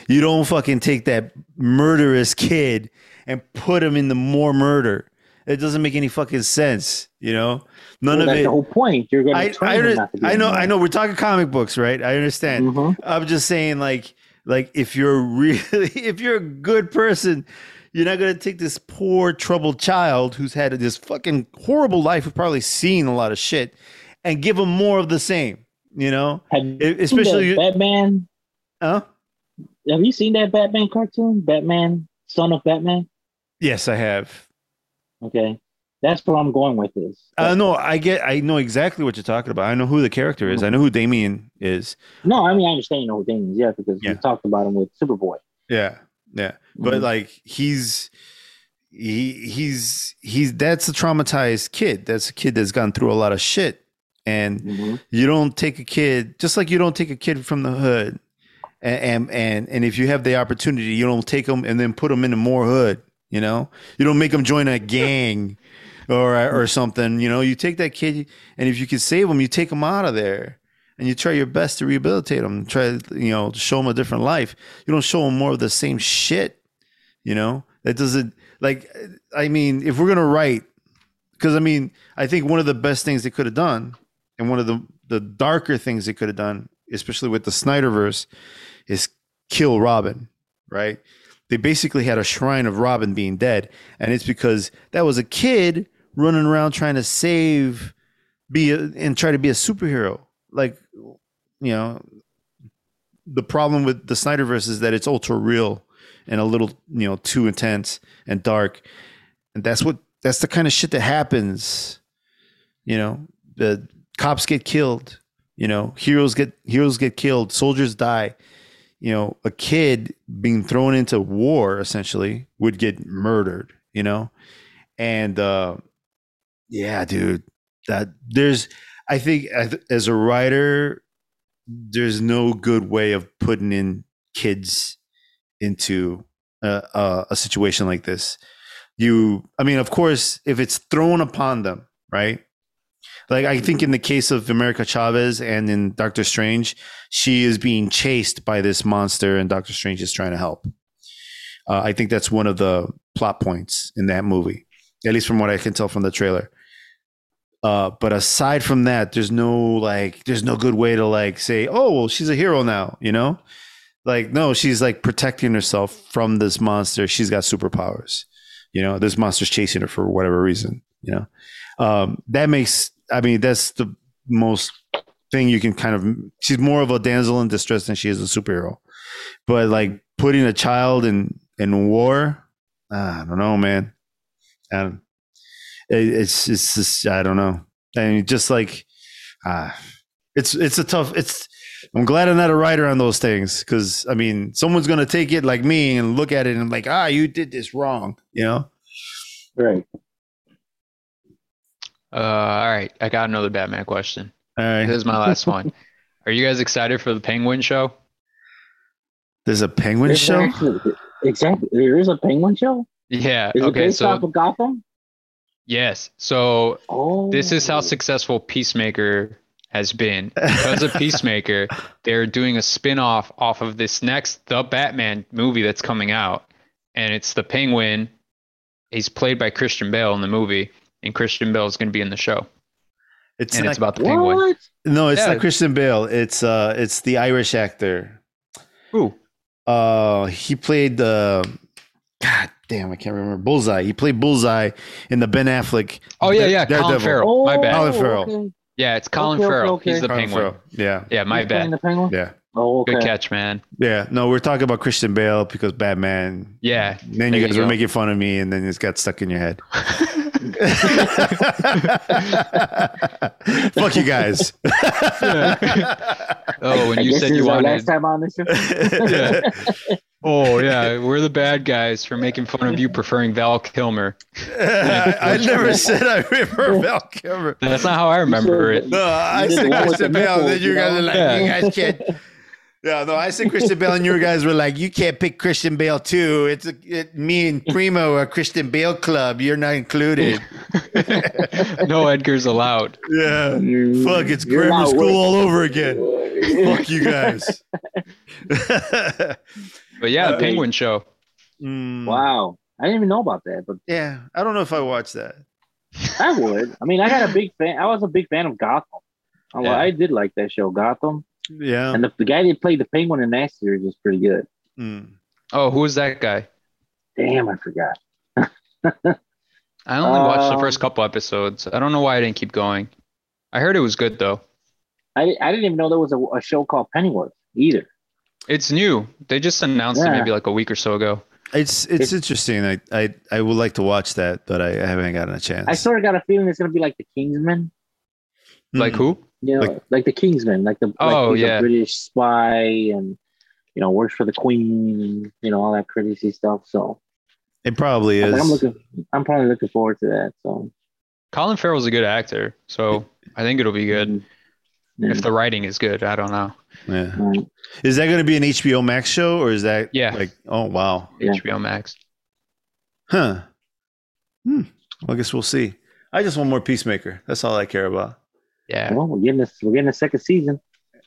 You don't fucking take that murderous kid and put him in the more murder. It doesn't make any fucking sense, you know. None Well, of that's it. the whole point. You're going I, to train I, under- not to I know. I know. We're talking comic books, right? I understand. Mhm. I'm just saying, like, like if you're really, if you're a good person, you're not gonna take this poor troubled child who's had this fucking horrible life, who's probably seen a lot of shit, and give him more of the same. You know, Have you especially Batman. huh? Have you seen that Batman cartoon? Batman, Son of Batman. Yes, I have. Okay, that's where I'm going with this. Uh, no, I get. I know exactly what you're talking about. I know who the character is. I know who Damian is. no, I mean I understand you know who Damian is, yeah, because Yeah. we talked about him with Superboy. Yeah, yeah. But Mhm. like he's he he's he's that's a traumatized kid. That's a kid that's gone through a lot of shit. And Mhm. you don't take a kid just like you don't take a kid from the hood. And and and, and if you have the opportunity, you don't take them and then put them into more hood, you know? You don't make them join a gang or or something, you know? You take that kid and if you can save them, you take them out of there. And you try your best to rehabilitate them, try you know show them a different life. You don't show them more of the same shit, you know. That doesn't like. I mean, if we're gonna write, because I mean, I think one of the best things they could have done, and one of the the darker things they could have done, especially with the Snyderverse, is kill Robin. Right? They basically had a shrine of Robin being dead, and it's because that was a kid running around trying to save, be a, and try to be a superhero. Like, you know, the problem with the Snyderverse is that it's ultra real and a little, you know, too intense and dark. And that's what that's the kind of shit that happens. You know, the cops get killed, you know, heroes get heroes get killed, soldiers die. You know, a kid being thrown into war essentially would get murdered, you know? And uh yeah, dude, that there's I think as, a writer there's no good way of putting in kids into a, a, a situation like this. You, I mean, of course, if it's thrown upon them, right? Like I think in the case of America Chavez and in Doctor Strange, she is being chased by this monster, and Doctor Strange is trying to help. Uh, I think that's one of the plot points in that movie, at least from what I can tell from the trailer. Uh, but aside from that, there's no like, there's no good way to like say, oh, well, she's a hero now, you know? Like, no, she's like protecting herself from this monster. She's got superpowers, you know? This monster's chasing her for whatever reason, you know? Um, that makes, I mean, that's the most thing you can kind of, she's more of a damsel in distress than she is a superhero. But like putting a child in, in war, I don't know, man. It, it's it's just I don't know. I mean, just like uh, it's it's a tough. It's I'm glad I'm not a writer on those things because I mean, someone's gonna take it like me and look at it and like, ah, you did this wrong, you know? Right. Uh, all right, I got another Batman question. All right, This is my last one. Are you guys excited for the Penguin show? there's a penguin There's show. actually- exactly. There is a penguin show. Yeah. Is it Okay. based So off of Gotham? Yes. So Oh, this is how successful Peacemaker has been. Because of Peacemaker, they're doing a spin-off off of this next The Batman movie that's coming out. And it's the Penguin. He's played by Christian Bale in the movie, and Christian Bale is going to be in the show. It's and not, it's about the Penguin. No, it's Yeah. not Christian Bale. It's uh, it's the Irish actor. Ooh. Uh, he played the. God damn, I can't remember Bullseye. He played Bullseye in the Ben Affleck. Oh yeah, yeah, Daredevil. Colin Farrell. My oh, bad. Colin Farrell. Oh, Okay. Yeah, it's Colin Okay, okay, Farrell. okay. He's the Colin Penguin. Farrell. Yeah, Yeah, my He's bad. The penguin? yeah, Oh, okay. Good catch, man. yeah. No, we're talking about Christian Bale because Batman. Yeah. Then There you you guys were go. making fun of me, and then it got stuck in your head. Fuck you guys. Oh, when I you guess said you is our wanted. last time on this show. Yeah. Oh yeah, we're the bad guys for making fun of you preferring Val Kilmer. I, I never said I remember Val Kilmer. That's not how I remember it. No, I You did said the one with Christian the Bale. and Then you you guys are like, Yeah. you guys can't. Yeah, no, I said Christian Bale, and you guys were like, you can't pick Christian Bale too. It's a, it, me and Primo are Christian Bale club. You're not included. no Edgar's allowed. Yeah, You- fuck, it's grammar school worth- all over again. Fuck you guys. But yeah, the Uh, Penguin Show. Mm, Wow, I didn't even know about that, but Yeah, I don't know if I watched that. I would. I mean, I got a big fan. I was a big fan of Gotham. Yeah. I did like that show, Gotham, Yeah. and the, the guy that played the Penguin in that series was pretty good. Mm. Oh, who was that guy? Damn, I forgot. I only watched the Um, first couple episodes. I don't know why I didn't keep going. I heard it was good though. I, I didn't even know there was a, a show called Pennyworth either. It's new. They just announced it maybe like a week or so ago. It's it's interesting. I, I I would like to watch that, but I, I haven't gotten a chance. I sort of got a feeling it's gonna be like the Kingsman. Like Mm. who? You know, Like- like, the Kingsman, like the like Oh, a yeah. British spy and you know works for the Queen and you know all that crazy stuff. So It probably is. I'm looking, I'm probably looking forward to that. So Colin Farrell's a good actor, so I think it'll be good Yeah. if the writing is good. I don't know. yeah. Right. Is that going to be an HBO Max show or is that Yeah. like oh wow. Yeah. HBO Max. Huh. Hmm. Well, I guess we'll see. I just want more Peacemaker. That's all I care about. Yeah. Well, we're getting this. We're getting a second season.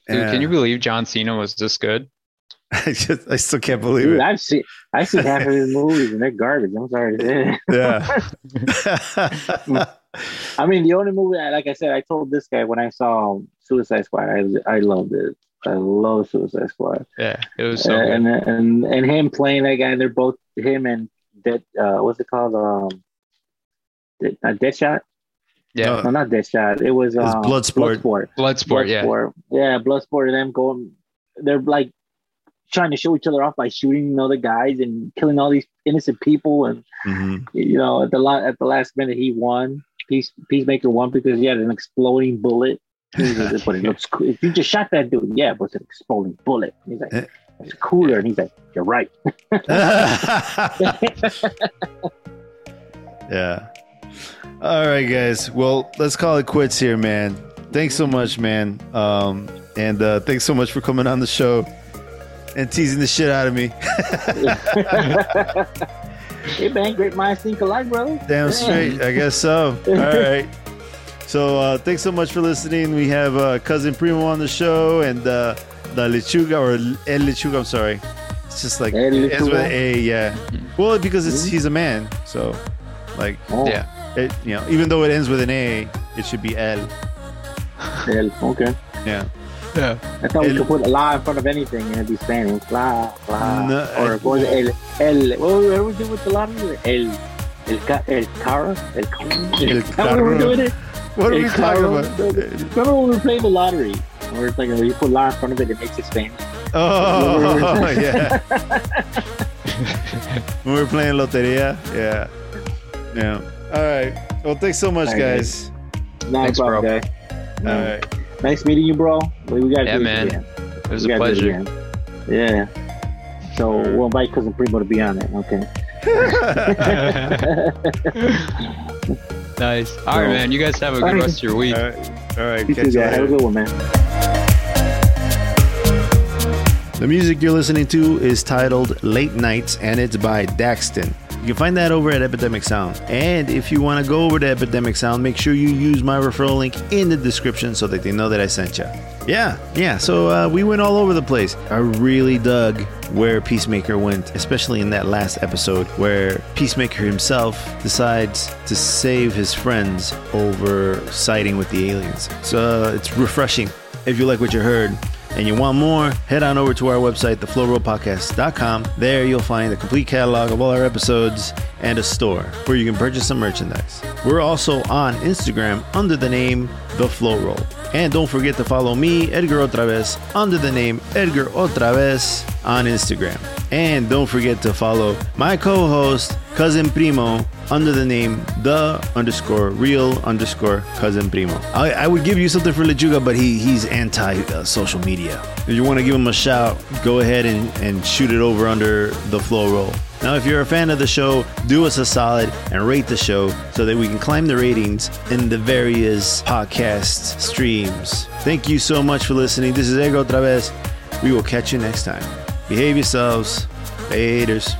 Dude, Yeah. can you believe John Cena was this good? I just I still can't believe Dude, it. I've seen I've seen half of his movies and they're garbage. I'm sorry. Yeah. I mean, the only movie, I- like I said, I told this guy when I saw Suicide Squad, I was, I loved it. I love Suicide Squad, Yeah, it was so good. and and and him playing that guy. They're both him and Dead. Uh, what's it called? Um, Dead, uh, Deadshot. Yeah, No, not Deadshot. It was was um, Bloodsport. Bloodsport. Bloodsport. Yeah, Bloodsport. yeah, Bloodsport. And them going, they're like trying to show each other off by shooting other guys and killing all these innocent people. And Mhm. you know, at the la- at the last minute, he won. Peace Peacemaker won because he had an exploding bullet. He like, but it looks cool. If you just shot that dude, yeah, but it's an exploding bullet. He's like, Eh. it's cooler. And he's like, you're right. yeah. All right, guys. Well, let's call it quits here, man. Thanks so much, man. Um, and uh, thanks so much for coming on the show and teasing the shit out of me. hey man, great minds think alike, bro. Damn straight. I guess so. All right. So uh, thanks so much for listening. We have uh, cousin Primo on the show and uh, the Lechuga or El Lechuga. I'm sorry. It's just like El it ends with an A. Yeah. Well, because it's he's a man, so like Oh, yeah. It, you know, even though it ends with an A, it should be El. hell, okay. Yeah. Yeah. I thought we could put a la in front of anything and it'd be Spanish. La, la. No, or I- what was it? El, el, what were we doing with the lottery? El, el, ca- el carro? El carro? El How were we carro. doing it? What are El we talking carro. about? Remember when we were playing the lottery? Where it's like, you put la in front of it, it makes it Spanish. Oh yeah. when we were playing Loteria. Yeah. Yeah. All right. Well, thanks so much, All right, guys. No Thanks, problem, bro. guy. All right. Nice meeting you, bro. We, we gotta Yeah, do man. again. It was We a gotta it pleasure. Yeah. So we'll invite cousin Primo to be on it. Okay. nice. All right, man. You guys have a good Alright. rest of your week. All right. All right. You Catch too, you guy. Have a good one, man. The music you're listening to is titled Late Nights and it's by Daxten. You can find that over at Epidemic Sound. And if you want to go over to Epidemic Sound, make sure you use my referral link in the description so that they know that I sent you. Yeah, yeah. So uh, we went all over the place. I really dug where Peacemaker went, especially in that last episode where Peacemaker himself decides to save his friends over siding with the aliens. So uh, it's refreshing. If you like what you heard, and you want more, head on over to our website, theflowrollpodcast.com. There you'll find the complete catalog of all our episodes and a store where you can purchase some merchandise. We're also on Instagram under the name The Flow Roll. And don't forget to follow me, Edgar Otravez, under the name Edgar Otravez on Instagram. And don't forget to follow my co host, Cousin Primo, under the name the underscore real underscore cousin primo. I, I would give you something for Lechuga, but he he's anti uh, social media. If you want to give him a shout, go ahead and, and shoot it over under the flow roll. Now, if you're a fan of the show, do us a solid and rate the show so that we can climb the ratings in the various podcast streams. Thank you so much for listening. This is Edgar Otravez. We will catch you next time. Behave yourselves. Laters.